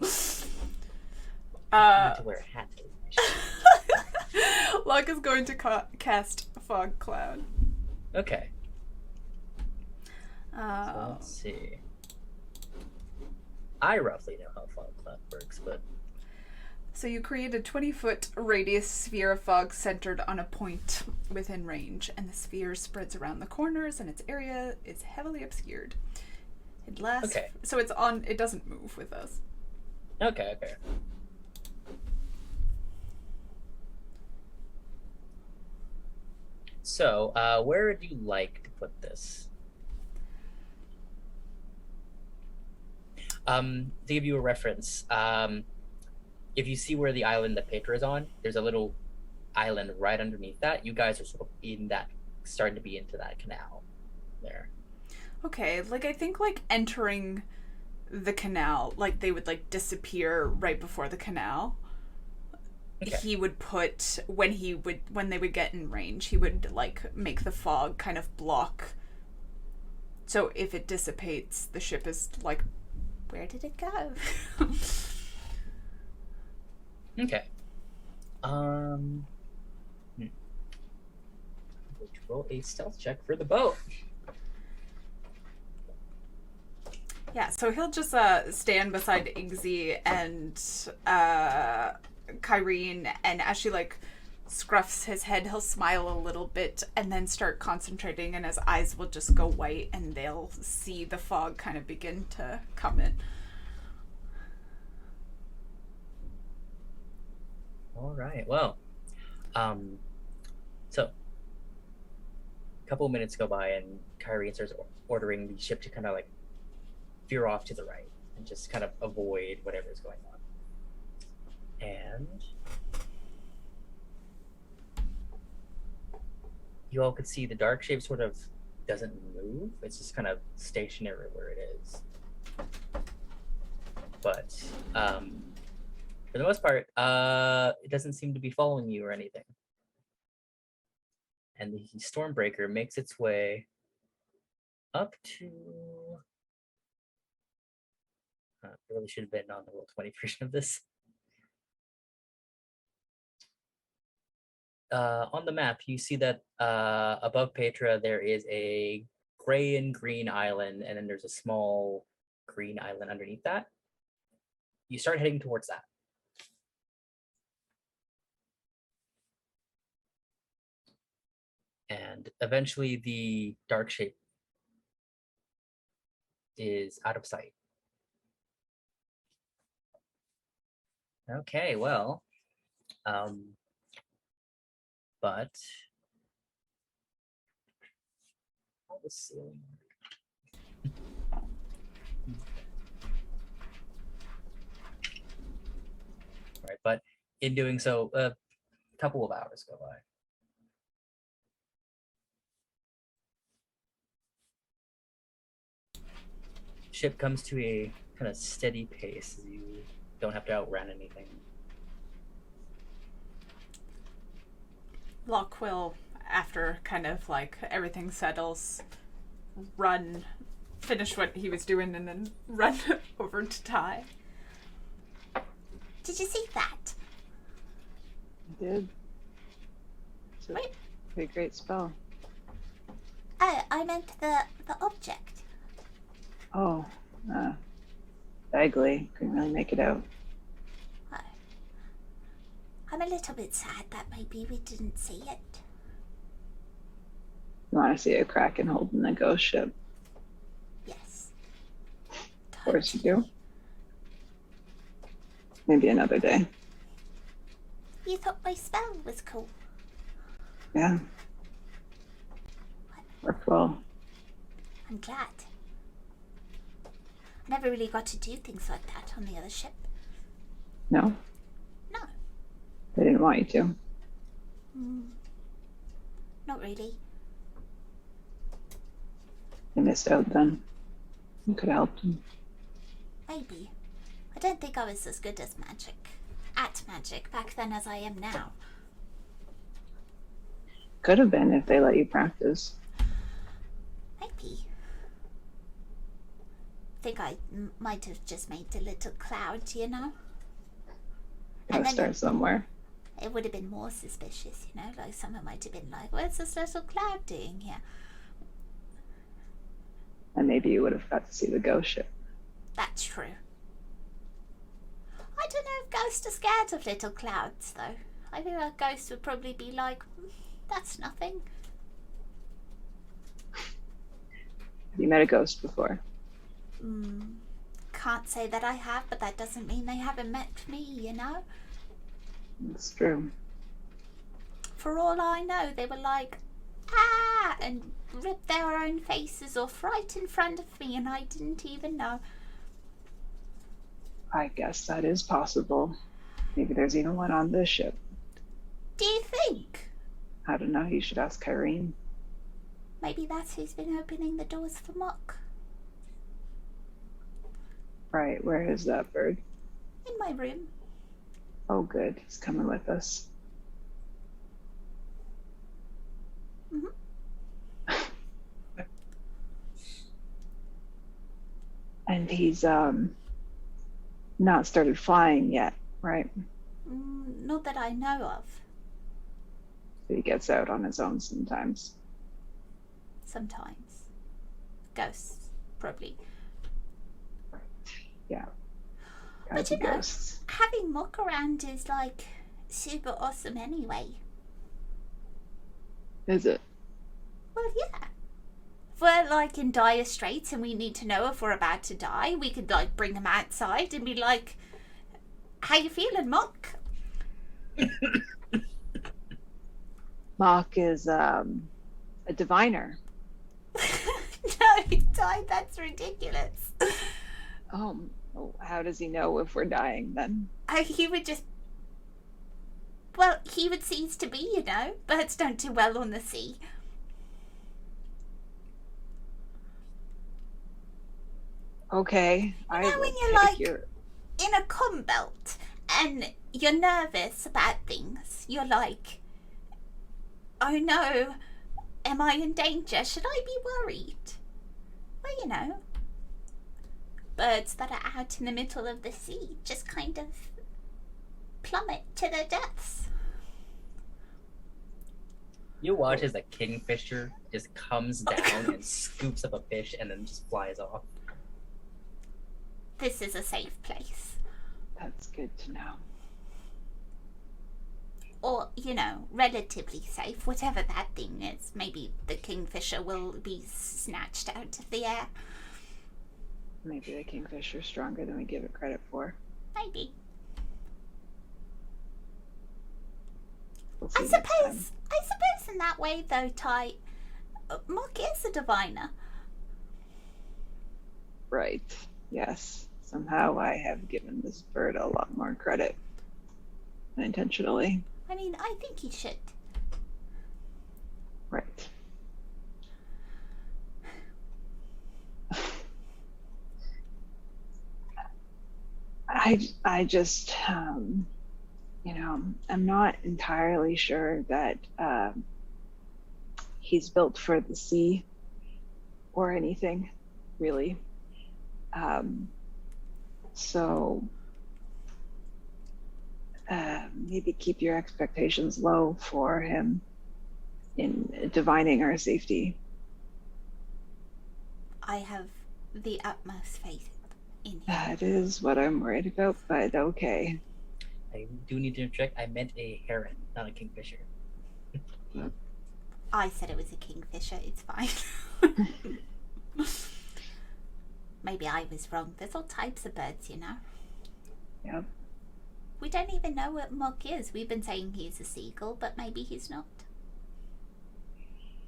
You uh, to wear a hat. Locke is going to ca- cast fog cloud. Okay, so Uh, let's see. I roughly know how fog cloud works, but so you create a 20 foot radius sphere of fog centered on a point within range, and the sphere spreads around the corners, and its area is heavily obscured. It lasts. Okay. So it's on. It doesn't move with us. okay, okay. So, uh, where would you like to put this? Um, to give you a reference, um, if you see where the island that Petra is on, there's a little island right underneath that. You guys are sort of in that, starting to be into that canal there. Okay, like I think like entering the canal, like they would like disappear right before the canal. Okay. He would put when he would when they would get in range, he would like make the fog kind of block. So if it dissipates, the ship is like Where did it go? Okay. Um. hmm. Let's Roll a stealth check for the boat. Yeah, so he'll just uh stand beside Iggsy and uh Kyrene and as she like scruffs his head, he'll smile a little bit and then start concentrating and his eyes will just go white and they'll see the fog kind of begin to come in. All right. Well, um, so a couple of minutes go by, and Kyrie starts ordering the ship to kind of like veer off to the right and just kind of avoid whatever's going on. And you all could see the dark shape sort of doesn't move; it's just kind of stationary where it is. But um, for the most part, uh, it doesn't seem to be following you or anything. And the Stormbreaker makes its way up to. Uh, it really should have been on the roll twenty version of this. Uh, on the map, you see that uh, above Petra there is a gray and green island, and then there's a small green island underneath that. You start heading towards that. And eventually the dark shape is out of sight. Okay, well, um, but how the ceiling? Right, but in doing so, a couple of hours go by. Ship comes to a kind of steady pace. You don't have to outrun anything. Locke will, after kind of like everything settles, run, finish what he was doing, and then run over to Ty. Did you see that? I did. It's a Wait. pretty great spell. Oh, I meant the the object. Oh, uh, vaguely. Couldn't really make it out. I'm a little bit sad that maybe we didn't see it. You want to see a kraken holding the ghost ship? Yes. Of course you do. Maybe another day. You thought my spell was cool. Yeah. Worked well. I'm glad. Never really got to do things like that on the other ship. No? No. They didn't want you to. Mm. Not really. They missed out then. You could have helped them. Maybe. I don't think I was as good as magic. At magic back then as I am now. Could have been if they let you practice. Maybe. Think I m- might have just made a little cloud, you know? Gotta then- start somewhere. It would have been more suspicious, you know? Like someone might have been like, what's this little cloud doing here? And maybe you would have got to see the ghost ship. That's true. I don't know if ghosts are scared of little clouds, though. I feel like ghosts would probably be like, "Mm, that's nothing. Have you met a ghost before? Mm, can't say that I have, but that doesn't mean they haven't met me, you know? It's true. For all I know, they were like, ah, and ripped their own faces off right in front of me, and I didn't even know. I guess that is possible. Maybe there's even one on this ship. Do you think? I don't know. You should ask Kyrene. Maybe that's who's been opening the doors for Mock. Right, where is that bird? In my room. Oh, good. He's coming with us. Mhm. and he's um not started flying yet, right? Mm, not that I know of. So he gets out on his own sometimes. Sometimes. Ghosts, probably. Yeah. But you know, ghosts. having Mock around is like super awesome anyway. Is it? Well, yeah. If we're like in dire straits and we need to know if we're about to die, we could like bring them outside and be like, "How you feeling, Mock?" Mark is um a diviner. no, he died. That's ridiculous. Oh, how does he know if we're dying then? Uh, he would just. Well, he would cease to be, you know. Birds don't do well on the sea. Okay. You I know will when you're like your- in a com belt and you're nervous about things. You're like, oh no, am I in danger? Should I be worried? Well, you know, birds that are out in the middle of the sea just kind of plummet to their deaths. You watch as a kingfisher just comes oh down and scoops up a fish and then just flies off. This is a safe place. That's good to know. Or, you know, relatively safe, whatever that thing is. Maybe the kingfisher will be snatched out of the air. Maybe the kingfisher's stronger than we give it credit for. Maybe. We'll I see next time. suppose, I suppose in that way, though, Ty, uh, Mock is a diviner. Right. Yes. Somehow I have given this bird a lot more credit. intentionally. I mean, I think he should. Right. I I just um, you know I'm not entirely sure that um, he's built for the sea or anything really. Um, so uh, maybe keep your expectations low for him in divining our safety. I have the utmost faith in him. That is what I'm worried about, but okay. I do need to interject. I meant a heron, not a kingfisher. I said it was a kingfisher. It's fine. Maybe I was wrong. There's all types of birds, you know. Yep. We don't even know what Muck is. We've been saying he's a seagull, but maybe he's not.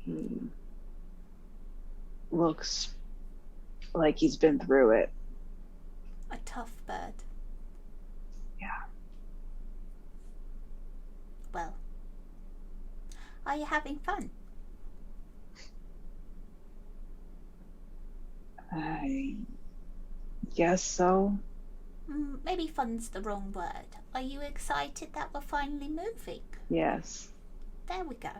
Hmm. Looks like he's been through it. Tough bird. Yeah. Well, are you having fun? I guess so. Mm, maybe fun's the wrong word. Are you excited that we're finally moving? Yes. There we go.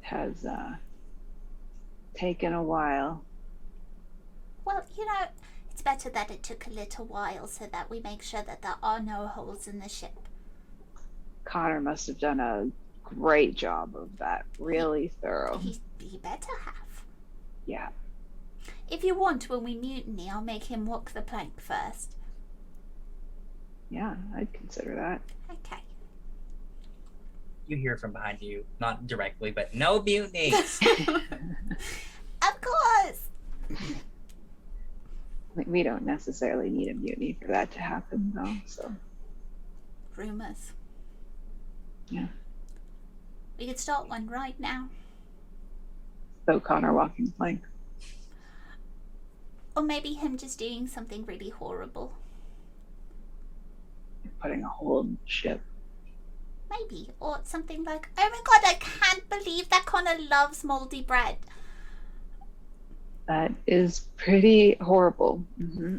Has uh taken a while. Well, you know, better that it took a little while so that we make sure that there are no holes in the ship. Connor must have done a great job of that. Really thorough. He, he better have. Yeah. If you want, when we mutiny, I'll make him walk the plank first. Yeah, I'd consider that. Okay. You hear from behind you, not directly, but no mutinies. Of course! Like, we don't necessarily need a mutiny for that to happen, though. So Rumors. Yeah. We could start one right now. so Connor walking plank. Or maybe him just doing something really horrible. putting a hole in the ship. Maybe. Or something like, oh my god, I can't believe that Connor loves moldy bread. That is pretty horrible. hmm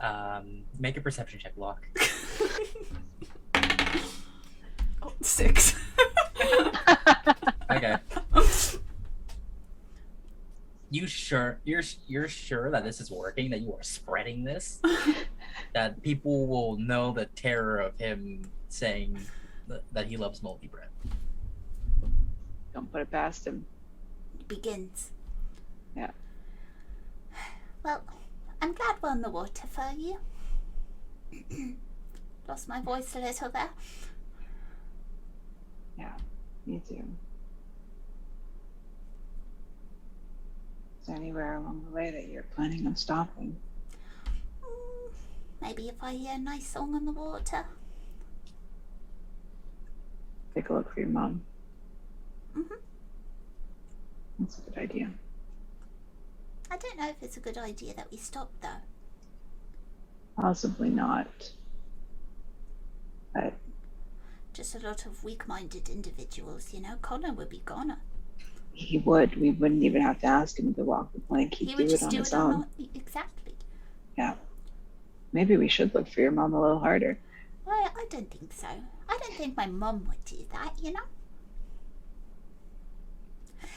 um, make a perception check, Locke. Oh, six. Okay. You sure you're you're sure that this is working? That you are spreading this? that people will know the terror of him saying that, that he loves moldy bread. Don't put it past him. begins. Yeah. Well, I'm glad we're on the water for you. Lost my voice a little there. Yeah, me too. Is there anywhere along the way that you're planning on stopping? Mm, Maybe if I hear a nice song on the water. Take a look for your mom. Mhm. That's a good idea. I don't know if it's a good idea that we stop though. Possibly not. But Just a lot of weak minded individuals, you know. Connor would be goner. he would. We wouldn't even have to ask him to walk the plank. He'd he do would it on do his it on own. the- exactly. Yeah. Maybe we should look for your mom a little harder. Well, I don't think so. I don't think my mom would do that, you know?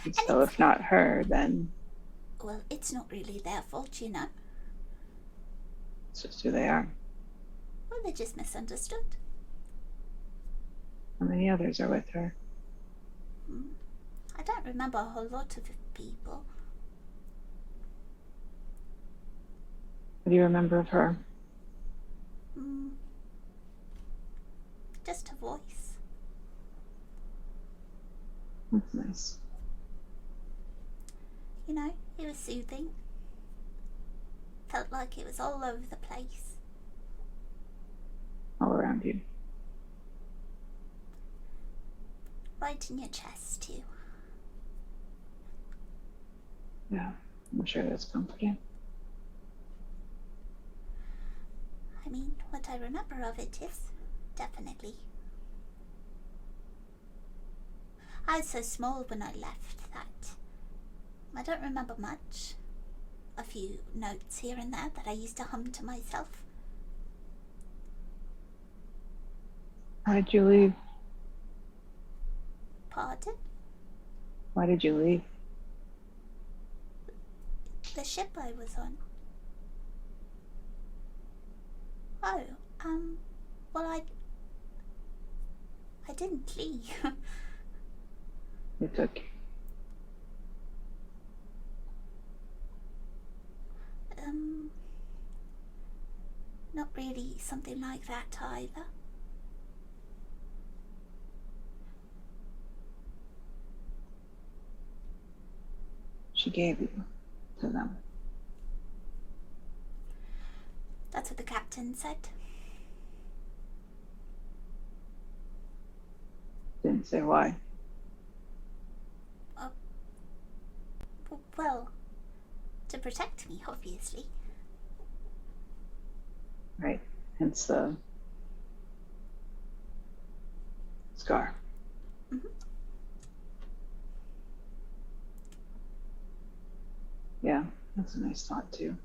And so if not her, then Well, it's not really their fault, you know? it's just who they are. Well, they're just misunderstood. How many others are with her? Hmm. I don't remember a whole lot of people. What do you remember of her? Hmm. Just her voice. That's nice. You know, it was soothing. Felt like it was all over the place. All around you. Right in your chest, too. Yeah, I'm sure that's comforting. I mean, what I remember of it is definitely. I was so small when I left that I don't remember much. A few notes here and there that I used to hum to myself. Why did you leave? Pardon? Why did you leave? The ship I was on. Oh, um, well, I. I didn't leave. it's took um, not really something like that either. she gave you to them. That's what the captain said. Didn't say why. W- Well, to protect me, obviously. Right. Hence the scar. Mhm. Yeah, that's a nice thought too.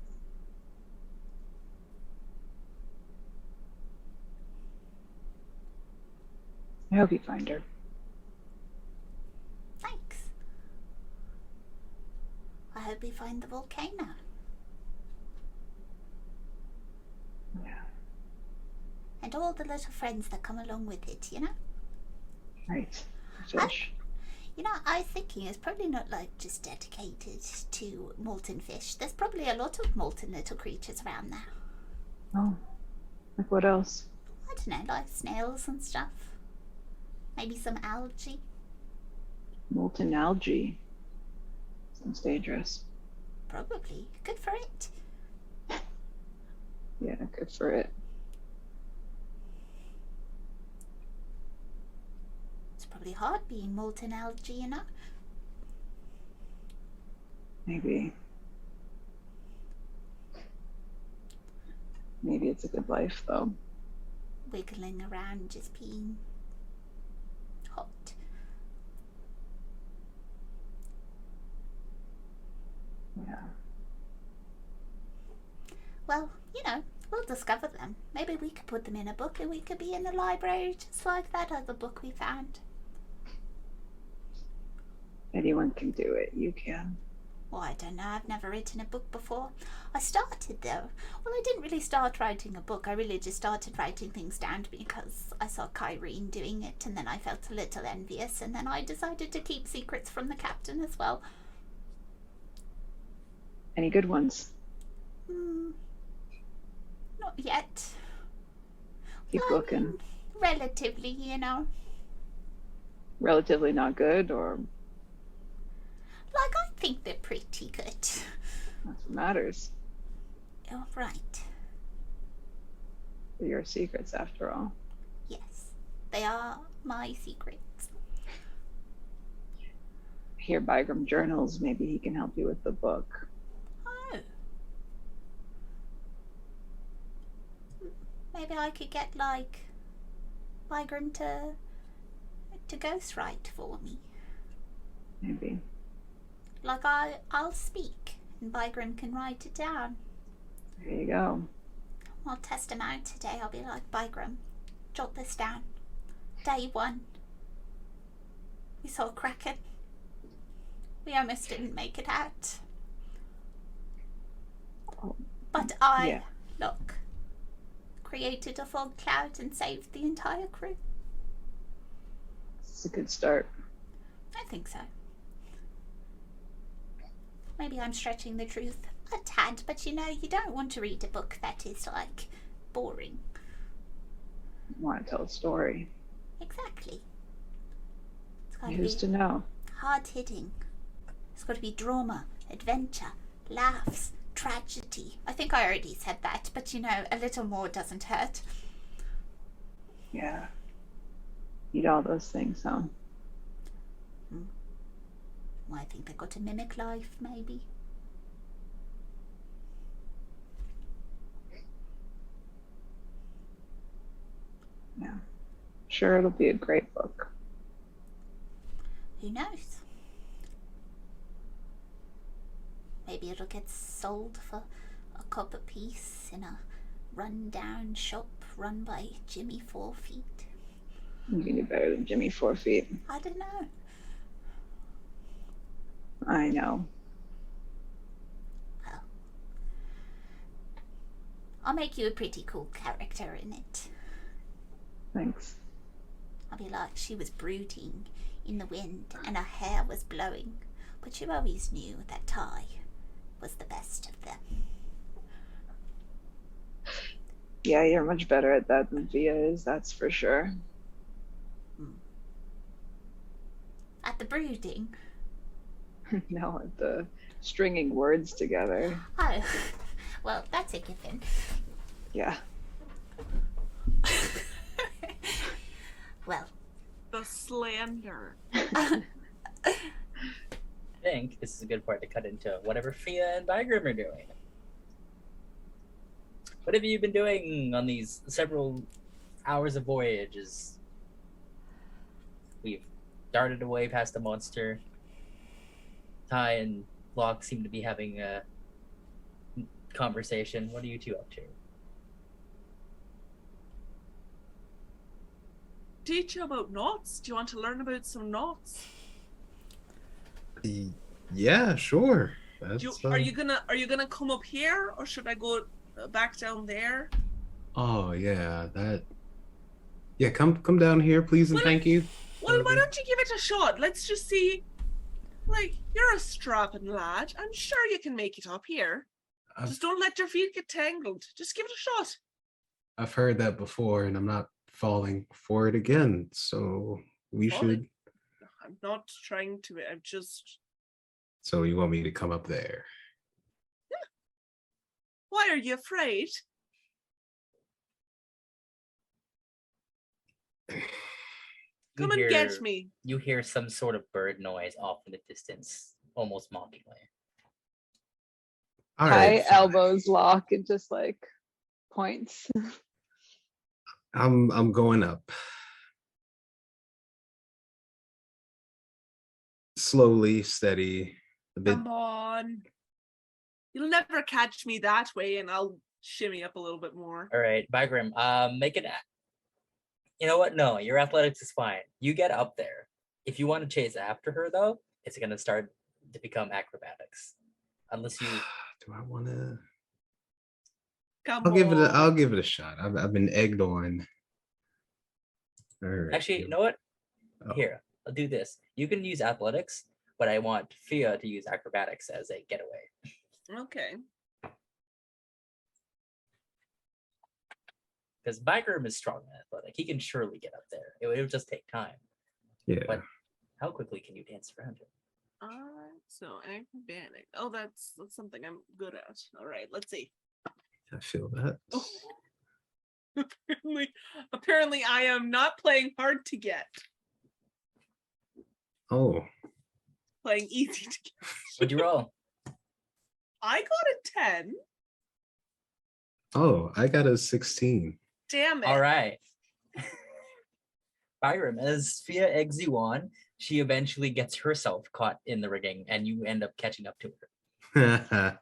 I hope you find her. Thanks. We find the volcano. Yeah. And all the little friends that come along with it, you know? Right. I- You know, I was thinking it's probably not like just dedicated to molten fish. There's probably a lot of molten little creatures around there. Oh. Like what else? I don't know, like snails and stuff. Maybe some algae. Molten algae. Sounds dangerous. Probably. Good for it. Yeah, good for it. It's probably hard being molten algae, you know? Maybe. Maybe it's a good life though. Wiggling around, just being hot. Yeah. Well, you know, we'll discover them. Maybe we could put them in a book and we could be in the library just like that other book we found. Anyone can do it. You can. Well, I don't know. I've never written a book before. I started though. Well, I didn't really start writing a book. I really just started writing things down because I saw Kyrene doing it and then I felt a little envious and then I decided to keep secrets from the captain as well. Any good ones? Hmm. Not yet. Keep Um, looking. Relatively, you know. Relatively not good, or Like, I think they're pretty good. that's what matters. Oh, right. They're your secrets, after all. Yes. They are my secrets. Here, Bygram journals. Maybe he can help you with the book. Oh. Maybe I could get, like, Bygram to, to ghostwrite for me. Maybe. Like, I, I'll speak and Bygram can write it down. There you go. I'll test him out today. I'll be like, Bygram, jot this down. Day one. We saw Kraken. We almost didn't make it out. Oh, but I, yeah. look, created a fog cloud and saved the entire crew. It's a good start. I think so. Maybe I'm stretching the truth a tad, but you know, you don't want to read a book that is like boring. want to tell a story. Exactly. It's got Who's to know? hard hitting. It's got to be drama, adventure, laughs, tragedy. I think I already said that, but you know, a little more doesn't hurt. Yeah. Need all those things, huh? Hmm. Well, I think they've got to mimic life, maybe. Yeah. Sure, it'll be a great book. Who knows? Maybe it'll get sold for a copper piece in a run-down shop run by Jimmy Four Feet. You can do better than Jimmy Four Feet. I don't know. I know. I'll make you a pretty cool character in it. Thanks. I'll be like, she was brooding in the wind and her hair was blowing, but you always knew that Ty was the best of them. Yeah, you're much better at that than Fia is, that's for sure. Mm. At the brooding, no, at the stringing words together. oh, well, that's a given. Yeah. Well, The slander. Think this is a good part to cut into whatever Fia and Bygram are doing. What have you been doing on these several hours of voyages? We've darted away past the monster. Ty and Locke seem to be having a conversation. What are you two up to? Teach you about knots? Do you want to learn about some knots? Yeah, sure. You, are you gonna are you gonna come up here or should I go uh, back down there? Oh yeah, that. Yeah, come come down here, please and Well, thank you. Well, why don't you give it a shot? Let's just see. Like you're a strapping lad. I'm sure you can make it up here. I've, Just don't let your feet get tangled. Just give it a shot. I've heard that before, and I'm not falling for it again. So we should. Falling? I'm not trying to. I'm just. So you want me to come up there? Yeah. Why are you afraid? You Come and get me. You hear some sort of bird noise off in the distance, almost mockingly. All Ty right, fine. elbows lock and just like points. I'm I'm going up. Slowly, steady, a bit. Come on. You'll never catch me that way, and I'll shimmy up a little bit more. All right, Bygram, um, make it. a- You know what? No, your athletics is fine. You get up there. If you want to chase after her, though, it's gonna start to become acrobatics, unless you. Do I want to? Come I'll give it. A, on. I'll give it a shot. I've I've been egged on. All right. Actually, you know what? Oh. Here, I'll do this. You can use athletics, but I want Fia to use acrobatics as a getaway. Okay. Because Bygram is strong in athletic. He can surely get up there. It would, it would just take time. Yeah. But how quickly can you dance around him? Alright, so acrobatic. Oh, that's that's something I'm good at. All right, let's see. I feel that. Oh. apparently, apparently, I am not playing hard to get. Oh, Playing easy to get. Would you roll? I got a ten. oh, I got a 16. Damn it! All right. Bygram, as Fia eggs you on, she eventually gets herself caught in the rigging, and you end up catching up to her.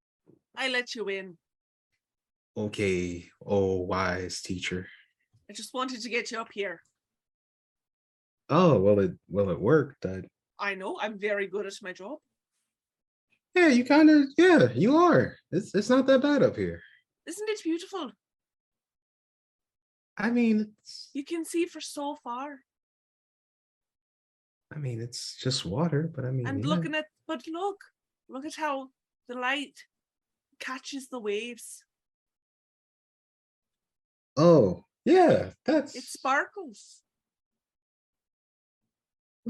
I let you in. Okay, oh wise teacher. I just wanted to get you up here. Oh well, it well it worked. I, I know I'm very good at my job. yeah, you kind of yeah, you are. It's it's not that bad up here. Isn't it beautiful? I mean, it's You can see for so far. I mean it's just water, but I mean And yeah. looking at, but look, look at how the light catches the waves. Oh yeah, that's It sparkles.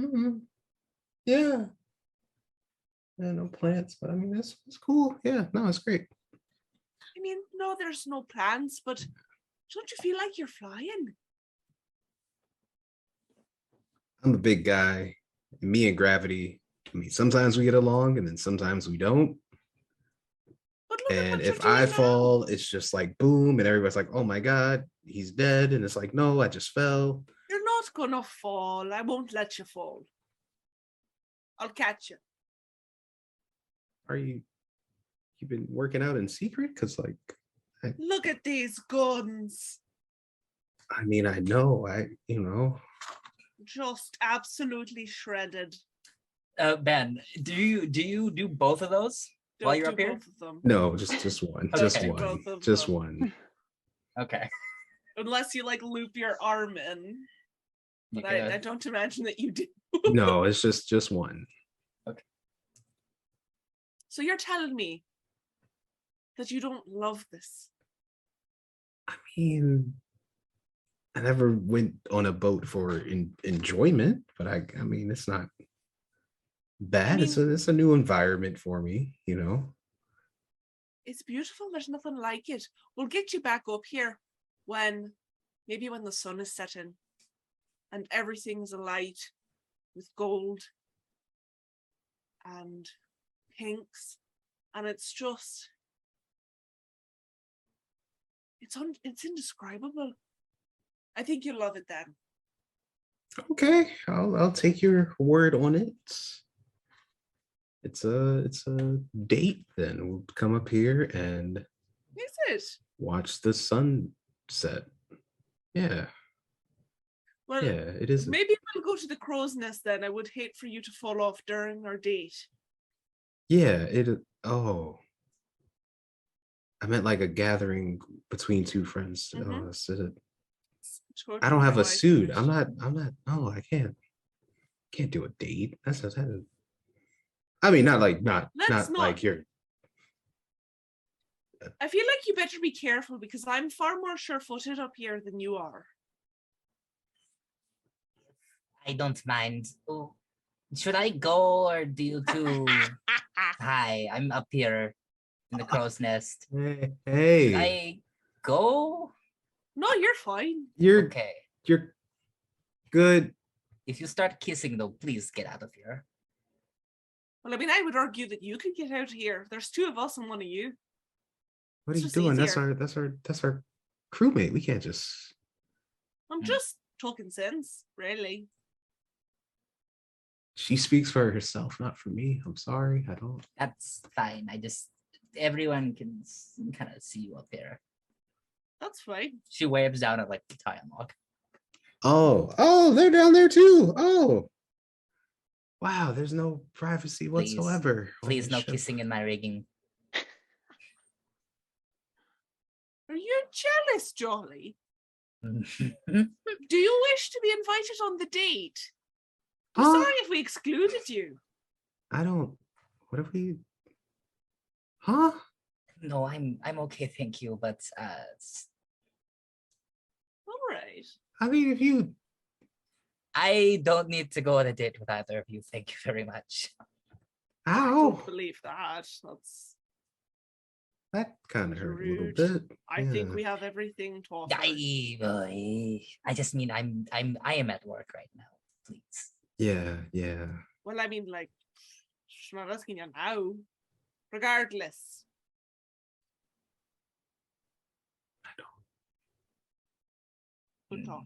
Mhm. yeah. Yeah, no plants, but I mean that's it's cool. Yeah, no, it's great. I mean, no, there's no plans, but don't you feel like you're flying? I'm a big guy. Me and gravity. I mean, sometimes we get along, and then sometimes we don't. But look at And what you're if I doing now. fall, it's just like boom, and everybody's like, "Oh my god, he's dead," and it's like, "No, I just fell." You're not gonna fall. I won't let you fall. I'll catch you. Are you? You've been working out in secret? Cause like, Look at these guns. I mean, I know, I you know, Just absolutely shredded. Uh, Ben, do you do you do both of those while Don't you're do up here? both of them. no, just just one, just one, just them. one. Okay. Unless you like loop your arm in. You But I, I don't imagine that you do. No, it's just just one. Okay. So you're telling me that you don't love this. I mean, I never went on a boat for in, enjoyment, but I I mean, it's not bad. it's a it's a new environment for me, you know. It's beautiful. There's nothing like it. We'll get you back up here when maybe when the sun is setting and everything's alight with gold and pinks and it's just it's un, it's indescribable. I think you'll love it then. Okay, I'll I'll take your word on it. It's a it's a date then. We'll come up here and Is it? watch the sunset. Yeah, Well, yeah, it is. maybe we'll go to the crow's nest then. I would hate for you to fall off during our date. Yeah, it. Oh, I meant like a gathering between two friends. Mhm. Oh. I don't have a suit. I'm not. I'm not. Oh, I can't. Can't do a date. That's that is- I mean, not like not Let's not, not. like you're. I feel like you better be careful because I'm far more sure-footed up here than you are. I don't mind. Oh, should I go or do you two? Hi, I'm up here in the crow's nest. Hey, hey, Should I go? No, you're fine. you're Okay. you're good. If you start kissing though, please get out of here. Well, I mean, I would argue that you could get out of here. There's two of us and one of you. What are you just doing? That's our that's our that's our crewmate. We can't just. I'm Mm. just talking sense, really. She speaks for herself, not for me. I'm sorry. I don't. That's fine. I just everyone can kind of see you up here. That's fine. She waves down at like the time log. Oh, oh, they're down there too. Oh, wow. There's no privacy Please, whatsoever. Please, the no ship. kissing in my rigging. Are you jealous, Jolly? Do you wish to be invited on the date? I'm Huh? sorry if we excluded you. I don't. What if we? Huh? no, I'm I'm okay, thank you. But uh, s- All right. I mean, if you. I don't need to go on a date with either of you. Thank you very much. I Ow! don't believe that. That's. That kind of hurt a little bit. I think yeah. we have everything to offer. I, I just mean I'm I'm I am at work right now. Please. Yeah, yeah. Well, I mean, like, I'm not asking you now. Regardless. I don't. Good talk.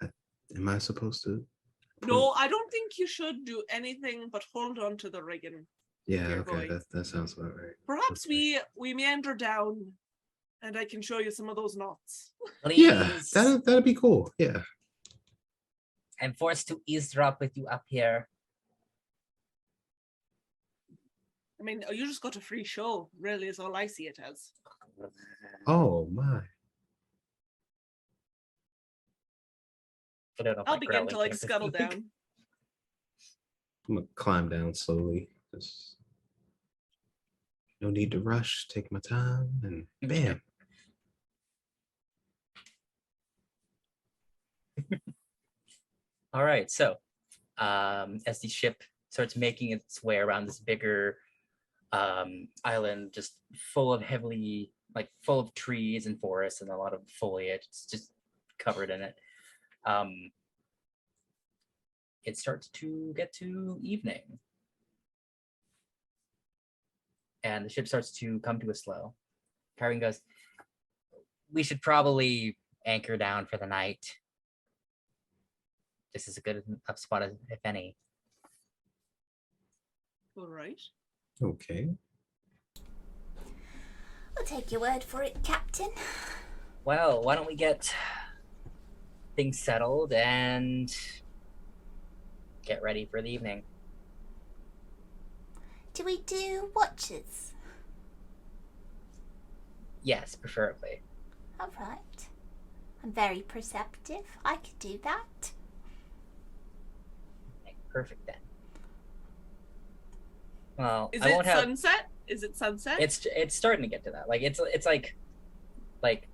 Mm. Uh, am I supposed to? No, I don't think you should do anything but hold on to the rigging. Yeah, okay, going. that, that sounds about right. Perhaps we we meander down, and I can show you some of those knots. Yeah, Please. that that'd be cool. Yeah. I'm forced to eavesdrop with you up here. I mean, oh, you just got a free show. Really, is all I see it as. Oh my. I don't know if I'll my begin growling to like came scuttle down. I'm gonna climb down slowly. Just no need to rush. Take my time and bam. All right, so um, as the ship starts making its way around this bigger um, island, just full of heavily, like full of trees and forests and a lot of foliage, it's just covered in it. Um, it starts to get to evening, and the ship starts to come to a slow. Karen goes, "We should probably anchor down for the night." This is a good enough spot as if any. All right. Okay. I'll take your word for it, Captain. Well, why don't we get things settled and get ready for the evening? Do we do watches? Yes, preferably. All right. I'm very perceptive. I could do that. Perfect then. Well, Is I it won't have. sunset? Is it sunset? It's it's starting to get to that. Like it's it's like like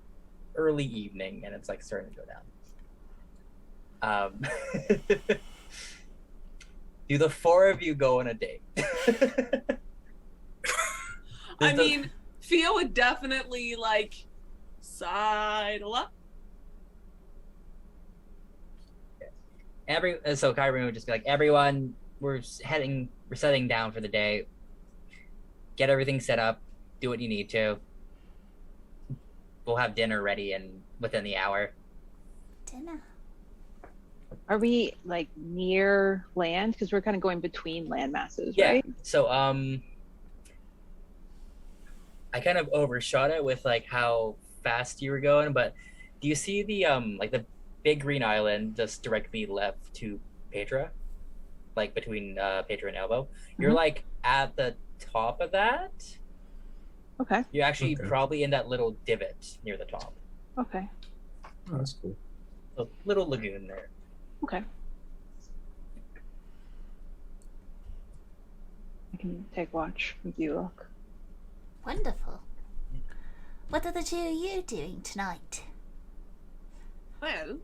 early evening, and it's like starting to go down. Um, do the four of you go on a date? I mean, Theo would definitely like sidle up. Every so Kyrie would just be like, everyone, we're heading, we're setting down for the day. Get everything set up. Do what you need to. We'll have dinner ready in within the hour. Dinner. Are we like near land? Because we're kind of going between land masses, Yeah. right? So um, I kind of overshot it with like how fast you were going, but do you see the um like the big green island just directly left to Petra, like between uh, Petra and Elbow? You're Mhm. like at the top of that. Okay. You're actually Okay. probably in that little divot near the top. Okay. Oh, that's cool. A little lagoon there. Okay. I can take watch with you, look. Wonderful. What are the two of you doing tonight? Well,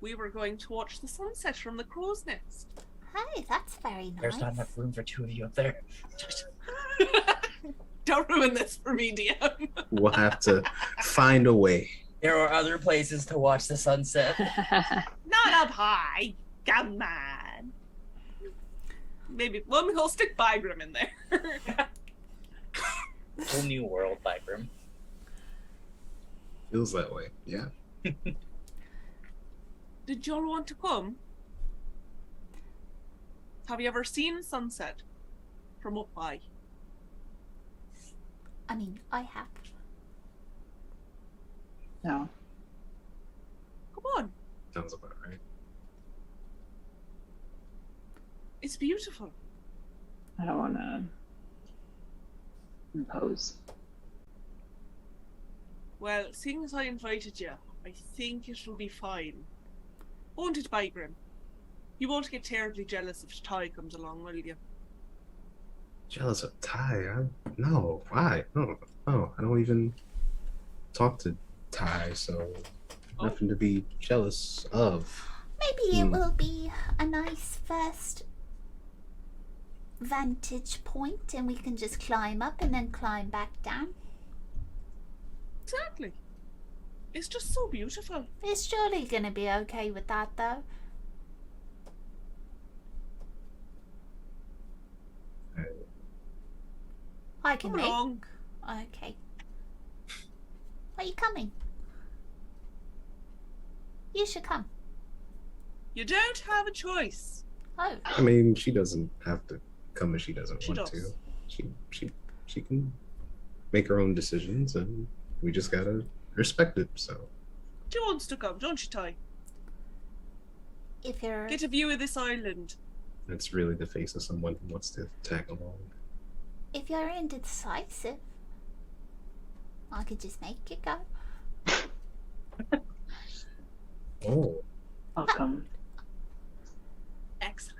we were going to watch the sunset from the crow's nest. Hey, that's very nice. There's not enough room for two of you up there. Don't ruin this for me, DM. We'll have to find a way. There are other places to watch the sunset. Not up high. Come on. Maybe well, we'll stick Bygram in there. Whole new world, Bygram. Feels that way. Yeah. Did y'all want to come? Have you ever seen sunset from up high? I mean, I have. no. Come on, Sounds about right. it's beautiful. I don't want to impose. Well, seeing as I invited you, I think it will be fine. Won't Grim. You won't get terribly jealous if Ty comes along, will you? Jealous of Ty? I, no. Why? No. No. I don't even talk to Ty, so Oh. nothing to be jealous of. Maybe it Hmm. will be a nice first vantage point and we can just climb up and then climb back down. Exactly. It's just so beautiful. It's surely gonna be okay with that though. I can Come make. along. Okay. Are you coming? You should come. You don't have a choice. Oh, I mean, she doesn't have to come if she doesn't She want to. She she she can make her own decisions, and we just gotta respect it. So She wants to come, don't you, Ty? If you're Get a view of this island. that's really the face of someone who wants to tag along. if you're indecisive, I could just make you go. Oh, Welcome. Excellent.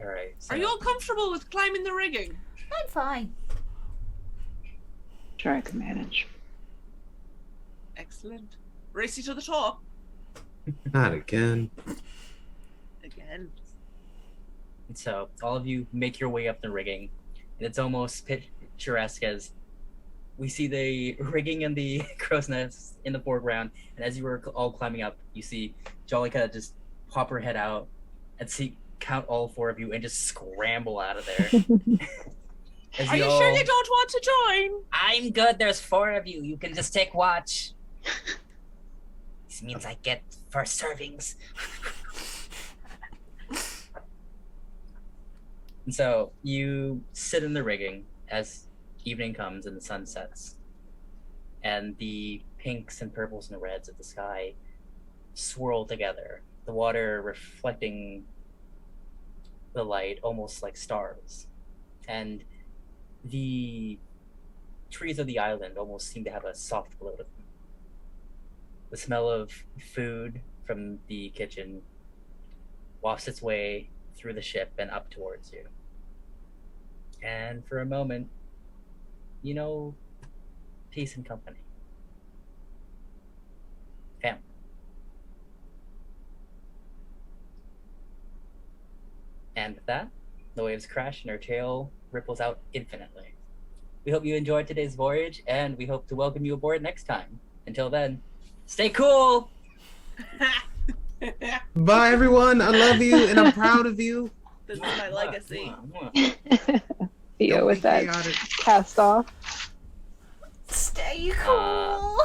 All right. So, Are you all comfortable with climbing the rigging? I'm fine. Sure, I can manage. Excellent. Race you to the top. not again. Again. So all of you make your way up the rigging, and it's almost picturesque as we see the rigging and the crow's nest in the foreground. And as you were all climbing up, you see Jolly kind of just pop her head out and see count all four of you and just scramble out of there. As Are you all- sure you don't want to join? I'm good. There's four of you. You can just take watch. This means I get first servings. and so you sit in the rigging as evening comes and the sun sets, and the pinks and purples and reds of the sky swirl together. The water reflecting the light almost like stars. And the trees of the island almost seem to have a soft glow to them. The smell of food from the kitchen wafts its way through the ship and up towards you. And for a moment, you know, peace and company. Family. And with that, the waves crash and her tail ripples out infinitely. We hope you enjoyed today's voyage, and we hope to welcome you aboard next time. Until then, stay cool! Bye, everyone. I love you, and I'm proud of you. This is my legacy. Theo with that chaotic. cast off. Stay Uh, cool.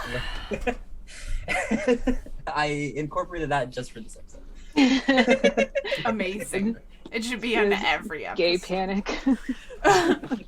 I incorporated that just for this episode. Amazing. It should be on every episode. Gay panic.